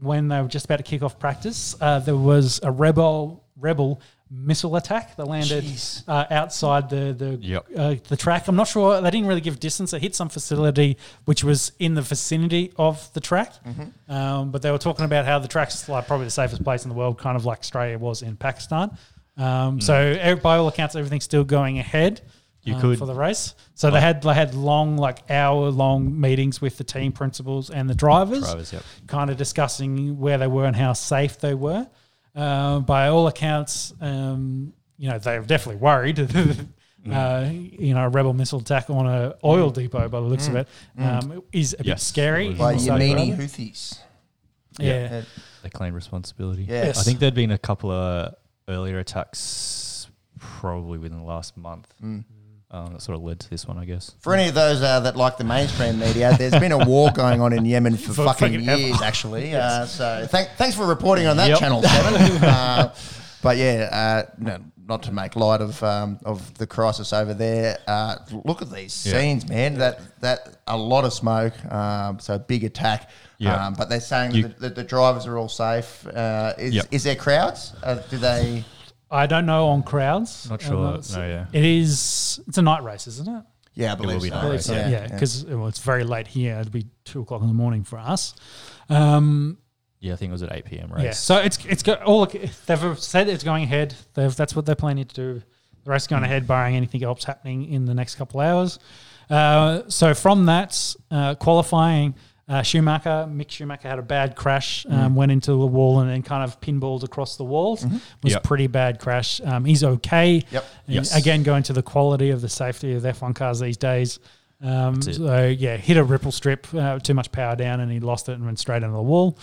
when they were just about to kick off practice. Uh, there was a rebel rebel missile attack that landed Jeez. uh, outside the the Yep. uh, the track. I'm not sure they didn't really give distance. It hit some facility which was in the vicinity of the track, Mm-hmm. um, but they were talking about how the track's like probably the safest place in the world, kind of like Australia was in Pakistan. Um, So eh, by all accounts, everything's still going ahead. You um, could- for the race. So they had they had long, like hour long meetings with the team principals and the drivers, Drivers, yep. kind of discussing where they were and how safe they were. Uh, by all accounts, um, you know they were definitely worried. uh, you know, a rebel missile attack on an oil depot, by the looks of it, um, is a bit scary. By in Yemeni Arabia. Houthis. yeah. Uh, They claim responsibility. Yes. I think there'd been a couple of earlier attacks, probably within the last month. Mm. Um, that sort of led to this one, I guess. For any of those uh, that like the mainstream media, there's been a war going on in Yemen for, For fucking fucking ever. years, actually. Uh, so thank, thanks for reporting on that, Yep. Channel 7. uh, but yeah, uh, no, not to make light of um, of the crisis over there. Uh, look at these Yeah. scenes, man. That that a lot of smoke. Um, so big attack. Yeah. Um, but they're saying You- that, that the drivers are all safe. Uh, is, Yep. is there crowds? Uh, do they? I don't know on crowds. Not Um, sure. it's- No, yeah. It is. It's a night race, isn't it? Yeah, I believe be so. night I believe race, Yeah, yeah, because well, it's very late here. It'd be two o'clock in the morning for us. Um, Yeah, I think it was at 8 p.m. race. yeah, so it's it's got all they've said it's going ahead. They've, that's what they're planning to do. The race is going ahead, barring anything else happening in the next couple of hours. Uh, so from that uh, qualifying, uh, Schumacher, Mick Schumacher had a bad crash, um, went into the wall and then kind of pinballed across the walls. Was Yep. a pretty bad crash. Um, he's okay. Yep. And Yes. Again, going to the quality of the safety of F1 cars these days. Um, so yeah, hit a ripple strip, uh, too much power down, and he lost it and went straight into the wall.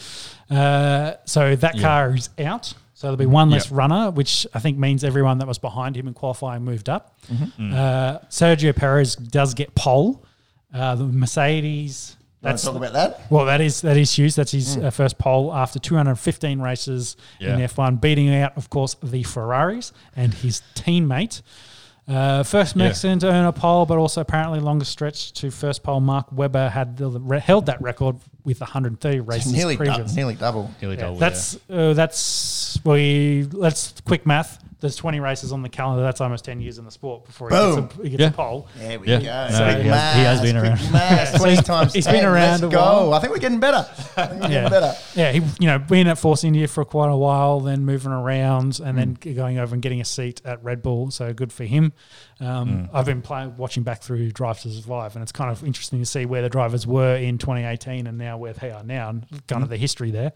Uh, so that Yeah. car is out. So there'll be one less Yep. runner, which I think means everyone that was behind him in qualifying moved up. Mm. Uh, Sergio Perez does get pole. Uh, the Mercedes. Want That's to talk about that? well, that is that is huge. That's his uh, first pole after 215 races in F1, beating out, of course, the Ferraris and his teammate. Uh, first Yeah. Mexican to earn a pole, but also apparently longest stretch to first pole. Mark Webber had the, held that record with 130 races Nearly, du- nearly double. Nearly Yeah, double. that's uh, that's we let's quick math. There's 20 races on the calendar. That's almost 10 years in the sport before he Boom. gets, a, he gets Yeah. a pole. There we Yeah. go. No, he has- he has been around. maths, So 20 he's- times he's been around Let's a go. while. I think we're getting better. We're getting Yeah. better. Yeah, he you know being at Force India for quite a while, then moving around, and then going over and getting a seat at Red Bull. So good for him. Um, I've been playing, watching back through Drive to Survive, and it's kind of interesting to see where the drivers were in 2018 and now where they are now, and kind of the history there.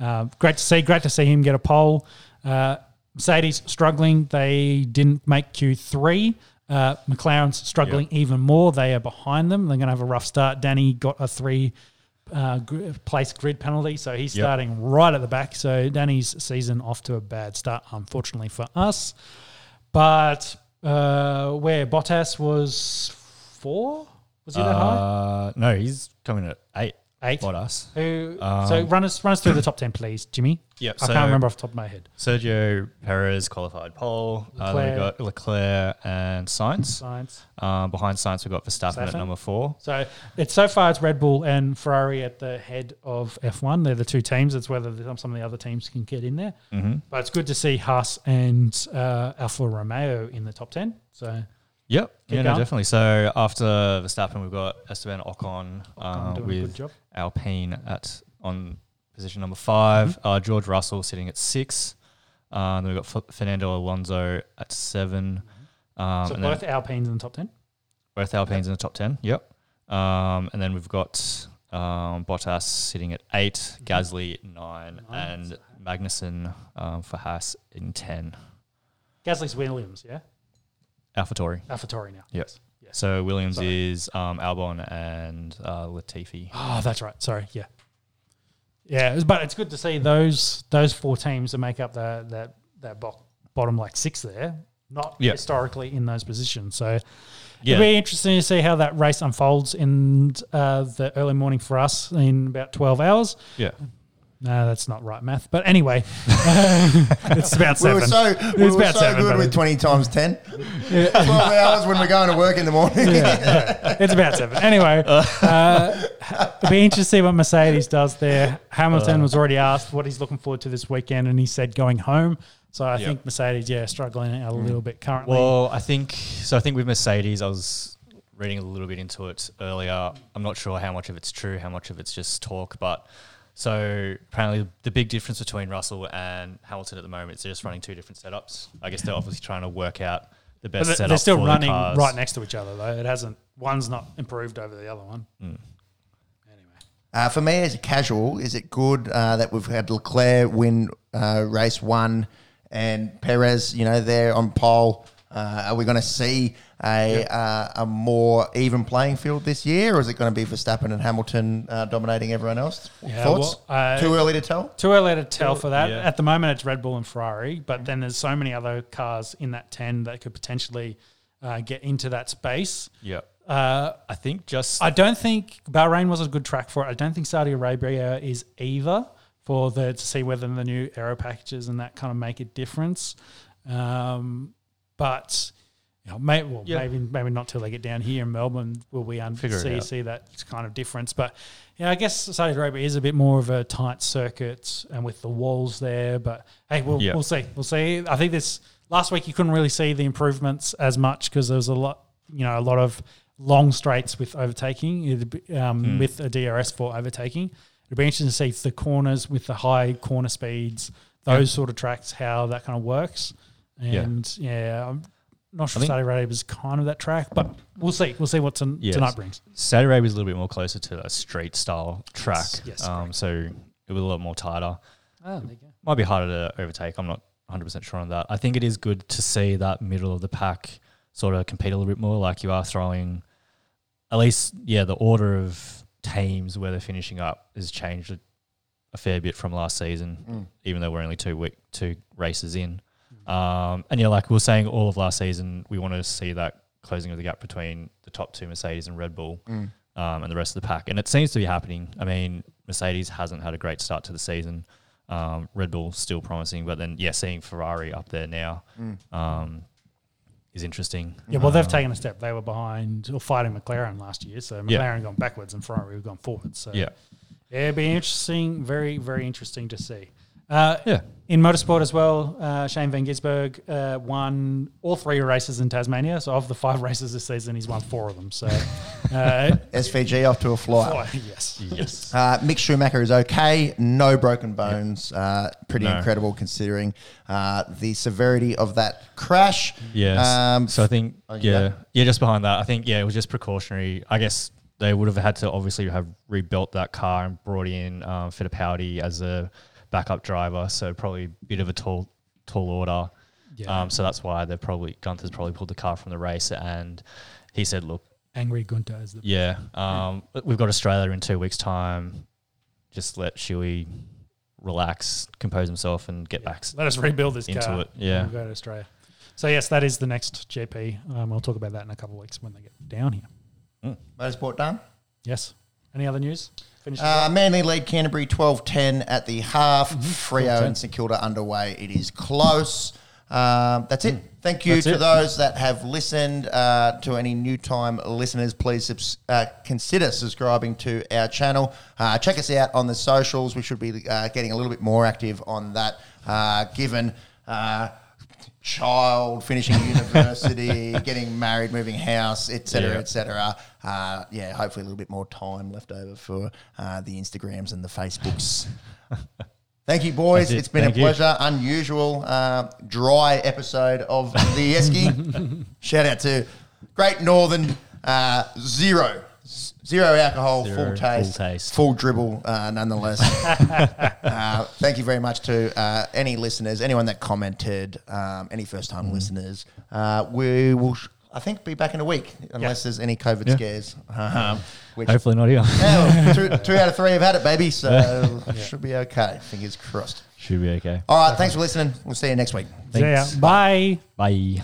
Um, great to see. Great to see him get a pole. Uh, Mercedes struggling; they didn't make Q3. Uh, McLaren's struggling even more. They are behind them. They're going to have a rough start. Danny got a three uh, gr- place grid penalty, so he's Yep. starting right at the back. So Danny's season off to a bad start, unfortunately for us. But uh, where Bottas was four, was he that high? Uh, no, he's coming at eight. Eight. Bottas. Who? so Um, run us run us through the top ten, please, Jimmy. Yep. I so can't remember off the top of my head. Sergio Perez qualified pole. Uh, then we got Leclerc and Sainz. Science. Um, behind Sainz, we've got Verstappen Verstappen. at number four. So it's so far it's Red Bull and Ferrari at the head of F1. They're the two teams. It's whether some of the other teams can get in there. Mm-hmm. But it's good to see Haas and uh, Alfa Romeo in the top ten. So Yep. Keep yeah, no, definitely. So after Verstappen, we've got Esteban Ocon, uh, a good with. Alpine at on position number 5 Mm-hmm. Uh, George Russell sitting at six. Uh, then we've got F- Fernando Alonso at 7 Um, Mm-hmm. so both Alpines in the top ten. both Alpines in the top ten. Yep. Um, and then we've got um, Bottas sitting at eight, Gasly at nine, Nine. and Magnussen um, for Haas in ten. Gasly's Williams, yeah. AlphaTauri. AlphaTauri now. Yes. Yes. So Williams Sorry. is um, Albon and uh, Latifi. Oh, that's right. Sorry. Yeah. Yeah, but it's good to see those those four teams that make up the, that that bo- bottom like six there, not Yeah. historically in those positions. So Yeah. it'll be interesting to see how that race unfolds in uh, the early morning for us in about twelve hours. Yeah. No, that's not right math. But anyway, it's about seven. We seven. were so, we It's were about so seven, good buddy. with 20 times 10. 12 hours when we're going to work in the morning. it's about seven. Anyway, uh. uh, it'll be interesting to see what Mercedes does there. Hamilton uh. was already asked what he's looking forward to this weekend, and he said going home. So I Yeah. think Mercedes, yeah, struggling a mm. little bit currently. Well, I think so. I think with Mercedes, I was reading a little bit into it earlier. I'm not sure how much of it's true, how much of it's just talk, but so apparently the big difference between Russell and Hamilton at the moment is they're just running two different setups. I guess they're obviously trying to work out the But best they- setup. they're still for the running cars. right next to each other, though. It hasn't. One's not improved over the other one. Mm. Anyway, Uh, for me, as a casual, is it good uh, that we've had Leclerc win uh, race one and Perez, you know, there on pole? Uh, are we going to see a uh, a more even playing field this year, or is it going to be Verstappen and Hamilton uh, dominating everyone else? Yeah, Thoughts? well, uh, Too early to tell. Too early to tell for that. Yeah. At the moment, it's Red Bull and Ferrari, but then there's so many other cars in that 10 that could potentially uh, get into that space. Yeah, Uh, I think just I don't think Bahrain was a good track for it. I don't think Saudi Arabia is either for the to see whether the new aero packages and that kind of make a difference. Um, but you know, may, well, Yeah. maybe maybe not till they get down here in Melbourne will we un- see see that kind of difference. But yeah, I guess Saudi Arabia is a bit more of a tight circuit and with the walls there. But hey, we'll Yeah. we'll see. We'll see. I think this last week you couldn't really see the improvements as much because there was a lot, you know, a lot of long straights with overtaking, um, Hmm. with a DRS for overtaking. It'd be interesting to see the corners with the high corner speeds, those sort of tracks, how that kind of works. Yeah. And yeah, I'm not sure I think- Saudi Arabia is kind of that track, but we'll see. We'll see what ton- Yes. tonight brings. Saudi Arabia is a little bit more closer to a street style track. Yes, yes, um, so it was a lot more tighter. Oh, there you go. might be harder to overtake. I'm not 100% sure on that. I think it is good to see that middle of the pack sort of compete a little bit more. Like you are throwing, at least, yeah, the order of teams where they're finishing up has changed a, a fair bit from last season, Mm. even though we're only two week, two races in. Um, and yeah, like we were saying all of last season, we wanted to see that closing of the gap between the top two Mercedes and Red Bull Mm. um, and the rest of the pack. And it seems to be happening. I mean, Mercedes hasn't had a great start to the season. Um, Red Bull still promising, but then yeah, seeing Ferrari up there now Mm. um, is interesting. Yeah, well, they've Um, taken a step. They were behind or fighting McLaren last year, so McLaren Yeah. gone backwards and Ferrari have gone forwards. So Yeah, Yeah, it'd be interesting, very, very interesting to see. Uh, yeah, in motorsport as well, uh, Shane Van Gisberg uh, won all three races in Tasmania. So of the five races this season, he's won four of them. So, uh, SVG off to a flyer. yes. yes. Uh, Mick Schumacher is okay. No broken bones. Uh, pretty No. incredible considering uh, the severity of that crash. Yes. Um, so I think oh, yeah, yeah. yeah, just behind that, I think yeah, it was just precautionary. I guess they would have had to obviously have rebuilt that car and brought in um, Fittipaldi as a backup driver. So probably a bit of a tall, tall order. Yeah. Um, so that's why they probably Gunther's probably pulled the car from the race, and he said, "Look, Angry Gunter is the. yeah, um, we've got Australia in two weeks' time. Just let Shuey relax, compose himself, and get back." Let us rebuild this into car. it, yeah. We'll go to Australia. So, yes, that is the next GP. Um, we'll talk about that in a couple of weeks when they get down here. Motorsport done. Yes. Any other news? Finish Uh. Manly lead Canterbury 12 10 at the half. Mm-hmm. Freo and St Kilda underway. It is close. Um, that's it. Thank you Mm. That's to it. those that have listened. Uh, to any new time listeners, please subs- uh, consider subscribing to our channel. Uh, check us out on the socials. We should be uh, getting a little bit more active on that, uh, given. Child, finishing university, getting married, moving house, etc., Yeah. etc. Uh, yeah, hopefully a little bit more time left over for uh, the Instagrams and the Facebooks. Thank you, boys. It. It's been Thank a you. pleasure. Unusual, uh, dry episode of the Esky. Shout out to Great Northern uh, Zero. S- Zero alcohol, Zero, full taste, full taste. full dribble, uh, nonetheless. uh, thank you very much to uh, any listeners, anyone that commented, um, any first Mm. time listeners. Uh, we will, sh- I think, be back in a week unless there's any COVID Yeah. scares. Um, which Hopefully not here. yeah, well, two, two out of three have had it, baby. So should be okay. Fingers crossed. Should be okay. All right. Thanks for listening. We'll see you next week. See ya. Thanks. Bye. Bye.